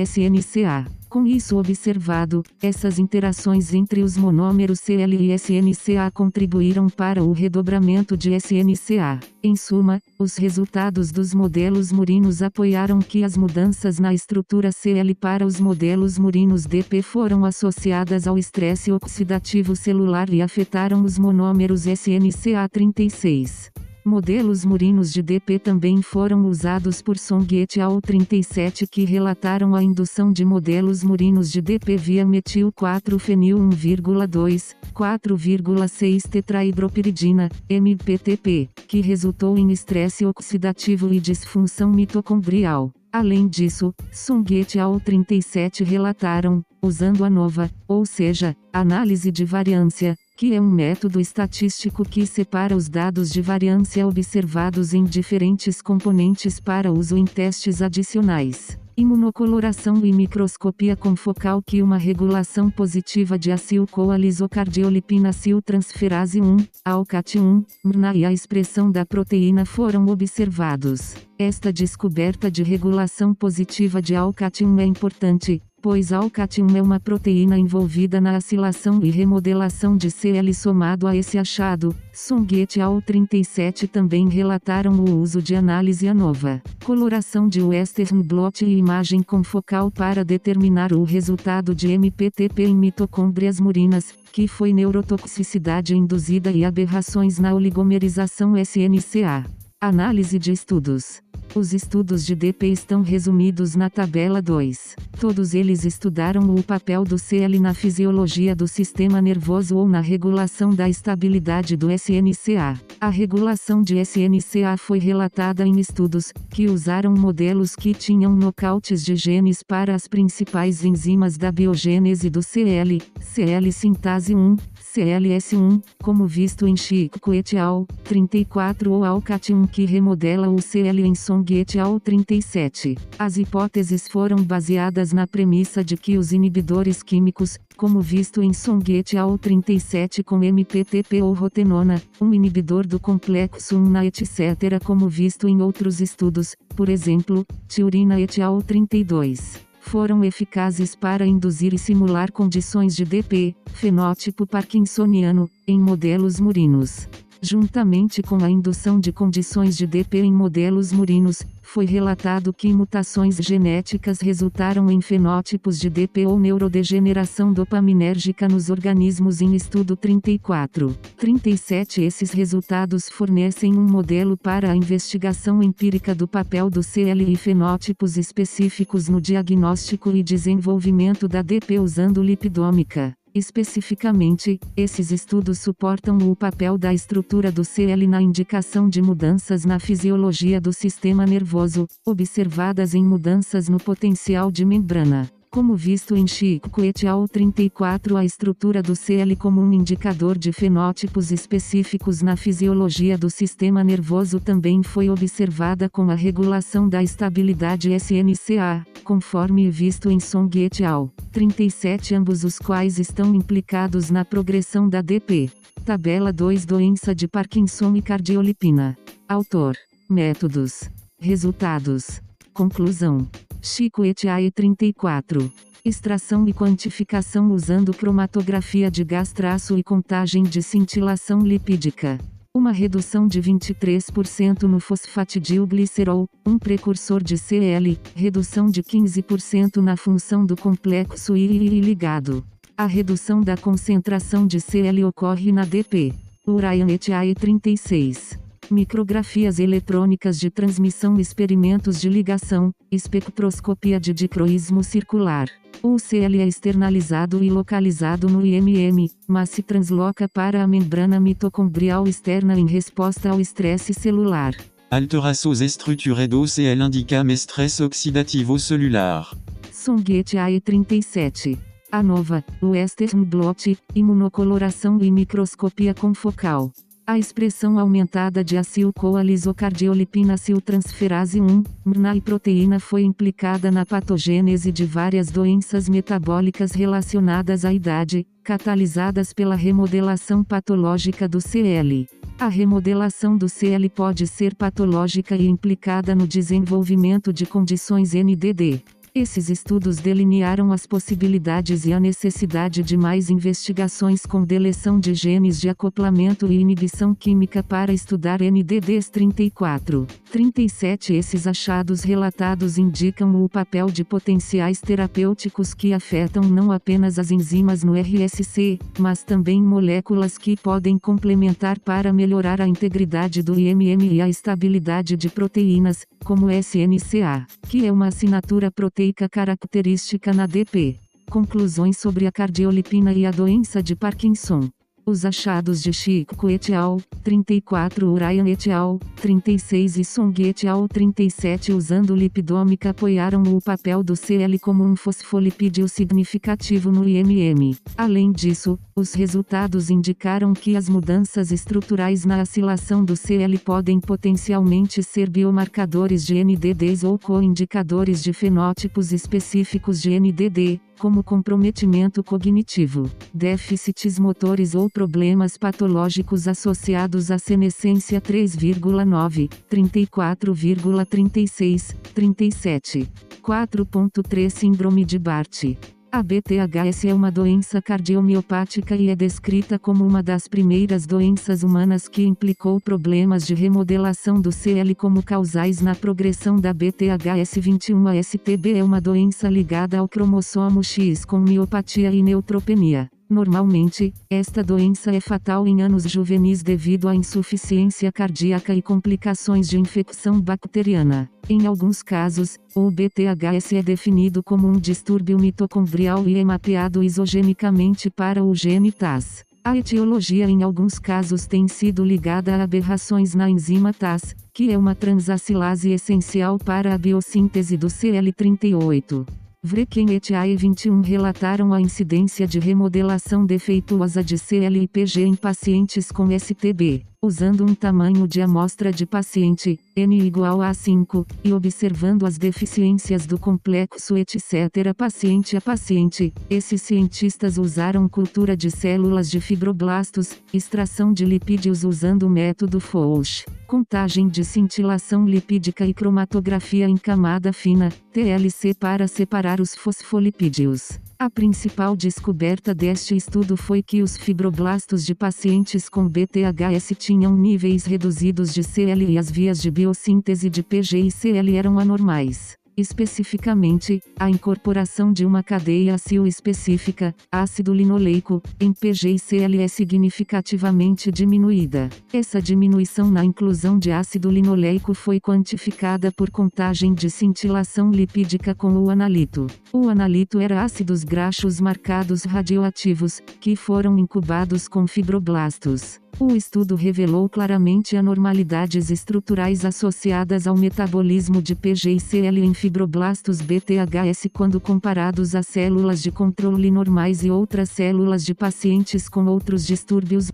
Speaker 5: SNCA. Com isso observado, essas interações entre os monômeros CL e SNCA contribuíram para o redobramento de SNCA. Em suma, os resultados dos modelos murinos apoiaram que as mudanças na estrutura CL para os modelos murinos DP foram associadas ao estresse oxidativo celular e afetaram os monômeros SNCA36. Modelos murinos de DP também foram usados por Song et al. 37 que relataram a indução de modelos murinos de DP via metil 4-fenil 1,2, 4,6 tetrahidropiridina, MPTP, que resultou em estresse oxidativo e disfunção mitocondrial. Além disso, Song et al. 37 relataram, usando a nova, ou seja, análise de variância, que é um método estatístico que separa os dados de variância observados em diferentes componentes para uso em testes adicionais. Imunocoloração e microscopia confocal que uma regulação positiva de acil-coalisocardiolipina transferase 1, ALCAT1, MRNA e a expressão da proteína foram observados. Esta descoberta de regulação positiva de ALCAT1 é importante, pois alcatin é uma proteína envolvida na acilação e remodelação de CL somado a esse achado. Song et al. 37 também relataram o uso de análise ANOVA, coloração de Western blot e imagem confocal para determinar o resultado de MPTP em mitocôndrias murinas, que foi neurotoxicidade induzida e aberrações na oligomerização SNCA. Análise de estudos. Os estudos de DP estão resumidos na tabela 2. Todos eles estudaram o papel do CL na fisiologia do sistema nervoso ou na regulação da estabilidade do SNCA. A regulação de SNCA foi relatada em estudos que usaram modelos que tinham nocautes de genes para as principais enzimas da biogênese do CL, CL sintase 1, CLS1, como visto em Chico et al. 34 ou Alcat1 que remodela o CL em Song et al. 37. As hipóteses foram baseadas na premissa de que os inibidores químicos, como visto em Song et al. 37 com MPTP ou rotenona, um inibidor do complexo 1 na etc. como visto em outros estudos, por exemplo, Tiurina et al. 32 foram eficazes para induzir e simular condições de DP, fenótipo parkinsoniano, em modelos murinos. Juntamente com a indução de condições de DP em modelos murinos, foi relatado que mutações genéticas resultaram em fenótipos de DP ou neurodegeneração dopaminérgica nos organismos em estudo 34. 37 Esses resultados fornecem um modelo para a investigação empírica do papel do CL e fenótipos específicos no diagnóstico e desenvolvimento da DP usando lipidômica. Especificamente, esses estudos suportam o papel da estrutura do CL na indicação de mudanças na fisiologia do sistema nervoso, observadas em mudanças no potencial de membrana. Como visto em Chico et al. 34 a estrutura do CL como um indicador de fenótipos específicos na fisiologia do sistema nervoso também foi observada com a regulação da estabilidade SNCA, conforme visto em Song et al. 37 ambos os quais estão implicados na progressão da DP. Tabela 2 Doença de Parkinson e cardiolipina. Autor. Métodos. Resultados. Conclusão. Chico et al. 34. Extração e quantificação usando cromatografia de gás traço e contagem de cintilação lipídica. Uma redução de 23% no fosfatidilglicerol, um precursor de CL, redução de 15% na função do complexo II ligado. A redução da concentração de CL ocorre na DP. Urayan et al. 36 micrografias eletrônicas de transmissão, experimentos de ligação, espectroscopia de dicroísmo circular. O CL é externalizado e localizado no IMM, mas se transloca para a membrana mitocondrial externa em resposta ao estresse celular.
Speaker 6: Alterações estruturées do CL indicam estresse oxidativo celular.
Speaker 5: Songuete AE37. A nova, Western blot, imunocoloração e microscopia confocal. A expressão aumentada de acil-coa-lisocardiolipina aciltransferase 1, MRNA e proteína foi implicada na patogênese de várias doenças metabólicas relacionadas à idade, catalisadas pela remodelação patológica do CL. A remodelação do CL pode ser patológica e implicada no desenvolvimento de condições NDD. Esses estudos delinearam as possibilidades e a necessidade de mais investigações com deleção de genes de acoplamento e inibição química para estudar NDDs 34. 37 Esses achados relatados indicam o papel de potenciais terapêuticos que afetam não apenas as enzimas no RSC, mas também moléculas que podem complementar para melhorar a integridade do IMM e a estabilidade de proteínas, como SNCA, que é uma assinatura proteica característica na DP. Conclusões sobre a cardiolipina e a doença de Parkinson. Os achados de Chico et al. 34 Urayan et al. 36 e Song et al. 37 usando lipidômica apoiaram o papel do CL como um fosfolipídio significativo no IMM. Além disso, os resultados indicaram que as mudanças estruturais na acilação do CL podem potencialmente ser biomarcadores de NDDs ou coindicadores de fenótipos específicos de NDD, como comprometimento cognitivo, déficits motores ou problemas patológicos associados à senescência 3,9, 34,36, 37. 4.3 Síndrome de Bart. A BTHS é uma doença cardiomiopática e é descrita como uma das primeiras doenças humanas que implicou problemas de remodelação do CL como causais na progressão da BTHS21. A STB é uma doença ligada ao cromossomo X com miopatia e neutropenia. Normalmente, esta doença é fatal em anos juvenis devido à insuficiência cardíaca e complicações de infecção bacteriana. Em alguns casos, o BTHS é definido como um distúrbio mitocondrial e é mapeado isogenicamente para o gene TAS. A etiologia em alguns casos tem sido ligada a aberrações na enzima TAS, que é uma transacilase essencial para a biossíntese do CL38. Vreken et al. 21 relataram a incidência de remodelação defeituosa de CLIPG em pacientes com STB, usando um tamanho de amostra de paciente, N igual a 5, e observando as deficiências do complexo etc. paciente a paciente. Esses cientistas usaram cultura de células de fibroblastos, extração de lipídios usando o método Fauch contagem de cintilação lipídica e cromatografia em camada fina, TLC para separar os fosfolipídios. A principal descoberta deste estudo foi que os fibroblastos de pacientes com BTHS tinham níveis reduzidos de CL e as vias de biossíntese de PG e CL eram anormais. Especificamente, a incorporação de uma cadeia acil específica, ácido linoleico, em PG e CL é significativamente diminuída. Essa diminuição na inclusão de ácido linoleico foi quantificada por contagem de cintilação lipídica com o analito. O analito era ácidos graxos marcados radioativos, que foram incubados com fibroblastos. O estudo revelou claramente anormalidades estruturais associadas ao metabolismo de PG e CL em fibroblastos BTHS quando comparados a células de controle normais e outras células de pacientes com outros distúrbios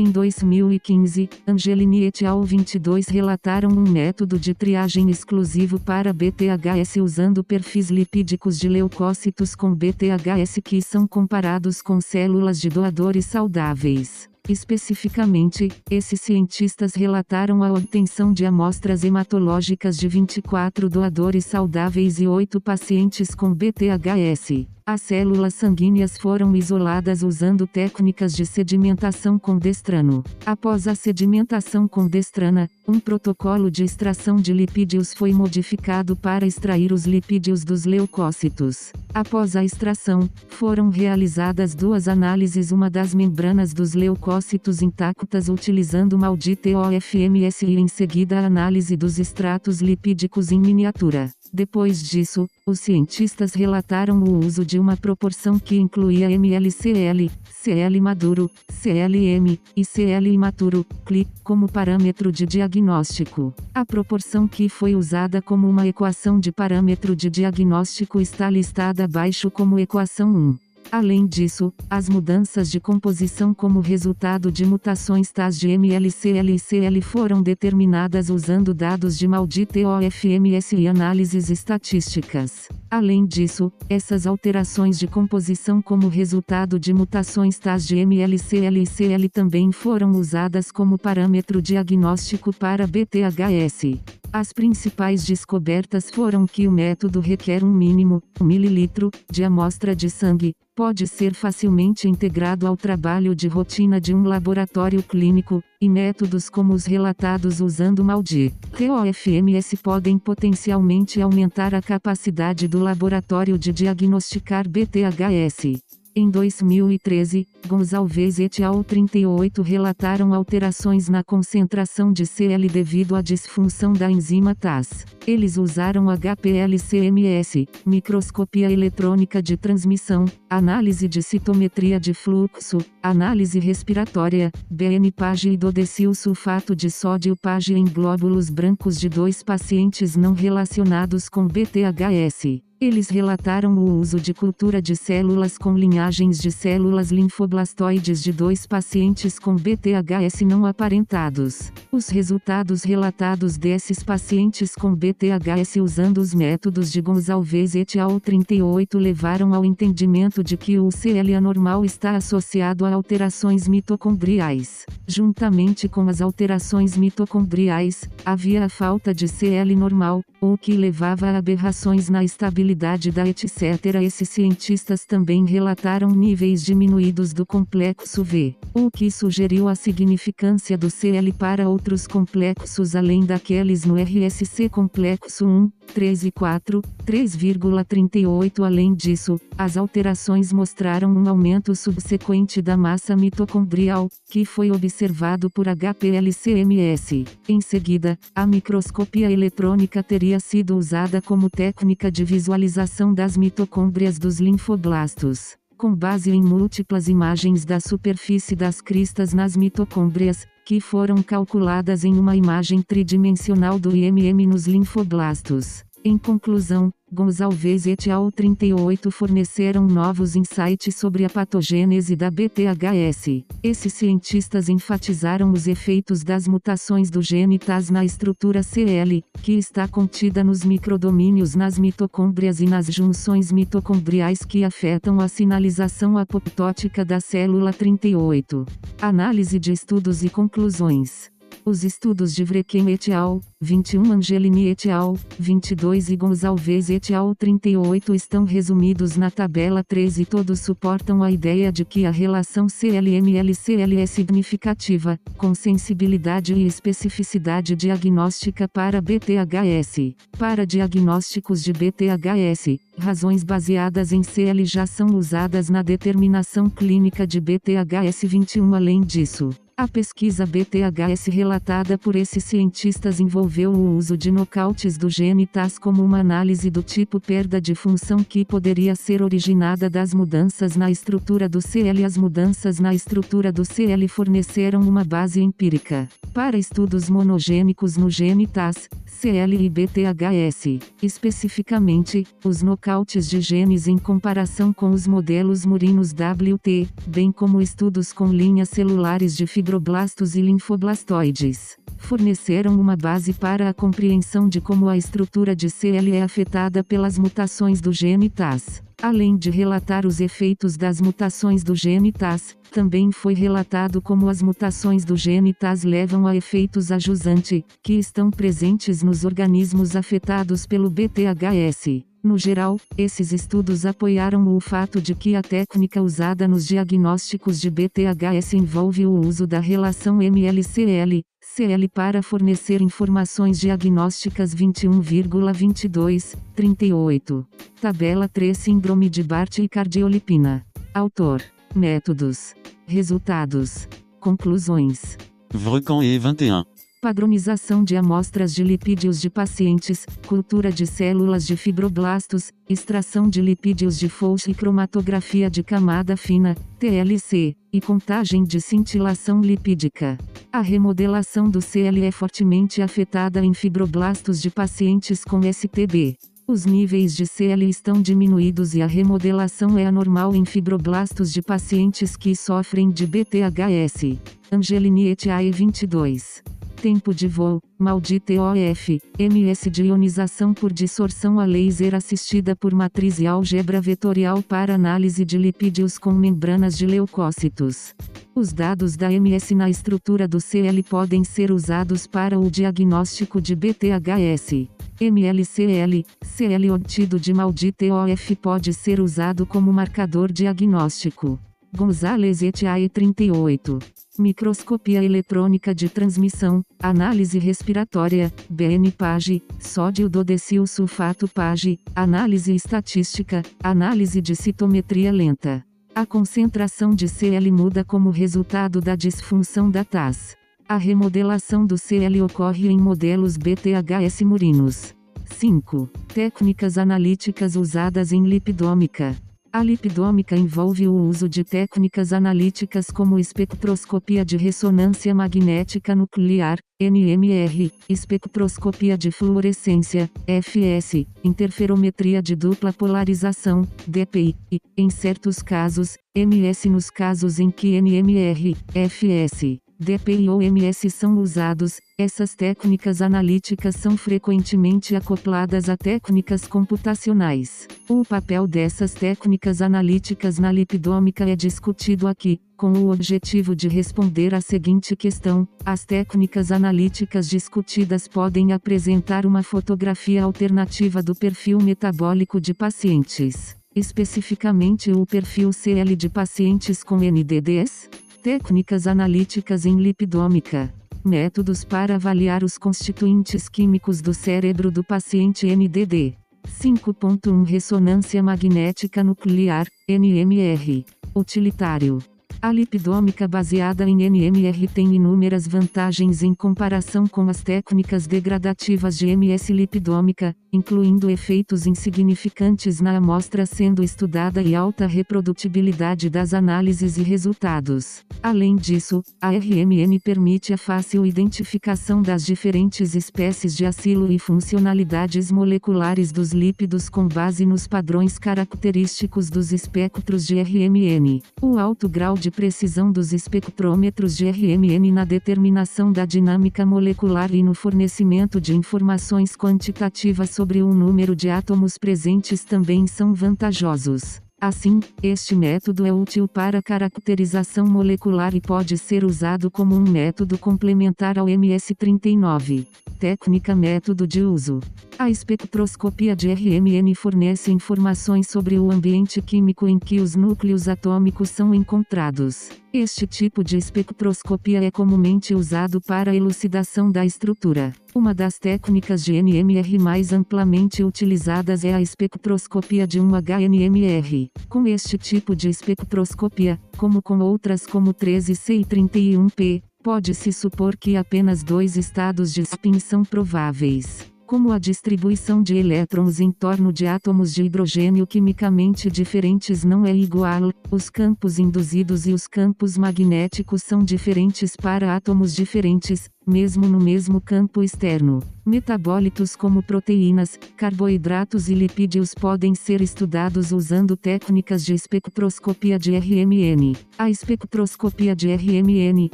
Speaker 5: Em 2015, Angelini et al. 22 relataram um método de triagem exclusivo para BTHS usando perfis lipídicos de leucócitos com BTHS que são comparados com células de doadores saudáveis. Especificamente, esses cientistas relataram a obtenção de amostras hematológicas de 24 doadores saudáveis e 8 pacientes com BTHS. As células sanguíneas foram isoladas usando técnicas de sedimentação com destrano. Após a sedimentação com destrana, um protocolo de extração de lipídios foi modificado para extrair os lipídios dos leucócitos. Após a extração, foram realizadas duas análises uma das membranas dos leucócitos intactas utilizando MALDI OFMS e em seguida a análise dos extratos lipídicos em miniatura. Depois disso, os cientistas relataram o uso de uma proporção que incluía MLCL, CL maduro, CLM e CL imaturo, CLI, como parâmetro de diagnóstico. A proporção que foi usada como uma equação de parâmetro de diagnóstico está listada abaixo como equação 1. Além disso, as mudanças de composição como resultado de mutações tais de MLCL e CL foram determinadas usando dados de MALDI OFMS e análises estatísticas. Além disso, essas alterações de composição como resultado de mutações tais de MLCL e CL também foram usadas como parâmetro diagnóstico para BTHS. As principais descobertas foram que o método requer um mínimo, 1 mililitro, de amostra de sangue, pode ser facilmente integrado ao trabalho de rotina de um laboratório clínico, e métodos como os relatados usando MALDI, TOFMS podem potencialmente aumentar a capacidade do laboratório de diagnosticar BTHS. Em 2013, Gonçalves et al. 38 relataram alterações na concentração de CL devido à disfunção da enzima TAS. Eles usaram HPLC-MS, microscopia eletrônica de transmissão, análise de citometria de fluxo, análise respiratória, BN-PAGE e dodecil sulfato de sódio PAGE em glóbulos brancos de dois pacientes não relacionados com BTHS. Eles relataram o uso de cultura de células com linhagens de células linfoblastoides de dois pacientes com BTHS não aparentados. Os resultados relatados desses pacientes com BTHS usando os métodos de Gonçalves et al. 38 levaram ao entendimento de que o CL anormal está associado a alterações mitocondriais. Juntamente com as alterações mitocondriais, havia a falta de CL normal, o que levava a aberrações na estabilidade da etc. Esses cientistas também relataram níveis diminuídos do complexo V, o que sugeriu a significância do CL para outros complexos além daqueles no RSC complexo 1, 3 e 4, 3,38 Além disso, as alterações mostraram um aumento subsequente da massa mitocondrial, que foi observado por HPLC-MS. Em seguida, a microscopia eletrônica teria sido usada como técnica de visualização das mitocôndrias dos linfoblastos. Com base em múltiplas imagens da superfície das cristas nas mitocôndrias, que foram calculadas em uma imagem tridimensional do IMM nos linfoblastos. Em conclusão, Gonçalves et al. 38 forneceram novos insights sobre a patogênese da BTHS. Esses cientistas enfatizaram os efeitos das mutações do gene TAS na estrutura CL, que está contida nos microdomínios nas mitocôndrias e nas junções mitocondriais que afetam a sinalização apoptótica da célula 38. Análise de estudos e conclusões. Os estudos de Vrequem et al., 21 Angelini et al., 22 e Gonçalves et al. 38 estão resumidos na tabela 3 e todos suportam a ideia de que a relação CLML-CL é significativa, com sensibilidade e especificidade diagnóstica para BTHS. Para diagnósticos de BTHS, razões baseadas em CL já são usadas na determinação clínica de BTHS 21 além disso. A pesquisa BTHS relatada por esses cientistas envolveu o uso de nocautes do gene TAS como uma análise do tipo perda de função que poderia ser originada das mudanças na estrutura do CL. As mudanças na estrutura do CL forneceram uma base empírica para estudos monogênicos no gene TAS, CL e BTHS. Especificamente, os nocautes de genes em comparação com os modelos murinos WT, bem como estudos com linhas celulares de fibroblastos e linfoblastoides, forneceram uma base para a compreensão de como a estrutura de CL é afetada pelas mutações do gene TAS. Além de relatar os efeitos das mutações do gene TAS, também foi relatado como as mutações do gene TAS levam a efeitos ajusante, que estão presentes nos organismos afetados pelo BTHS. No geral, esses estudos apoiaram o fato de que a técnica usada nos diagnósticos de BTHS envolve o uso da relação MLCL, CL para fornecer informações diagnósticas 21,22, 38. Tabela 3 Síndrome de Bart e cardiolipina. Autor. Métodos. Resultados. Conclusões.
Speaker 6: Vrecan et 21.
Speaker 5: Padronização de amostras de lipídios de pacientes, cultura de células de fibroblastos, extração de lipídios de Folch e cromatografia de camada fina, TLC, e contagem de cintilação lipídica. A remodelação do CL é fortemente afetada em fibroblastos de pacientes com STB. Os níveis de CL estão diminuídos e a remodelação é anormal em fibroblastos de pacientes que sofrem de BTHS. Angelini et al. 22. Tempo de voo, maldita EOF, MS de ionização por dissorção a laser assistida por matriz e álgebra vetorial para análise de lipídios com membranas de leucócitos. Os dados da MS na estrutura do CL podem ser usados para o diagnóstico de BTHS. MLCL, CL obtido de maldita EOF pode ser usado como marcador diagnóstico. Gonzalez et al. 38. Microscopia eletrônica de transmissão, análise respiratória, BN PAGE, sódio dodecil sulfato PAGE, análise estatística, análise de citometria lenta. A concentração de CL muda como resultado da disfunção da TAS. A remodelação do CL ocorre em modelos BTHS murinos. 5. Técnicas analíticas usadas em lipidômica. A lipidômica envolve o uso de técnicas analíticas como espectroscopia de ressonância magnética nuclear, NMR, espectroscopia de fluorescência, FS, interferometria de dupla polarização, DPI, e, em certos casos, MS nos casos em que NMR, FS, DPI ou MS são usados, essas técnicas analíticas são frequentemente acopladas a técnicas computacionais. O papel dessas técnicas analíticas na lipidômica é discutido aqui, com o objetivo de responder à seguinte questão: as técnicas analíticas discutidas podem apresentar uma fotografia alternativa do perfil metabólico de pacientes, especificamente o perfil CL de pacientes com NDDs? Técnicas analíticas em lipidômica. Métodos para avaliar os constituintes químicos do cérebro do paciente NDD. 5.1 Ressonância magnética nuclear, NMR. Utilitário. A lipidômica baseada em NMR tem inúmeras vantagens em comparação com as técnicas degradativas de MS lipidômica, incluindo efeitos insignificantes na amostra sendo estudada e alta reprodutibilidade das análises e resultados. Além disso, a RMN permite a fácil identificação das diferentes espécies de acilo e funcionalidades moleculares dos lípidos com base nos padrões característicos dos espectros de RMN. O alto grau de precisão dos espectrômetros de RMN na determinação da dinâmica molecular e no fornecimento de informações quantitativas sobre o número de átomos presentes também são vantajosos. Assim, este método é útil para caracterização molecular e pode ser usado como um método complementar ao MS39. Técnica Método de uso. A espectroscopia de RMN fornece informações sobre o ambiente químico em que os núcleos atômicos são encontrados. Este tipo de espectroscopia é comumente usado para elucidação da estrutura. Uma das técnicas de NMR mais amplamente utilizadas é a espectroscopia de um HNMR. Com este tipo de espectroscopia, como com outras como 13C e 31P, pode-se supor que apenas dois estados de spin são prováveis como a distribuição de elétrons em torno de átomos de hidrogênio quimicamente diferentes não é igual, os campos induzidos e os campos magnéticos são diferentes para átomos diferentes, mesmo no mesmo campo externo. Metabólitos como proteínas, carboidratos e lipídios podem ser estudados usando técnicas de espectroscopia de RMN. A espectroscopia de RMN,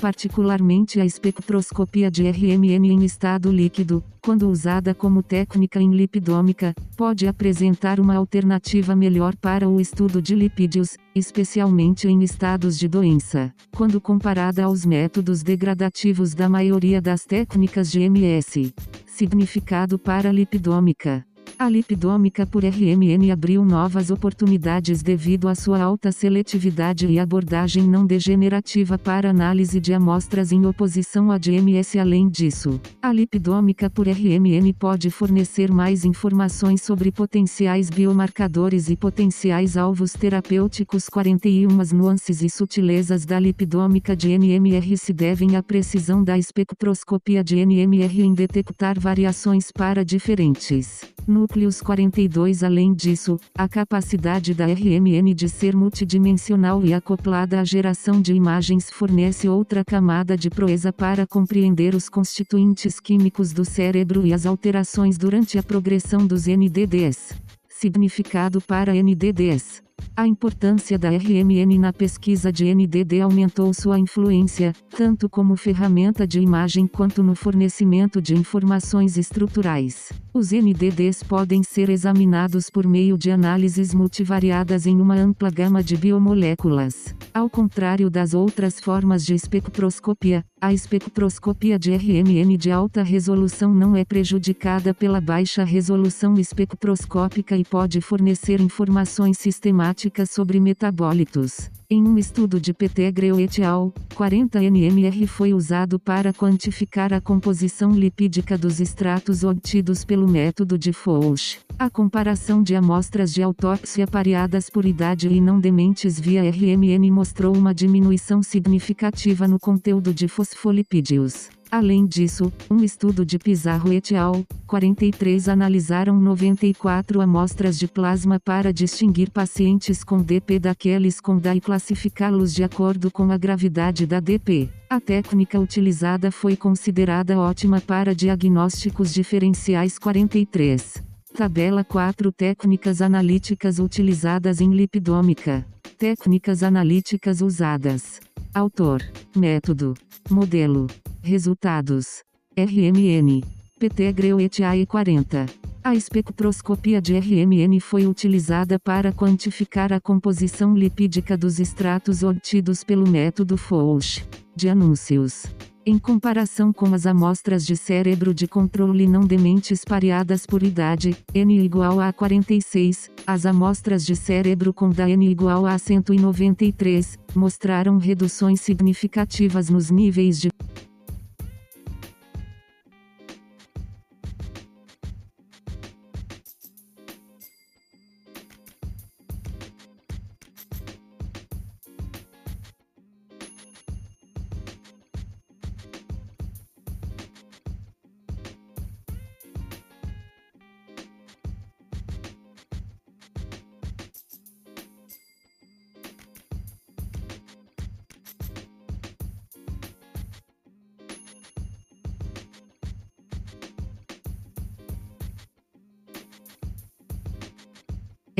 Speaker 5: particularmente a espectroscopia de RMN em estado líquido, quando usada como técnica em lipidômica, pode apresentar uma alternativa melhor para o estudo de lipídios, especialmente em estados de doença, quando comparada aos métodos degradativos da maioria das técnicas de MS. Significado para lipidômica. A lipidômica por RMN abriu novas oportunidades devido à sua alta seletividade e abordagem não degenerativa para análise de amostras em oposição à DMS. Além disso, a lipidômica por RMN pode fornecer mais informações sobre potenciais biomarcadores e potenciais alvos terapêuticos. 41 As nuances e sutilezas da lipidômica de NMR se devem à precisão da espectroscopia de NMR em detectar variações para diferentes núcleos 42 Além disso, a capacidade da RMN de ser multidimensional e acoplada à geração de imagens fornece outra camada de proeza para compreender os constituintes químicos do cérebro e as alterações durante a progressão dos NDDs. Significado para NDDs a importância da RMN na pesquisa de NDD aumentou sua influência, tanto como ferramenta de imagem quanto no fornecimento de informações estruturais. Os NDDs podem ser examinados por meio de análises multivariadas em uma ampla gama de biomoléculas. Ao contrário das outras formas de espectroscopia, a espectroscopia de RMN de alta resolução não é prejudicada pela baixa resolução espectroscópica e pode fornecer informações sistemáticas sobre metabólitos. Em um estudo de Petegrew et al., 40 nmr foi usado para quantificar a composição lipídica dos extratos obtidos pelo método de Fouch. A comparação de amostras de autópsia pareadas por idade e não dementes via RMN mostrou uma diminuição significativa no conteúdo de fosfolipídios. Além disso, um estudo de Pizarro et al. 43 analisaram 94 amostras de plasma para distinguir pacientes com DP daqueles com DA e classificá-los de acordo com a gravidade da DP. A técnica utilizada foi considerada ótima para diagnósticos diferenciais 43. Tabela 4 Técnicas analíticas utilizadas em lipidômica. Técnicas analíticas usadas. Autor. Método. Modelo. Resultados. RMN. PT Greu et AE 40. A espectroscopia de RMN foi utilizada para quantificar a composição lipídica dos extratos obtidos pelo método Fouch. De anúncios. Em comparação com as amostras de cérebro de controle não dementes pareadas por idade, N igual a 46, as amostras de cérebro com N igual a 193, mostraram reduções significativas nos níveis de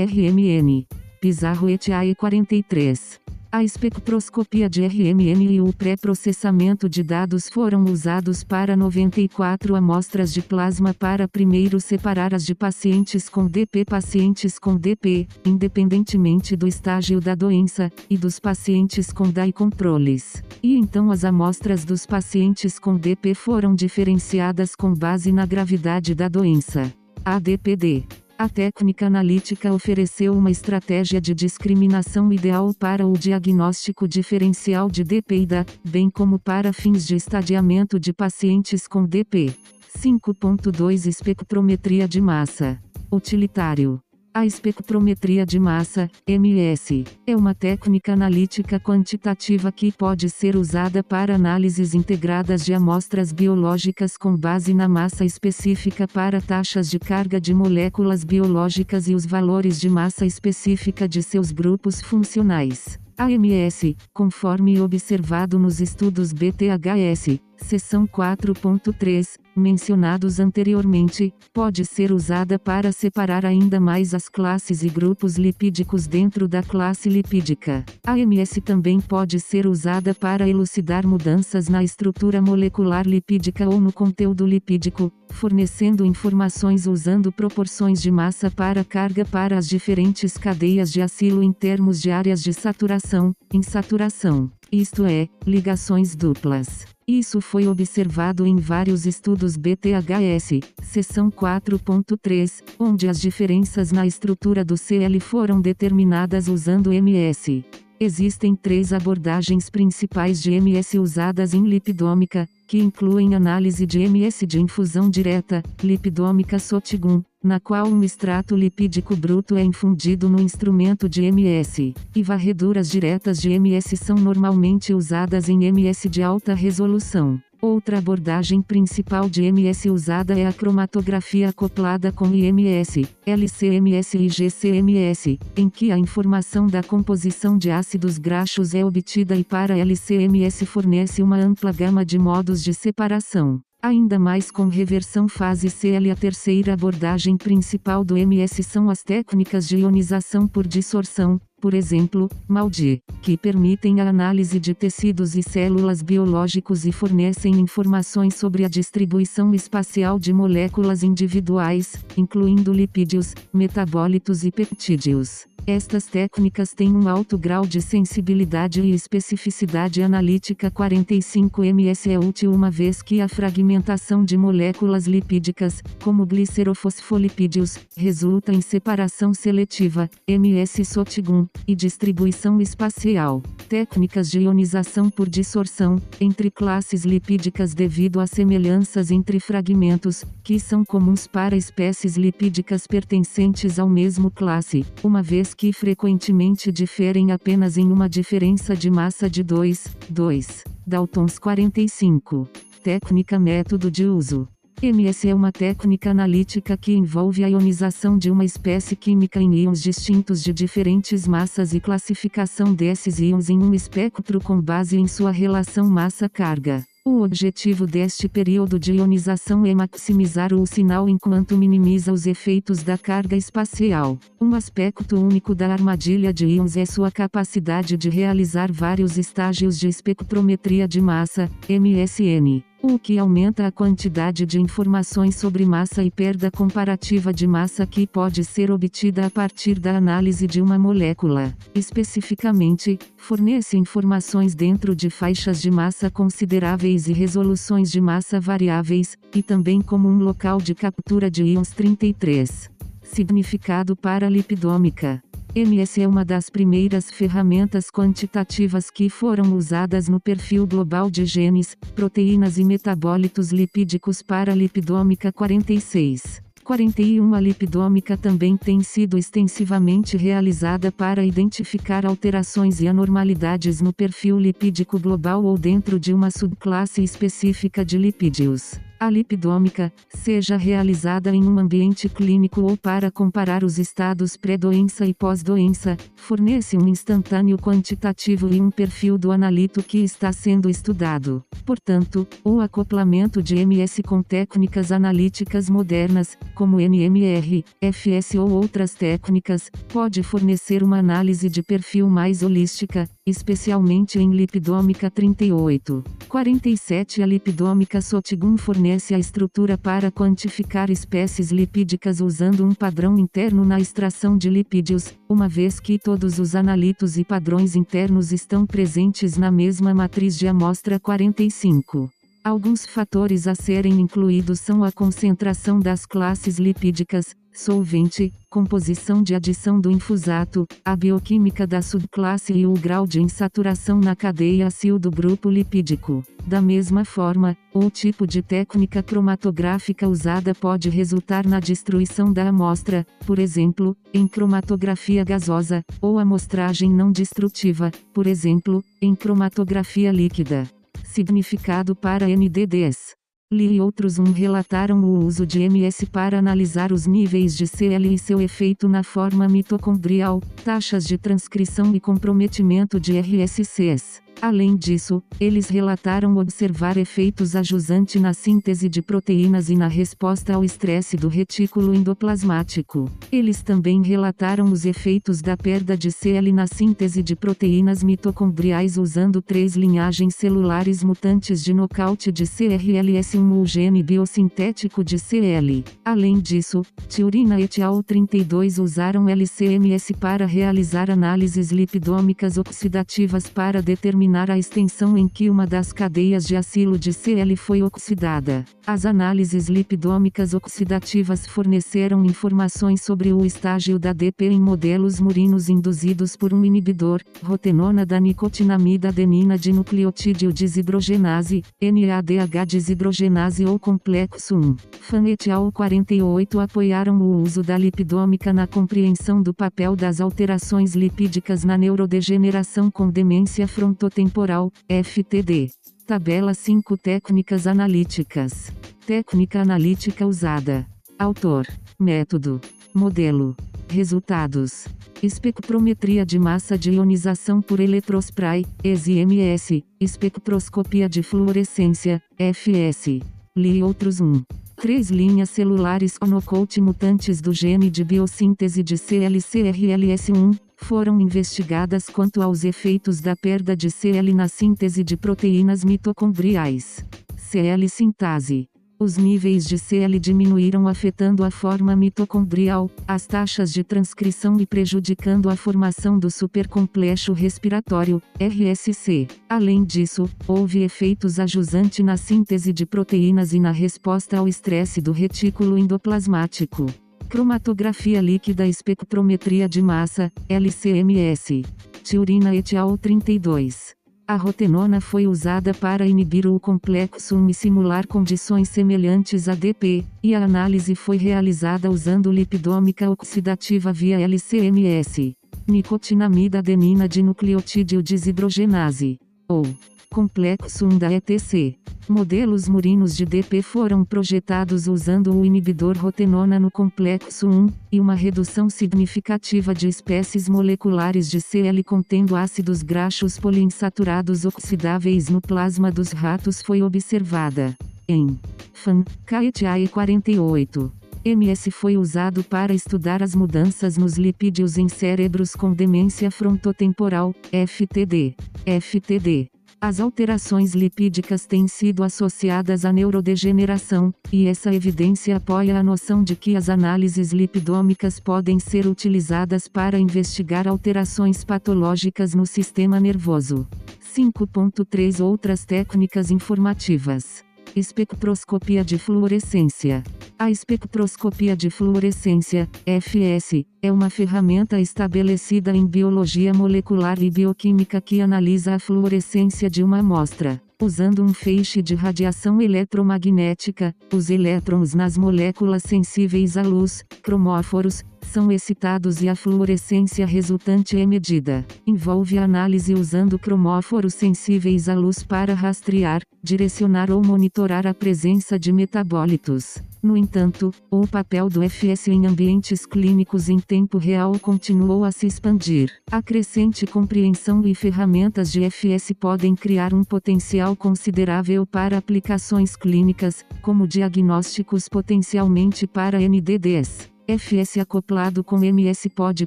Speaker 5: RMN. Pizarro et al. 43. A espectroscopia de RMN e o pré-processamento de dados foram usados para 94 amostras de plasma para primeiro separar as de pacientes com DP pacientes com DP, independentemente do estágio da doença, e dos pacientes com DAI controles. E então as amostras dos pacientes com DP foram diferenciadas com base na gravidade da doença. ADPD a técnica analítica ofereceu uma estratégia de discriminação ideal para o diagnóstico diferencial de DP e DA, bem como para fins de estadiamento de pacientes com DP. 5.2 Espectrometria de massa. Utilitário. A espectrometria de massa, MS, é uma técnica analítica quantitativa que pode ser usada para análises integradas de amostras biológicas com base na massa específica para taxas de carga de moléculas biológicas e os valores de massa específica de seus grupos funcionais. AMS, conforme observado nos estudos BTHS, seção 4.3, mencionados anteriormente, pode ser usada para separar ainda mais as classes e grupos lipídicos dentro da classe lipídica. A AMS também pode ser usada para elucidar mudanças na estrutura molecular lipídica ou no conteúdo lipídico, fornecendo informações usando proporções de massa para carga para as diferentes cadeias de acilo em termos de áreas de saturação, insaturação, isto é, ligações duplas. Isso foi observado em vários estudos BTHS, seção 4.3, onde as diferenças na estrutura do CL foram determinadas usando MS. Existem três abordagens principais de MS usadas em lipidômica, que incluem análise de MS de infusão direta, lipidômica SOTGUM, na qual um extrato lipídico bruto é infundido no instrumento de MS, e varreduras diretas de MS são normalmente usadas em MS de alta resolução. Outra abordagem principal de MS usada é a cromatografia acoplada com IMS, LCMS e GCMS, em que a informação da composição de ácidos graxos é obtida e para LCMS fornece uma ampla gama de modos de separação. Ainda mais com reversão fase CL. A terceira abordagem principal do MS são as técnicas de ionização por dissorção, por exemplo, MALDI, que permitem a análise de tecidos e células biológicos e fornecem informações sobre a distribuição espacial de moléculas individuais, incluindo lipídios, metabólitos e peptídeos. Estas técnicas têm um alto grau de sensibilidade e especificidade analítica 45 ms é útil uma vez que a fragmentação de moléculas lipídicas, como glicerofosfolipídios, resulta em separação seletiva, ms SOTGUM, e distribuição espacial. Técnicas de ionização por dissorção, entre classes lipídicas devido a semelhanças entre fragmentos, que são comuns para espécies lipídicas pertencentes ao mesmo classe, uma vez que frequentemente diferem apenas em uma diferença de massa de 2, 2. Daltons 45. Técnica Método de uso. MS é uma técnica analítica que envolve a ionização de uma espécie química em íons distintos de diferentes massas e classificação desses íons em um espectro com base em sua relação massa-carga. O objetivo deste período de ionização é maximizar o sinal enquanto minimiza os efeitos da carga espacial. Um aspecto único da armadilha de íons é sua capacidade de realizar vários estágios de espectrometria de massa, MSN o que aumenta a quantidade de informações sobre massa e perda comparativa de massa que pode ser obtida a partir da análise de uma molécula. Especificamente, fornece informações dentro de faixas de massa consideráveis e resoluções de massa variáveis, e também como um local de captura de íons 33. Significado para lipidômica. MS é uma das primeiras ferramentas quantitativas que foram usadas no perfil global de genes, proteínas e metabólitos lipídicos para lipidômica 46. 41 A lipidômica também tem sido extensivamente realizada para identificar alterações e anormalidades no perfil lipídico global ou dentro de uma subclasse específica de lipídios. A lipidômica, seja realizada em um ambiente clínico ou para comparar os estados pré-doença e pós-doença, fornece um instantâneo quantitativo e um perfil do analito que está sendo estudado. Portanto, o acoplamento de MS com técnicas analíticas modernas, como NMR, FS ou outras técnicas, pode fornecer uma análise de perfil mais holística, especialmente em lipidômica 38. 47 A lipidômica Sotigum fornece a estrutura para quantificar espécies lipídicas usando um padrão interno na extração de lipídios, uma vez que todos os analitos e padrões internos estão presentes na mesma matriz de amostra 45. Alguns fatores a serem incluídos são a concentração das classes lipídicas, solvente, composição de adição do infusato, a bioquímica da subclasse e o grau de insaturação na cadeia acil do grupo lipídico. Da mesma forma, o tipo de técnica cromatográfica usada pode resultar na destruição da amostra, por exemplo, em cromatografia gasosa, ou amostragem não destrutiva, por exemplo, em cromatografia líquida. Significado para NDDs. Lee e outros um relataram o uso de MS para analisar os níveis de CL e seu efeito na forma mitocondrial, taxas de transcrição e comprometimento de RSCs. Além disso, eles relataram observar efeitos ajusante na síntese de proteínas e na resposta ao estresse do retículo endoplasmático. Eles também relataram os efeitos da perda de CL na síntese de proteínas mitocondriais usando três linhagens celulares mutantes de nocaute de CRLS1 o gene biosintético de CL. Além disso, Tiurina et al. 32 usaram LCMS para realizar análises lipidômicas oxidativas para determinar determinar a extensão em que uma das cadeias de acilo de Cl foi oxidada. As análises lipidômicas oxidativas forneceram informações sobre o estágio da DP em modelos murinos induzidos por um inibidor, rotenona da nicotinamida adenina de nucleotídeo desidrogenase, NADH desidrogenase ou complexo 1. Fan et al. 48 apoiaram o uso da lipidômica na compreensão do papel das alterações lipídicas na neurodegeneração com demência frontotemporal temporal, FTD. Tabela 5 Técnicas analíticas. Técnica analítica usada. Autor. Método. Modelo. Resultados. Espectrometria de massa de ionização por eletrospray, ESIMS, espectroscopia de fluorescência, FS. Li outros 1. Três linhas celulares onocote mutantes do gene de biossíntese de CLCRLS1, foram investigadas quanto aos efeitos da perda de Cl na síntese de proteínas mitocondriais. Cl sintase. Os níveis de Cl diminuíram afetando a forma mitocondrial, as taxas de transcrição e prejudicando a formação do supercomplexo respiratório, RSC. Além disso, houve efeitos ajusante na síntese de proteínas e na resposta ao estresse do retículo endoplasmático. Cromatografia líquida espectrometria de massa, LCMS. Tiurina et al. 32. A rotenona foi usada para inibir o complexo 1 e simular condições semelhantes a DP, e a análise foi realizada usando lipidômica oxidativa via LCMS. Nicotinamida adenina de nucleotídeo desidrogenase. Ou complexo 1 da ETC. Modelos murinos de DP foram projetados usando o inibidor rotenona no complexo 1, e uma redução significativa de espécies moleculares de CL contendo ácidos graxos poliinsaturados oxidáveis no plasma dos ratos foi observada. Em FAN, KETAE 48. MS foi usado para estudar as mudanças nos lipídios em cérebros com demência frontotemporal, FTD. FTD. As alterações lipídicas têm sido associadas à neurodegeneração, e essa evidência apoia a noção de que as análises lipidômicas podem ser utilizadas para investigar alterações patológicas no sistema nervoso. 5.3 Outras técnicas informativas. Espectroscopia de fluorescência. A espectroscopia de fluorescência, FS, é uma ferramenta estabelecida em biologia molecular e bioquímica que analisa a fluorescência de uma amostra. Usando um feixe de radiação eletromagnética, os elétrons nas moléculas sensíveis à luz, cromóforos, são excitados e a fluorescência resultante é medida. Envolve análise usando cromóforos sensíveis à luz para rastrear, direcionar ou monitorar a presença de metabólitos. No entanto, o papel do FS em ambientes clínicos em tempo real continuou a se expandir. A crescente compreensão e ferramentas de FS podem criar um potencial considerável para aplicações clínicas, como diagnósticos potencialmente para NDDs. FS acoplado com MS pode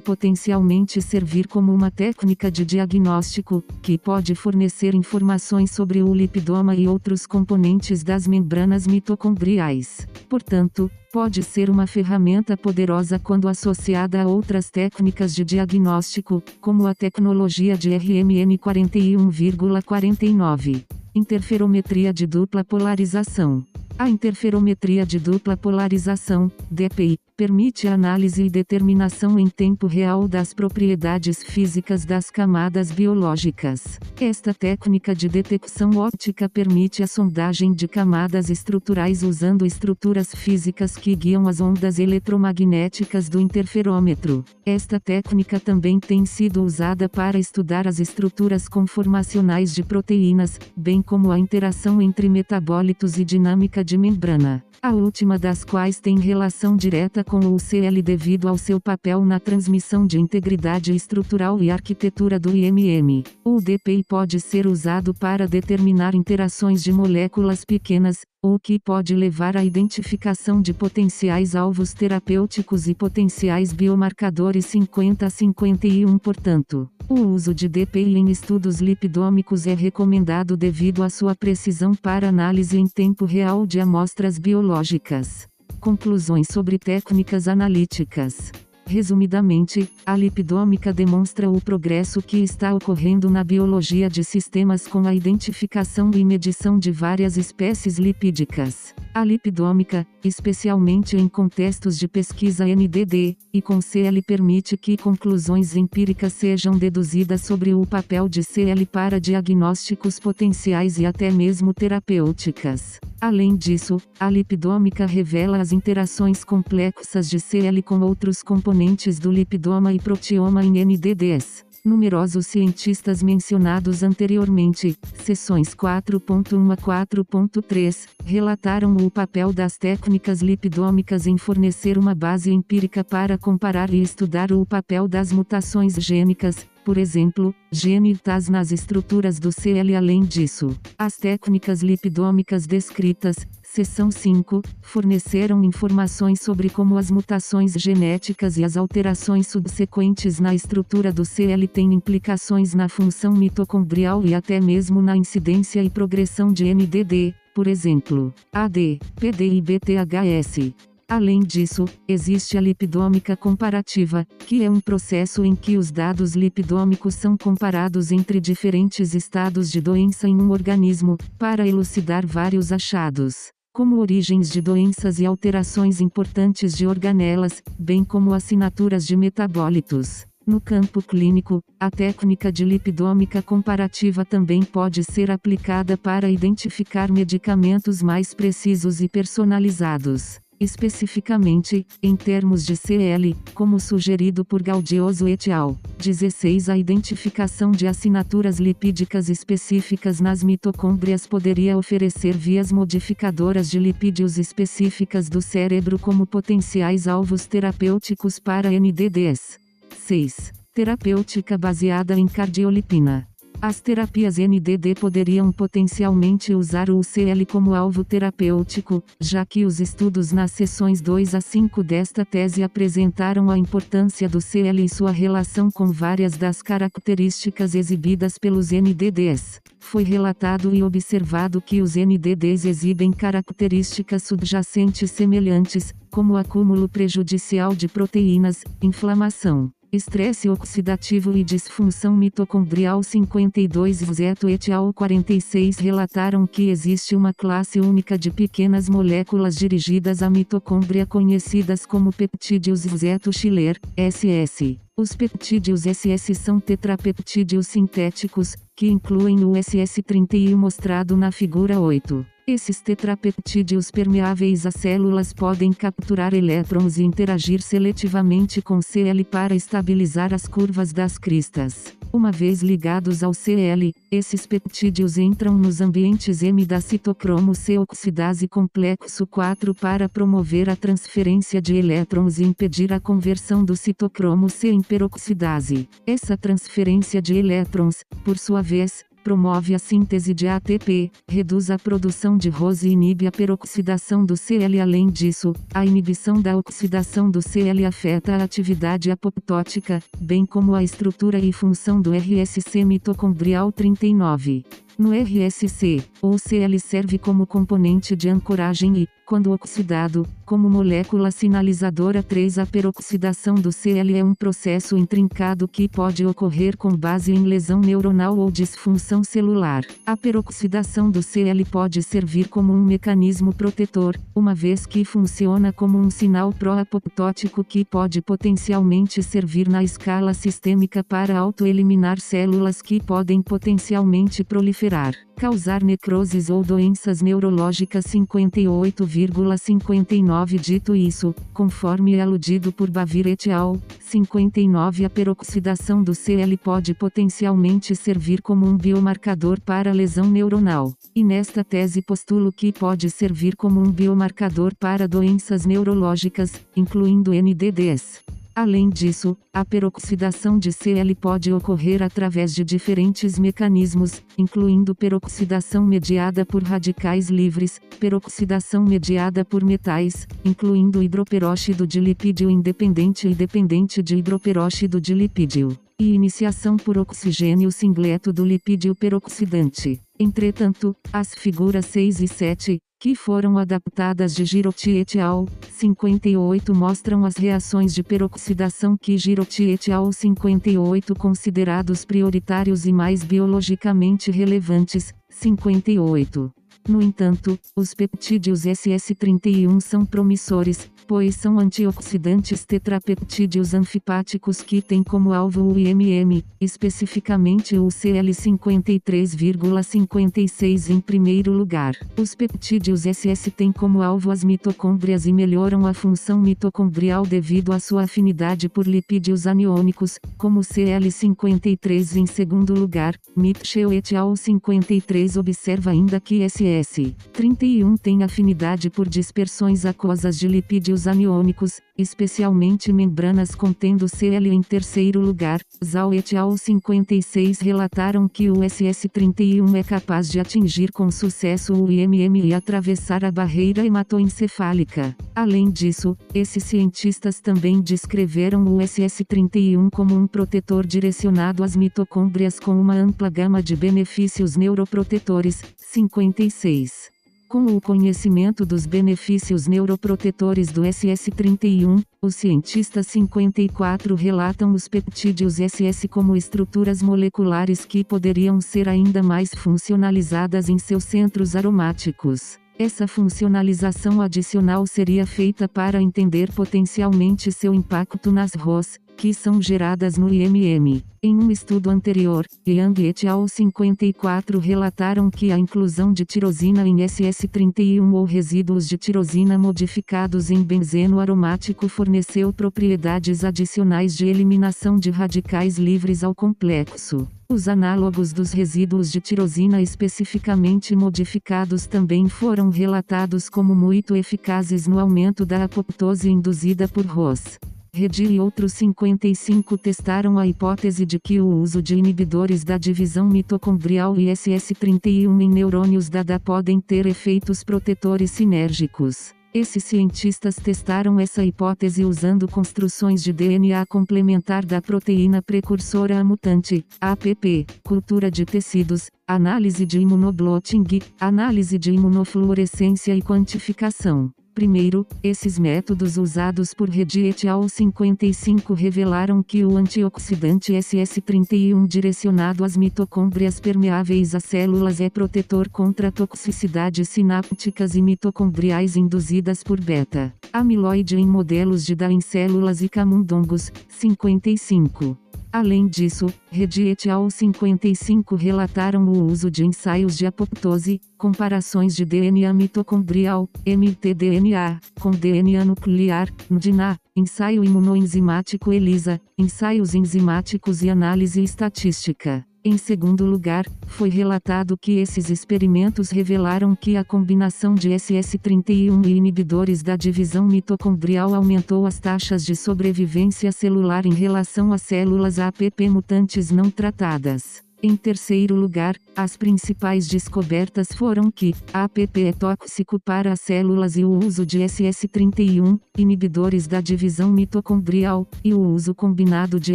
Speaker 5: potencialmente servir como uma técnica de diagnóstico, que pode fornecer informações sobre o lipidoma e outros componentes das membranas mitocondriais. Portanto, pode ser uma ferramenta poderosa quando associada a outras técnicas de diagnóstico, como a tecnologia de RMN 41,49. Interferometria de dupla polarização. A interferometria de dupla polarização, DPI, permite a análise e determinação em tempo real das propriedades físicas das camadas biológicas. Esta técnica de detecção óptica permite a sondagem de camadas estruturais usando estruturas físicas que guiam as ondas eletromagnéticas do interferômetro. Esta técnica também tem sido usada para estudar as estruturas conformacionais de proteínas, bem como a interação entre metabólitos e dinâmica de membrana, a última das quais tem relação direta com o UCL devido ao seu papel na transmissão de integridade estrutural e arquitetura do IMM. O DPI pode ser usado para determinar interações de moléculas pequenas, o que pode levar à identificação de potenciais alvos terapêuticos e potenciais biomarcadores 50 a 51. Portanto, o uso de DPI em estudos lipidômicos é recomendado devido à sua precisão para análise em tempo real de amostras biológicas. Conclusões sobre técnicas analíticas. Resumidamente, a lipidômica demonstra o progresso que está ocorrendo na biologia de sistemas com a identificação e medição de várias espécies lipídicas. A lipidômica, especialmente em contextos de pesquisa NDD, e com CL permite que conclusões empíricas sejam deduzidas sobre o papel de CL para diagnósticos potenciais e até mesmo terapêuticas. Além disso, a lipidômica revela as interações complexas de CL com outros componentes do lipidoma e proteoma em NDDs. Numerosos cientistas mencionados anteriormente, sessões 4.1 a 4.3, relataram o papel das técnicas lipidômicas em fornecer uma base empírica para comparar e estudar o papel das mutações gênicas, por exemplo, gene TAS nas estruturas do CL. Além disso, as técnicas lipidômicas descritas, Seção 5, forneceram informações sobre como as mutações genéticas e as alterações subsequentes na estrutura do CL têm implicações na função mitocondrial e até mesmo na incidência e progressão de NDD, por exemplo, AD, PD e BTHS. Além disso, existe a lipidômica comparativa, que é um processo em que os dados lipidômicos são comparados entre diferentes estados de doença em um organismo, para elucidar vários achados como origens de doenças e alterações importantes de organelas, bem como assinaturas de metabólitos. No campo clínico, a técnica de lipidômica comparativa também pode ser aplicada para identificar medicamentos mais precisos e personalizados. Especificamente, em termos de CL, como sugerido por Gaudioso et al. 16 A identificação de assinaturas lipídicas específicas nas mitocôndrias poderia oferecer vias modificadoras de lipídios específicas do cérebro como potenciais alvos terapêuticos para NDDs. 6. Terapêutica baseada em cardiolipina. As terapias NDD poderiam potencialmente usar o UCL como alvo terapêutico, já que os estudos nas sessões 2 a 5 desta tese apresentaram a importância do CL e sua relação com várias das características exibidas pelos NDDs. Foi relatado e observado que os NDDs exibem características subjacentes semelhantes, como acúmulo prejudicial de proteínas, inflamação Estresse oxidativo e disfunção mitocondrial 52 Zeto et al. 46 relataram que existe uma classe única de pequenas moléculas dirigidas à mitocôndria conhecidas como peptídeos Zeto-Schiller, SS. Os peptídeos SS são tetrapeptídeos sintéticos, que incluem o SS31 mostrado na figura 8. Esses tetrapeptídeos permeáveis às células podem capturar elétrons e interagir seletivamente com Cl para estabilizar as curvas das cristas. Uma vez ligados ao Cl, esses peptídeos entram nos ambientes M da citocromo C oxidase complexo 4 para promover a transferência de elétrons e impedir a conversão do citocromo C em peroxidase. Essa transferência de elétrons, por sua vez, promove a síntese de ATP, reduz a produção de ROS e inibe a peroxidação do Cl. Além disso, a inibição da oxidação do Cl afeta a atividade apoptótica, bem como a estrutura e função do RSC mitocondrial 39. No RSC, o Cl serve como componente de ancoragem e, quando oxidado, como molécula sinalizadora 3 a peroxidação do Cl é um processo intrincado que pode ocorrer com base em lesão neuronal ou disfunção celular. A peroxidação do Cl pode servir como um mecanismo protetor, uma vez que funciona como um sinal pró-apoptótico que pode potencialmente servir na escala sistêmica para autoeliminar células que podem potencialmente proliferar causar necroses ou doenças neurológicas 58,59 Dito isso, conforme aludido por Bavir et al., 59 A peroxidação do CL pode potencialmente servir como um biomarcador para lesão neuronal, e nesta tese postulo que pode servir como um biomarcador para doenças neurológicas, incluindo NDDs. Além disso, a peroxidação de Cl pode ocorrer através de diferentes mecanismos, incluindo peroxidação mediada por radicais livres, peroxidação mediada por metais, incluindo hidroperóxido de lipídio independente e dependente de hidroperóxido de lipídio, e iniciação por oxigênio singleto do lipídio peroxidante. Entretanto, as figuras 6 e 7, que foram adaptadas de Girotti et al. 58 mostram as reações de peroxidação que Girotti et al. 58 considerados prioritários e mais biologicamente relevantes, 58. No entanto, os peptídeos SS31 são promissores, pois são antioxidantes tetrapeptídeos anfipáticos que têm como alvo o IMM, especificamente o CL53,56 em primeiro lugar. Os peptídeos SS têm como alvo as mitocôndrias e melhoram a função mitocondrial devido à sua afinidade por lipídios aniônicos, como CL53 em segundo lugar. Mitchell et al. 53 observa ainda que SS31 tem afinidade por dispersões aquosas de lipídios ácidos aniônicos, especialmente membranas contendo Cl em terceiro lugar. Zhao et al. 56 relataram que o SS-31 é capaz de atingir com sucesso o IMM e atravessar a barreira hematoencefálica. Além disso, esses cientistas também descreveram o SS-31 como um protetor direcionado às mitocôndrias com uma ampla gama de benefícios neuroprotetores. 56 com o conhecimento dos benefícios neuroprotetores do SS31, os cientistas 54 relatam os peptídeos SS como estruturas moleculares que poderiam ser ainda mais funcionalizadas em seus centros aromáticos. Essa funcionalização adicional seria feita para entender potencialmente seu impacto nas ROS, que são geradas no IMM. Em um estudo anterior, Yang et al. 54 relataram que a inclusão de tirosina em SS31 ou resíduos de tirosina modificados em benzeno aromático forneceu propriedades adicionais de eliminação de radicais livres ao complexo. Os análogos dos resíduos de tirosina especificamente modificados também foram relatados como muito eficazes no aumento da apoptose induzida por ROS. Redi e outros 55 testaram a hipótese de que o uso de inibidores da divisão mitocondrial ISS31 em neurônios DADA podem ter efeitos protetores sinérgicos. Esses cientistas testaram essa hipótese usando construções de DNA complementar da proteína precursora a mutante, APP, cultura de tecidos, análise de imunoblotting, análise de imunofluorescência e quantificação. Primeiro, esses métodos usados por Redi et al. 55 revelaram que o antioxidante SS31 direcionado às mitocôndrias permeáveis a células é protetor contra toxicidades sinápticas e mitocondriais induzidas por beta-amiloide em modelos de DA em células e camundongos. 55. Além disso, Redi et al. 55 relataram o uso de ensaios de apoptose, comparações de DNA mitocondrial, mtDNA, com DNA nuclear, NDNA, ensaio imunoenzimático ELISA, ensaios enzimáticos e análise estatística. Em segundo lugar, foi relatado que esses experimentos revelaram que a combinação de SS31 e inibidores da divisão mitocondrial aumentou as taxas de sobrevivência celular em relação a células APP mutantes não tratadas. Em terceiro lugar, as principais descobertas foram que a APP é tóxico para as células e o uso de SS31, inibidores da divisão mitocondrial, e o uso combinado de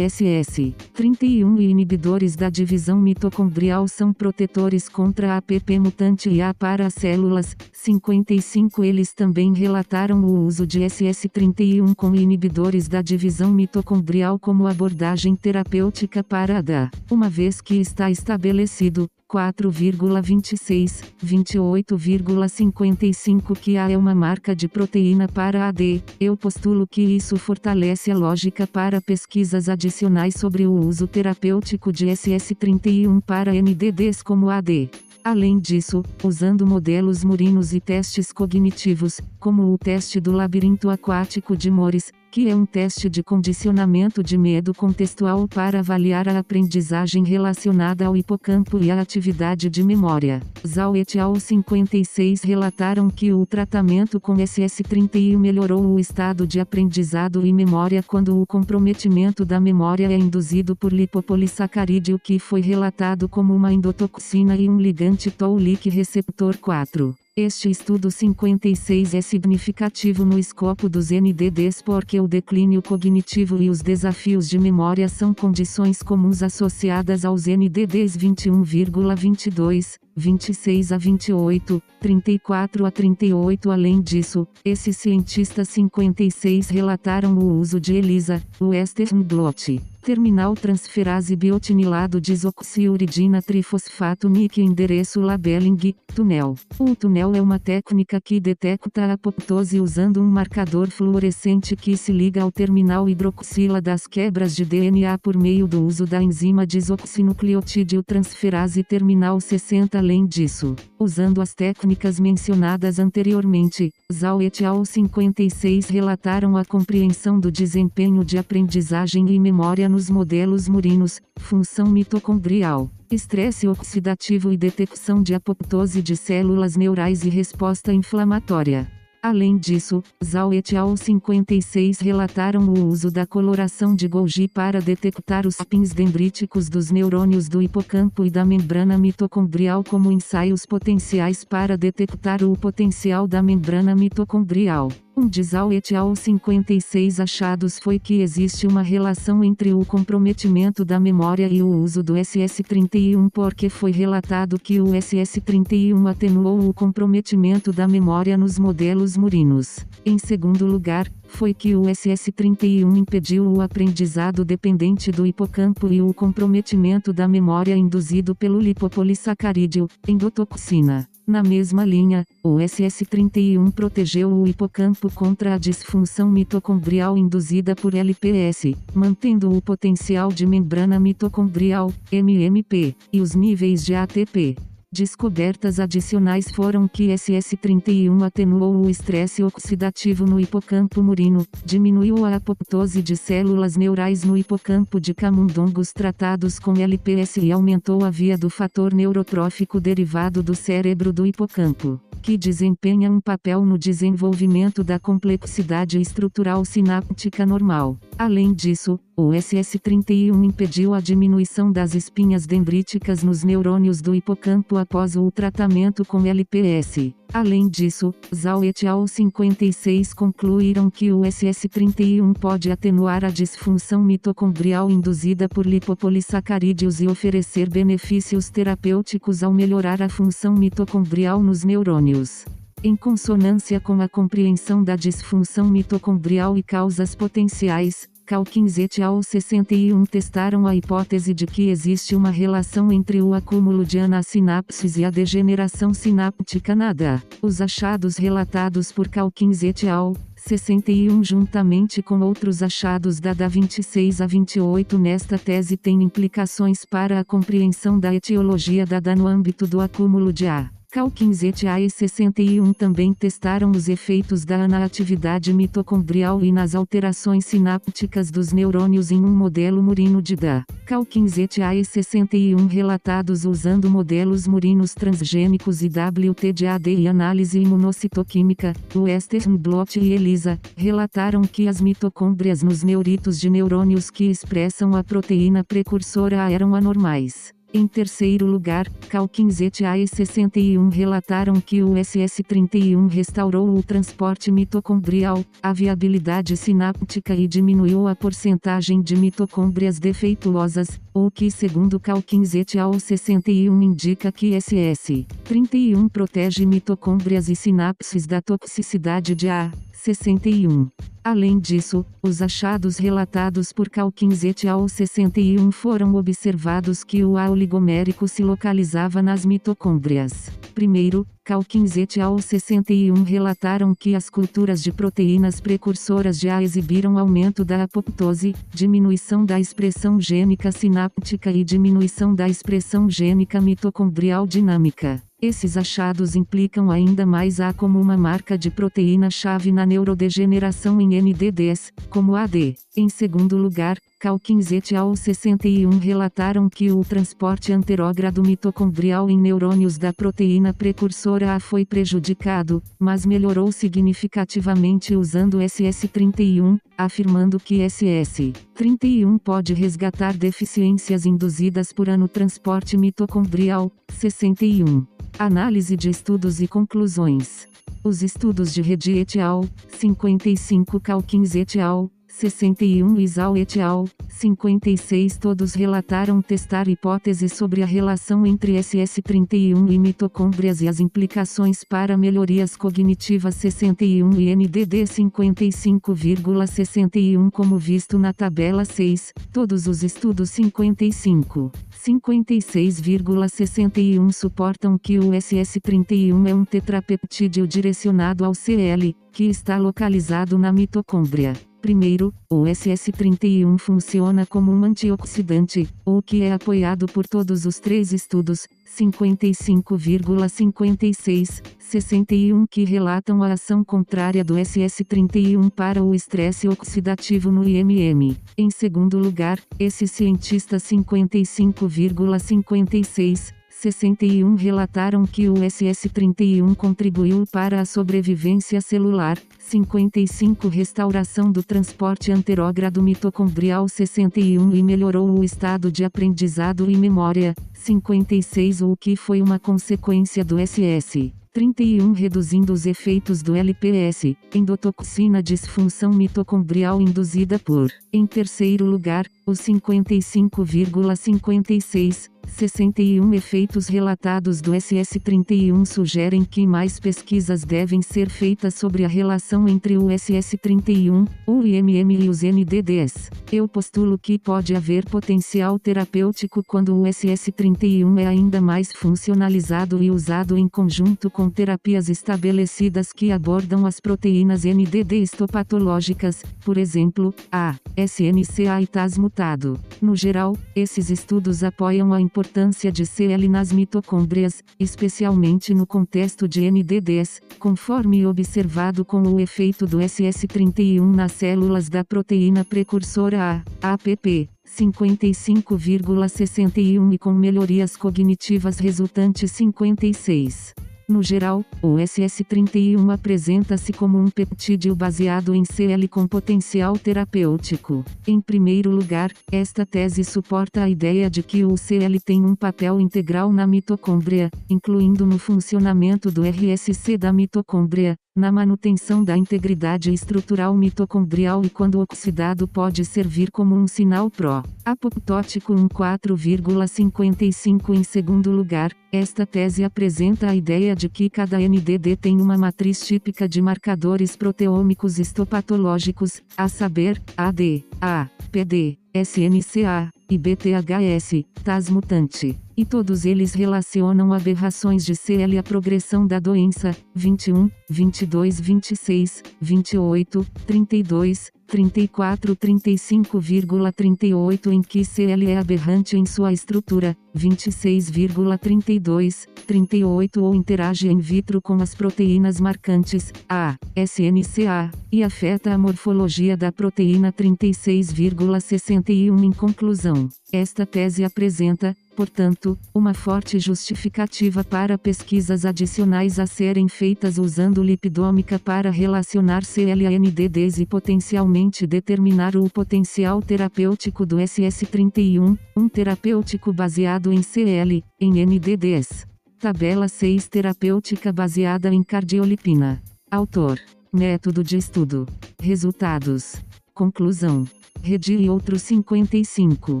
Speaker 5: SS31 e inibidores da divisão mitocondrial são protetores contra a APP mutante e A para as células. 55 Eles também relataram o uso de SS31 com inibidores da divisão mitocondrial como abordagem terapêutica para a DA, uma vez que está está estabelecido, 4,26, 28,55 que A é uma marca de proteína para AD. Eu postulo que isso fortalece a lógica para pesquisas adicionais sobre o uso terapêutico de SS31 para MDDs como AD. Além disso, usando modelos murinos e testes cognitivos, como o teste do labirinto aquático de Morris, que é um teste de condicionamento de medo contextual para avaliar a aprendizagem relacionada ao hipocampo e à atividade de memória. Zhao et al. 56 relataram que o tratamento com SS31 melhorou o estado de aprendizado e memória quando o comprometimento da memória é induzido por lipopolissacarídeo que foi relatado como uma endotoxina e um ligante toll-like receptor 4. Este estudo 56 é significativo no escopo dos NDDs porque o declínio cognitivo e os desafios de memória são condições comuns associadas aos NDDs 21,22, 26 a 28, 34 a 38. Além disso, esses cientistas 56 relataram o uso de ELISA, Western blot terminal transferase biotinilado desoxiuridina trifosfato NIC endereço labeling, túnel. O túnel é uma técnica que detecta a apoptose usando um marcador fluorescente que se liga ao terminal hidroxila das quebras de DNA por meio do uso da enzima desoxinucleotídeo transferase terminal 60 além disso. Usando as técnicas mencionadas anteriormente, Zhao et al. 56 relataram a compreensão do desempenho de aprendizagem e memória nos modelos murinos, função mitocondrial, estresse oxidativo e detecção de apoptose de células neurais e resposta inflamatória. Além disso, Zhao et al. 56 relataram o uso da coloração de Golgi para detectar os pins dendríticos dos neurônios do hipocampo e da membrana mitocondrial como ensaios potenciais para detectar o potencial da membrana mitocondrial. Um de Zhao et al. 56 achados foi que existe uma relação entre o comprometimento da memória e o uso do SS31 porque foi relatado que o SS31 atenuou o comprometimento da memória nos modelos murinos. Em segundo lugar, foi que o SS31 impediu o aprendizado dependente do hipocampo e o comprometimento da memória induzido pelo lipopolissacarídeo, endotoxina. Na mesma linha, o SS31 protegeu o hipocampo contra a disfunção mitocondrial induzida por LPS, mantendo o potencial de membrana mitocondrial, MMP, e os níveis de ATP. Descobertas adicionais foram que SS31 atenuou o estresse oxidativo no hipocampo murino, diminuiu a apoptose de células neurais no hipocampo de camundongos tratados com LPS e aumentou a via do fator neurotrófico derivado do cérebro do hipocampo que desempenha um papel no desenvolvimento da complexidade estrutural sináptica normal. Além disso, o SS31 impediu a diminuição das espinhas dendríticas nos neurônios do hipocampo após o tratamento com LPS. Além disso, Zhao et al. 56 concluíram que o SS31 pode atenuar a disfunção mitocondrial induzida por lipopolissacarídeos e oferecer benefícios terapêuticos ao melhorar a função mitocondrial nos neurônios. Em consonância com a compreensão da disfunção mitocondrial e causas potenciais, Calkins et al. 61 testaram a hipótese de que existe uma relação entre o acúmulo de anasinapses e a degeneração sináptica nada. Os achados relatados por Calkins et al. 61 juntamente com outros achados da da 26 a 28 nesta tese têm implicações para a compreensão da etiologia da da no âmbito do acúmulo de A. Calkins et al. 61 também testaram os efeitos da anaatividade mitocondrial e nas alterações sinápticas dos neurônios em um modelo murino de DA. Calkins et al. 61 relatados usando modelos murinos transgênicos e WTDAD e análise imunocitoquímica, Western Blot e Elisa, relataram que as mitocôndrias nos neuritos de neurônios que expressam a proteína precursora eram anormais. Em terceiro lugar, Calkins et al. 61 relataram que o SS31 restaurou o transporte mitocondrial, a viabilidade sináptica e diminuiu a porcentagem de mitocôndrias defeituosas, o que segundo Calkins et al. 61 indica que SS31 protege mitocôndrias e sinapses da toxicidade de A. 61. Além disso, os achados relatados por Calkins et al. 61 foram observados que o A oligomérico se localizava nas mitocôndrias. Primeiro, Calkins et al. 61 relataram que as culturas de proteínas precursoras já exibiram aumento da apoptose, diminuição da expressão gênica sináptica e diminuição da expressão gênica mitocondrial dinâmica. Esses achados implicam ainda mais A como uma marca de proteína-chave na neurodegeneração em NDDs, como AD. Em segundo lugar, Calkins et al. 61 relataram que o transporte anterógrado mitocondrial em neurônios da proteína precursora A foi prejudicado, mas melhorou significativamente usando SS31, afirmando que SS31 pode resgatar deficiências induzidas por ano transporte mitocondrial. 61. Análise de estudos e conclusões. Os estudos de Redi et al. 55 Calkins et al. 61 Isal et al. 56 Todos relataram testar hipóteses sobre a relação entre SS31 e mitocôndrias e as implicações para melhorias cognitivas 61 e NDD 55,61 como visto na tabela 6, todos os estudos 55, 56,61 suportam que o SS31 é um tetrapeptídeo direcionado ao CL, que está localizado na mitocôndria. Primeiro, o SS31 funciona como um antioxidante, o que é apoiado por todos os três estudos, 55,56, 61 que relatam a ação contrária do SS31 para o estresse oxidativo no IMM. Em segundo lugar, esse cientista 55,56, 61 relataram que o SS31 contribuiu para a sobrevivência celular, 55 restauração do transporte anterógrado mitocondrial 61 e melhorou o estado de aprendizado e memória, 56 o que foi uma consequência do SS. 31 reduzindo os efeitos do LPS, endotoxina disfunção mitocondrial induzida por. Em terceiro lugar, os 55,56 61 efeitos relatados do SS31 sugerem que mais pesquisas devem ser feitas sobre a relação entre o SS31, o IMM e os NDDs. Eu postulo que pode haver potencial terapêutico quando o SS31 é ainda mais funcionalizado e usado em conjunto com terapias estabelecidas que abordam as proteínas NDD histopatológicas, por exemplo, a SNCA e TAS mutado. No geral, esses estudos apoiam a importância de CL nas mitocôndrias, especialmente no contexto de NDDs, conforme observado com o efeito do SS31 nas células da proteína precursora A, APP. 55,61 e com melhorias cognitivas resultantes 56. No geral, o SS31 apresenta-se como um peptídeo baseado em CL com potencial terapêutico. Em primeiro lugar, esta tese suporta a ideia de que o CL tem um papel integral na mitocôndria, incluindo no funcionamento do RSC da mitocôndria, na manutenção da integridade estrutural mitocondrial e quando oxidado pode servir como um sinal pró-apoptótico 14,55 Em segundo lugar, esta tese apresenta a ideia de que cada NDD tem uma matriz típica de marcadores proteômicos histopatológicos, a saber, AD, A, PD, SNCA e BTHS, TAS mutante e todos eles relacionam aberrações de CL à progressão da doença, 21, 22, 26, 28, 32, 34, 35,38 em que CL é aberrante em sua estrutura, 26,32, 38 ou interage in vitro com as proteínas marcantes, A, SNCA, e afeta a morfologia da proteína 36,61 em conclusão. Esta tese apresenta, portanto, uma forte justificativa para pesquisas adicionais a serem feitas usando lipidômica para relacionar CLNDDs e potencialmente determinar o potencial terapêutico do SS31, um terapêutico baseado em CL, em NDDs. Tabela 6 Terapêutica baseada em cardiolipina. Autor. Método de estudo. Resultados. Conclusão. Redi e outros 55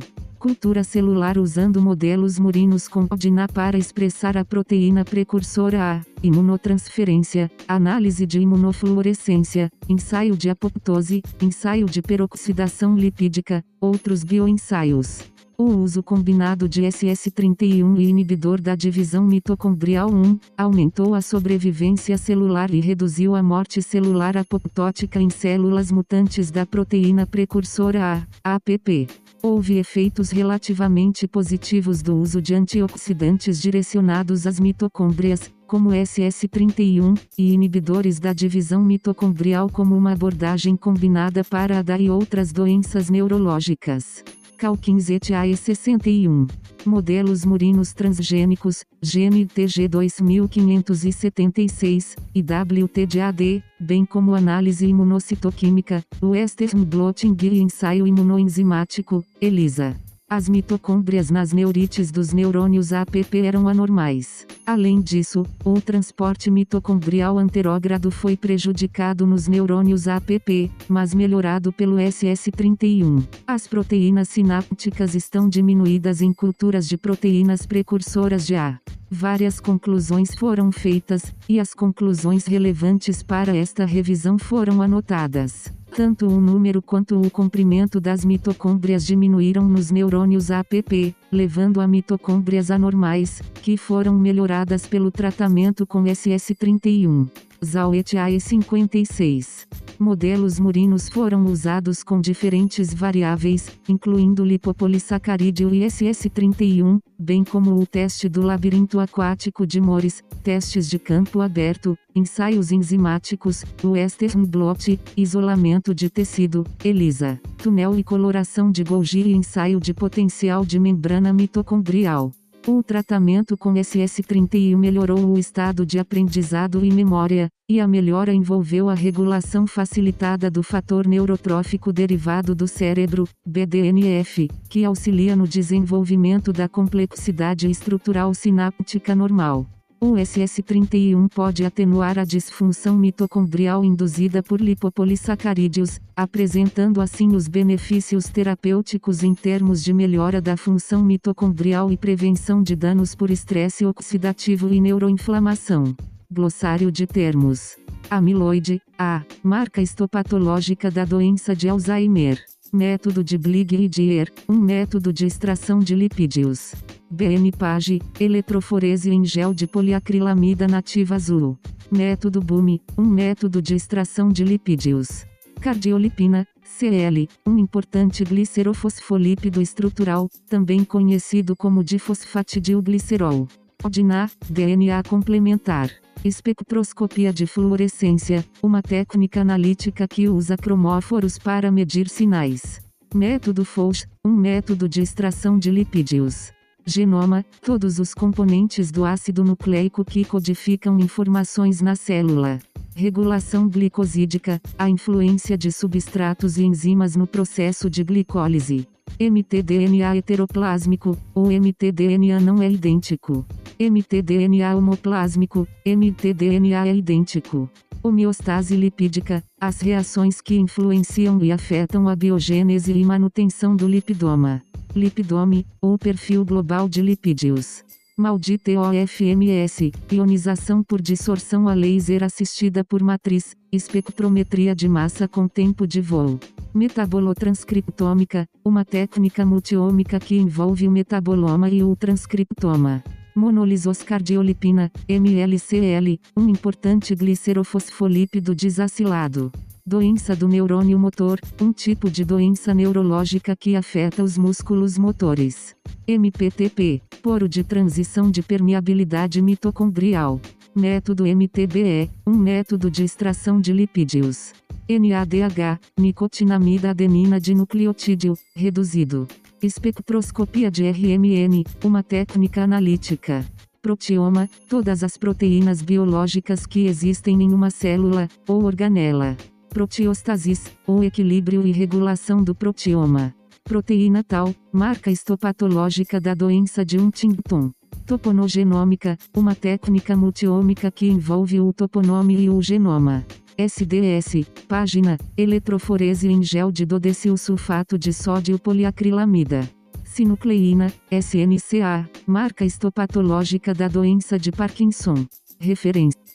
Speaker 5: cultura celular usando modelos murinos com ODNA para expressar a proteína precursora A, imunotransferência, análise de imunofluorescência, ensaio de apoptose, ensaio de peroxidação lipídica, outros bioensaios. O uso combinado de SS31 e inibidor da divisão mitocondrial 1 aumentou a sobrevivência celular e reduziu a morte celular apoptótica em células mutantes da proteína precursora A, APP. Houve efeitos relativamente positivos do uso de antioxidantes direcionados às mitocôndrias, como SS31, e inibidores da divisão mitocondrial como uma abordagem combinada para a DA e outras doenças neurológicas. Calkins et AE 61. Modelos murinos transgênicos, GMTG 2576, e WTDAD, bem como análise imunocitoquímica, Western blotting e ensaio imunoenzimático, ELISA. As mitocôndrias nas neurites dos neurônios APP eram anormais. Além disso, o transporte mitocondrial anterógrado foi prejudicado nos neurônios APP, mas melhorado pelo SS31. As proteínas sinápticas estão diminuídas em culturas de proteínas precursoras de A. Várias conclusões foram feitas, e as conclusões relevantes para esta revisão foram anotadas. Tanto o número quanto o comprimento das mitocôndrias diminuíram nos neurônios APP, levando a mitocôndrias anormais, que foram melhoradas pelo tratamento com SS31. Zauet AE56. Modelos murinos foram usados com diferentes variáveis, incluindo lipopolissacarídeo e SS31, bem como o teste do labirinto aquático de Morris, testes de campo aberto, ensaios enzimáticos, Western blot, isolamento de tecido, ELISA, túnel e coloração de Golgi e ensaio de potencial de membrana mitocondrial. O tratamento com SS31 melhorou o estado de aprendizado e memória, e a melhora envolveu a regulação facilitada do fator neurotrófico derivado do cérebro, BDNF, que auxilia no desenvolvimento da complexidade estrutural sináptica normal. O SS31 pode atenuar a disfunção mitocondrial induzida por lipopolissacarídeos, apresentando assim os benefícios terapêuticos em termos de melhora da função mitocondrial e prevenção de danos por estresse oxidativo e neuroinflamação. Glossário de termos: Amiloide, a marca histopatológica da doença de Alzheimer. Método de Blig-Dier, um método de extração de lipídios. BN-PAGE, eletroforese em gel de poliacrilamida nativa azul. Método BUMI, um método de extração de lipídios. Cardiolipina, CL, um importante glicerofosfolípido estrutural, também conhecido como difosfatidilglicerol. ODNA, DNA complementar. Espectroscopia de fluorescência, uma técnica analítica que usa cromóforos para medir sinais. Método FOUS, um método de extração de lipídios. Genoma, todos os componentes do ácido nucleico que codificam informações na célula. Regulação glicosídica, a influência de substratos e enzimas no processo de glicólise. mtDNA heteroplásmico, ou mtDNA não é idêntico. mtDNA homoplásmico, mtDNA é idêntico. Homeostase lipídica, as reações que influenciam e afetam a biogênese e manutenção do lipidoma. Lipidome, ou perfil global de lipídios. Maldita OFMS, ionização por dissorção a laser assistida por matriz, espectrometria de massa com tempo de voo. Metabolotranscriptômica, uma técnica multiômica que envolve o metaboloma e o transcriptoma. Monolisoscardiolipina, MLCL, um importante glicerofosfolípido desacilado. Doença do neurônio motor, um tipo de doença neurológica que afeta os músculos motores. MPTP, poro de transição de permeabilidade mitocondrial. Método MTBE, um método de extração de lipídios. NADH, nicotinamida adenina de nucleotídeo, reduzido. Espectroscopia de RMN, uma técnica analítica. Proteoma, todas as proteínas biológicas que existem em uma célula, ou organela. Proteostasis, ou equilíbrio e regulação do proteoma. Proteína tal, marca histopatológica da doença de Huntington. Toponogenômica, uma técnica multiômica que envolve o toponome e o genoma. SDS, página, eletroforese em gel de dodecilsulfato de sódio poliacrilamida. Sinucleína, SNCA, marca histopatológica da doença de Parkinson. Referência.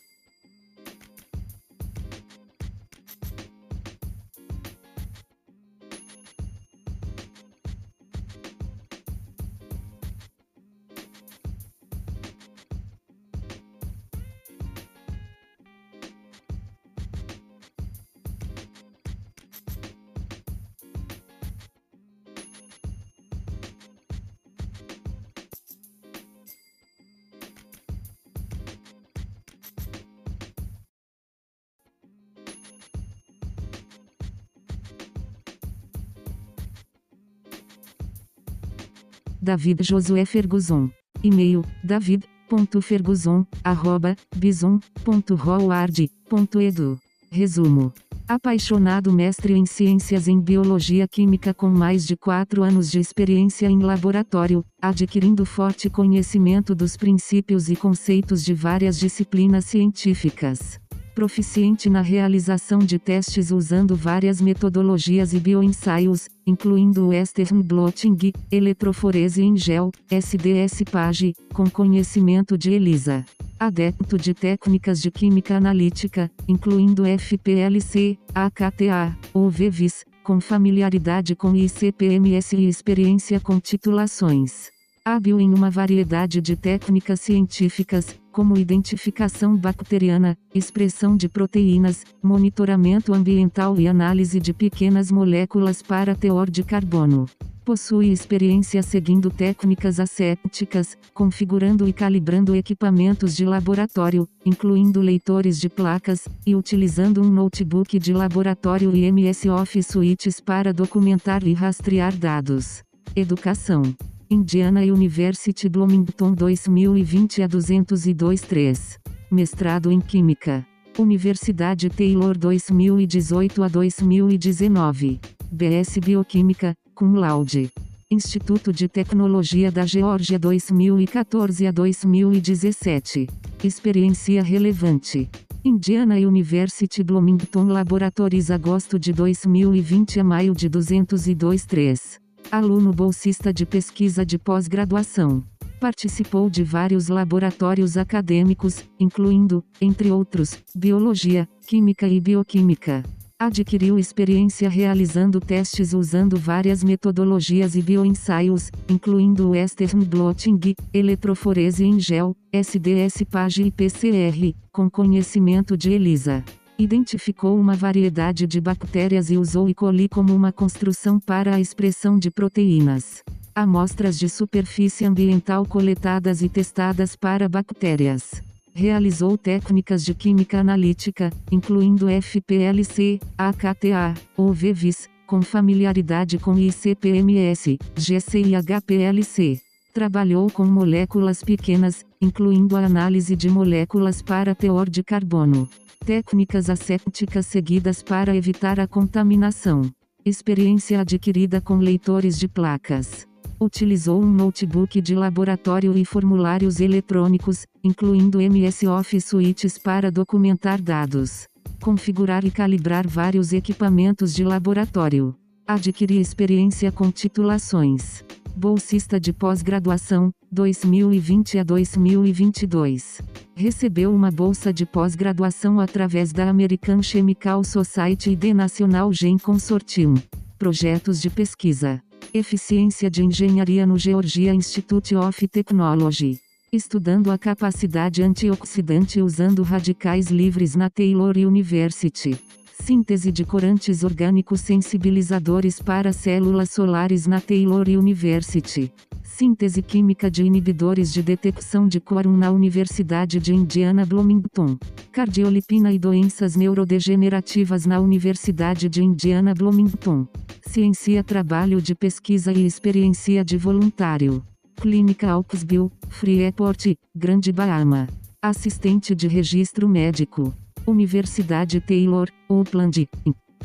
Speaker 5: David Josué Ferguson. E-mail, david.ferguson.bison.howard.edu. Resumo. Apaixonado mestre em ciências em biologia química com mais de quatro anos de experiência em laboratório, adquirindo forte conhecimento dos princípios e conceitos de várias disciplinas científicas proficiente na realização de testes usando várias metodologias e bioensaios, incluindo o Western blotting, eletroforese em gel, SDS-PAGE, com conhecimento de ELISA. Adepto de técnicas de química analítica, incluindo FPLC, AKTA, ou VEVIS, com familiaridade com ICPMS e experiência com titulações. Hábil em uma variedade de técnicas científicas, como identificação bacteriana, expressão de proteínas, monitoramento ambiental e análise de pequenas moléculas para teor de carbono. Possui experiência seguindo técnicas assépticas, configurando e calibrando equipamentos de laboratório, incluindo leitores de placas, e utilizando um notebook de laboratório e MS Office suites para documentar e rastrear dados. Educação Indiana University Bloomington 2020 a 202.3. Mestrado em Química. Universidade Taylor 2018 a 2019. BS Bioquímica, cum laude. Instituto de Tecnologia da Geórgia 2014 a 2017. Experiência relevante. Indiana University Bloomington Laboratories agosto de 2020 a maio de 202.3. Aluno bolsista de pesquisa de pós-graduação. Participou de vários laboratórios acadêmicos, incluindo, entre outros, biologia, química e bioquímica. Adquiriu experiência realizando testes usando várias metodologias e bioensaios, incluindo Western blotting, eletroforese em gel, SDS-PAGE e PCR, com conhecimento de ELISA. Identificou uma variedade de bactérias e usou E. coli como uma construção para a expressão de proteínas. Amostras de superfície ambiental coletadas e testadas para bactérias. Realizou técnicas de química analítica, incluindo FPLC, AKTA, ou VEVIS, com familiaridade com ICPMS, GC e HPLC. Trabalhou com moléculas pequenas, incluindo a análise de moléculas para teor de carbono técnicas assépticas seguidas para evitar a contaminação. Experiência adquirida com leitores de placas. Utilizou um notebook de laboratório e formulários eletrônicos, incluindo MS Office suítes para documentar dados. Configurar e calibrar vários equipamentos de laboratório. Adquirir experiência com titulações. Bolsista de pós-graduação, 2020 a 2022. Recebeu uma bolsa de pós-graduação através da American Chemical Society e The National Gen Consortium. Projetos de pesquisa. Eficiência de Engenharia no Georgia Institute of Technology. Estudando a capacidade antioxidante usando radicais livres na Taylor University. Síntese de corantes orgânicos sensibilizadores para células solares na Taylor University. Síntese química de inibidores de detecção de quórum na Universidade de Indiana Bloomington. Cardiolipina e doenças neurodegenerativas na Universidade de Indiana Bloomington. Ciência trabalho de pesquisa e experiência de voluntário. Clínica Alpsville, Freeport, Grande Bahama. Assistente de registro médico. Universidade Taylor, Oakland.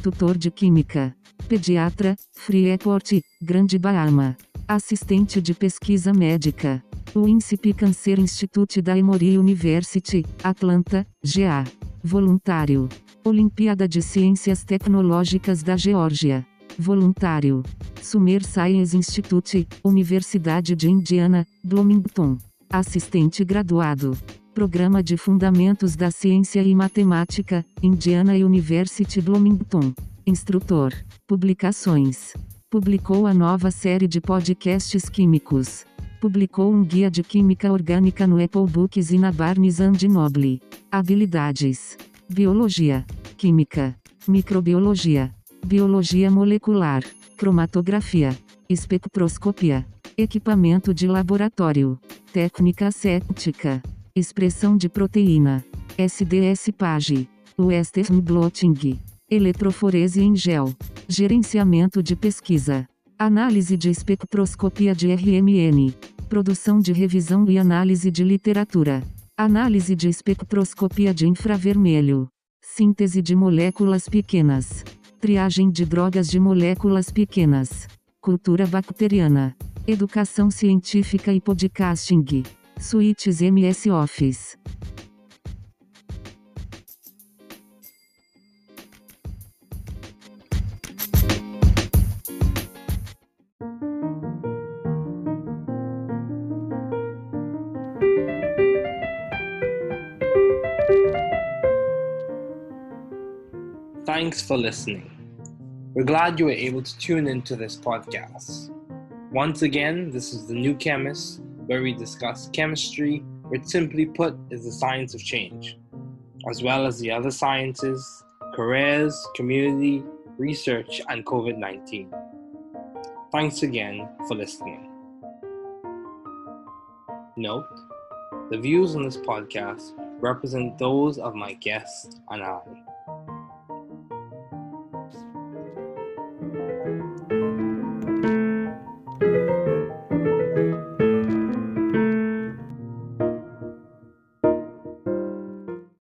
Speaker 5: Tutor de Química. Pediatra, Freeport, Grande Bahama. Assistente de pesquisa médica. Winsip Cancer Institute da Emory University, Atlanta, GA. Voluntário. Olimpíada de Ciências Tecnológicas da Geórgia. Voluntário. Summer Science Institute, Universidade de Indiana, Bloomington. Assistente graduado. Programa de Fundamentos da Ciência e Matemática, Indiana University Bloomington. Instrutor. Publicações. Publicou a nova série de podcasts químicos. Publicou um guia de química orgânica no Apple Books e na Barnes Noble. Habilidades: Biologia, Química, Microbiologia, Biologia molecular, Cromatografia, Espectroscopia, Equipamento de laboratório, Técnica séptica, Expressão de proteína, SDS PAGE, Western Blotting, Eletroforese em gel, Gerenciamento de pesquisa, Análise de espectroscopia de RMN, Produção de revisão e análise de literatura, Análise de espectroscopia de infravermelho, Síntese de moléculas pequenas, Triagem de drogas de moléculas pequenas, Cultura bacteriana, Educação científica e podcasting. Suítes MS Office.
Speaker 7: Thanks for listening. We're glad you were able to tune into this podcast. Once again, this is The New Chemist, where we discuss chemistry, which simply put is the science of change, as well as the other sciences, careers, community, research, and COVID 19. Thanks again for listening. Note the views on this podcast represent those of my guests and I